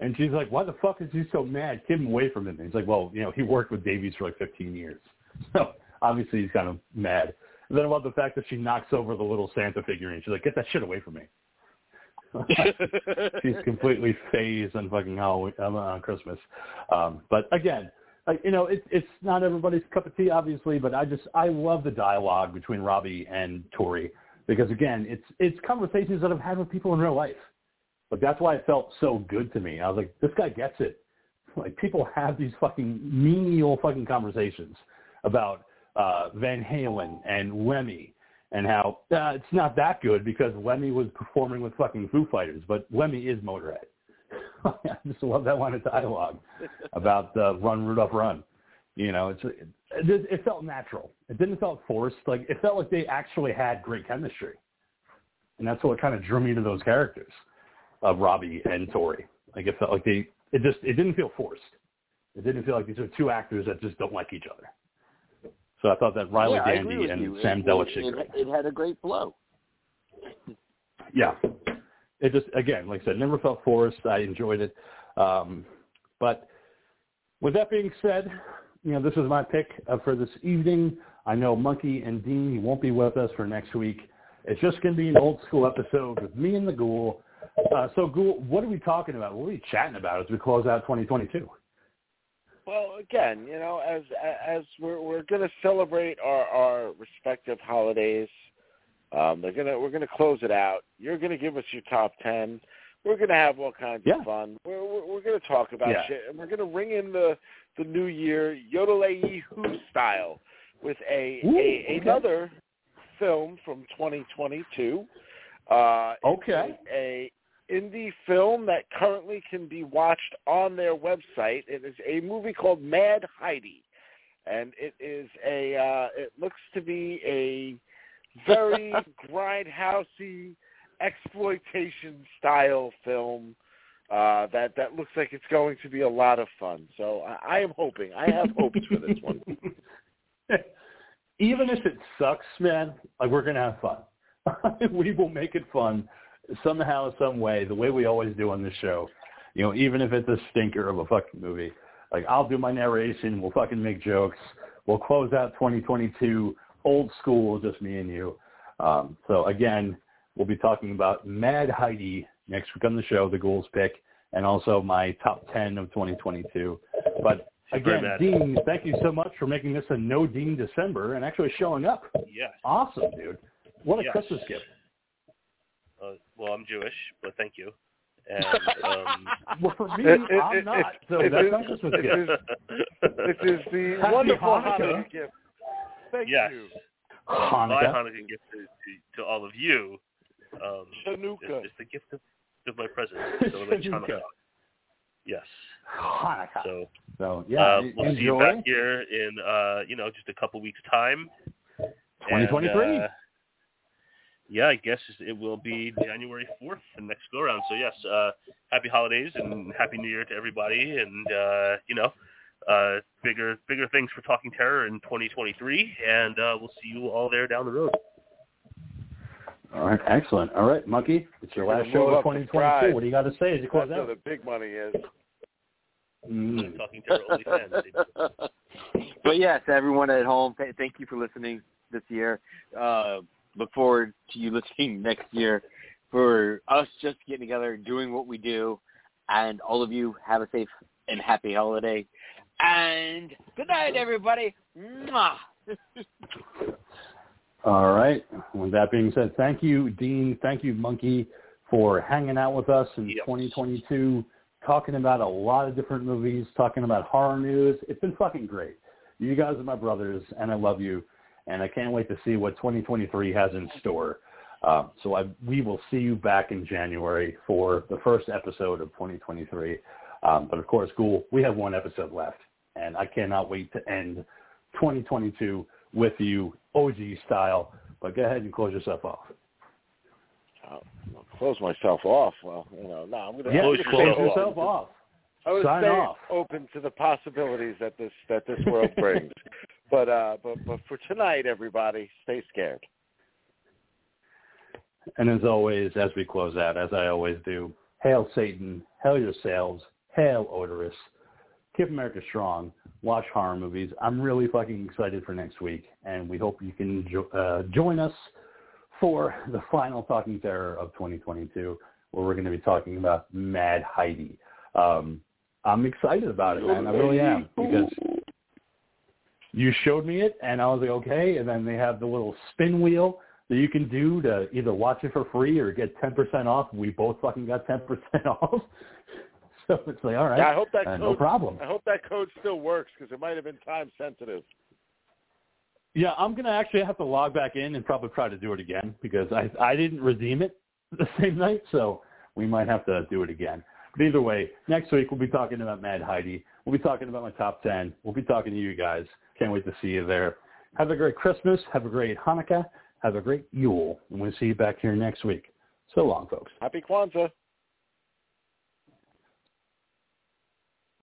And she's like, why the fuck is he so mad? Keep him away from him. And he's like, well, you know, he worked with Davis for like 15 years. (laughs) So obviously he's kind of mad. And then about the fact that she knocks over the little Santa figurine. She's like, get that shit away from me. (laughs) she's completely phased on fucking Halloween, on Christmas. Um, but again, like, you know, it's it's not everybody's cup of tea, obviously, but I just I love the dialogue between Robbie and Tori because again, it's it's conversations that I've had with people in real life. Like that's why it felt so good to me. I was like, this guy gets it. (laughs) Like people have these fucking menial fucking conversations about uh, Van Halen and Lemmy and how uh, it's not that good because Lemmy was performing with fucking Foo Fighters, but Lemmy is Motorhead. (laughs) I just love that line of dialogue (laughs) about uh, Run Rudolph Run. You know, it's it, it, it felt natural. It didn't felt forced. Like it felt like they actually had great chemistry, and that's what kind of drew me to those characters of Robbie and Tori. Like it felt like they it just it didn't feel forced. It didn't feel like these are two actors that just don't like each other. So I thought that Riley yeah, Dandy and you. Sam it, it, it, had a great flow. yeah, it just again, like I said, never felt forced. I enjoyed it. Um, but with that being said, you know, this is my pick uh, for this evening. I know Monkey and Dean won't be with us for next week. It's just going to be an old school episode with me and the Ghoul. Uh, so, Ghoul, what are we talking about? What are we chatting about as we close out 2022? Well, again, you know, as as we're we're going to celebrate our our respective holidays, um, they're gonna we're gonna close it out. You're gonna give us your top ten. We're gonna have all kinds Yeah. of fun. We're we're, we're gonna talk about Yeah. shit, and we're gonna ring in the the new year yodelay who style with a, Ooh, a okay. another film from 2022. Uh, Okay. it's a indie film that currently can be watched on their website. It is a movie called Mad Heidi, and it is a. Uh, it looks to be a very (laughs) grindhousey exploitation style film. Uh, that that looks like it's going to be a lot of fun. So I, I am hoping. I have hopes for this one. (laughs) even if it sucks, man, like we're gonna have fun. (laughs) we will make it fun somehow, some way, the way we always do on this show. You know, even if it's a stinker of a fucking movie. Like I'll do my narration, we'll fucking make jokes, we'll close out 2022 old school, just me and you. Um, so again, we'll be talking about Mad Heidi next week on the show, the Ghouls pick, and also my top 10 of 2022. But again, Dean, thank you so much for making this a no Dean December and actually showing up. Yes. Awesome, dude. What a Yes. Christmas gift. Uh, well, I'm Jewish, but thank you. And um, (laughs) Well, for me, It- it- I'm it- not. So it that's is- not Christmas it gift. is- This is the (laughs) Happy wonderful Hanukkah. Hanukkah gift. Thank yes, you. my Hanukkah. Hanukkah gift to, to, to all of you um, Chanukah. is, is the gift of, of my present. Celebrate (laughs) Chanukah. Hanukkah. Yes. Hanukkah. So So yeah, uh, we'll see you enjoy. back here in uh, you know just a couple weeks time. 2023. And, uh, yeah, I guess it will be January 4th, the next go around. So yes, uh, happy holidays and happy New Year to everybody, and uh, you know, uh, bigger bigger things for Talking Terror in 2023, and uh, we'll see you all there down the road. All right, excellent. All right, Monkey, it's your last show of up 2022. What do you got to say as you close That's out? where the big money is. Mm. Talking Terror only fans. (laughs) but yes, everyone at home, thank you for listening this year. Look forward to you (laughs) listening next year for us just getting together and doing what we do. And all of you have a safe and happy holiday. And good night, everybody. Mwah. (laughs) All right. With that being said, thank you, Dean. Thank you, Monkey, for hanging out with us in Yep. 2022, talking about a lot of different movies, talking about horror news. It's been fucking great. You guys are my brothers, and I love you, and I can't wait to see what 2023 has in store. Um, so I, we will see you back in January for the first episode of 2023. Um, but of course, Ghoul, we have one episode left, and I cannot wait to end 2022 with you, OG style. But go ahead and close yourself off. I'll close myself off. Well, you know, no, I'm gonna Yeah, I'm close gonna close stay yourself open. off. I was Sign off. open to the possibilities that this that this world brings. (laughs) but uh, but but for tonight, everybody, stay scared. And as always, as we close out, as I always do, hail Satan, hail yourselves, hail Odorous, keep America strong, watch horror movies. I'm really fucking excited for next week, and we hope you can jo- uh, join us for the final Talking Terror of 2022, where we're going to be talking about Mad Heidi. Um, I'm excited about it, man. I really am, because you showed me it, and I was like, okay. And then they have the little spin wheel that you can do to either watch it for free or get 10% off. We both fucking got 10% (laughs) off. So it's like, all right, Yeah, I hope that uh, code, no problem. I hope that code still works because it might have been time sensitive. Yeah, I'm gonna actually have to log back in and probably try to do it again because I I didn't redeem it (laughs) the same night, so we might have to do it again. But either way, next week we'll be talking about Mad Heidi. We'll be talking about my top ten. We'll be talking to you guys. Can't wait to see you there. Have a great Christmas. Have a great Hanukkah. Have a great Yule, and we'll see you back here next week. So long, folks. Happy Kwanzaa.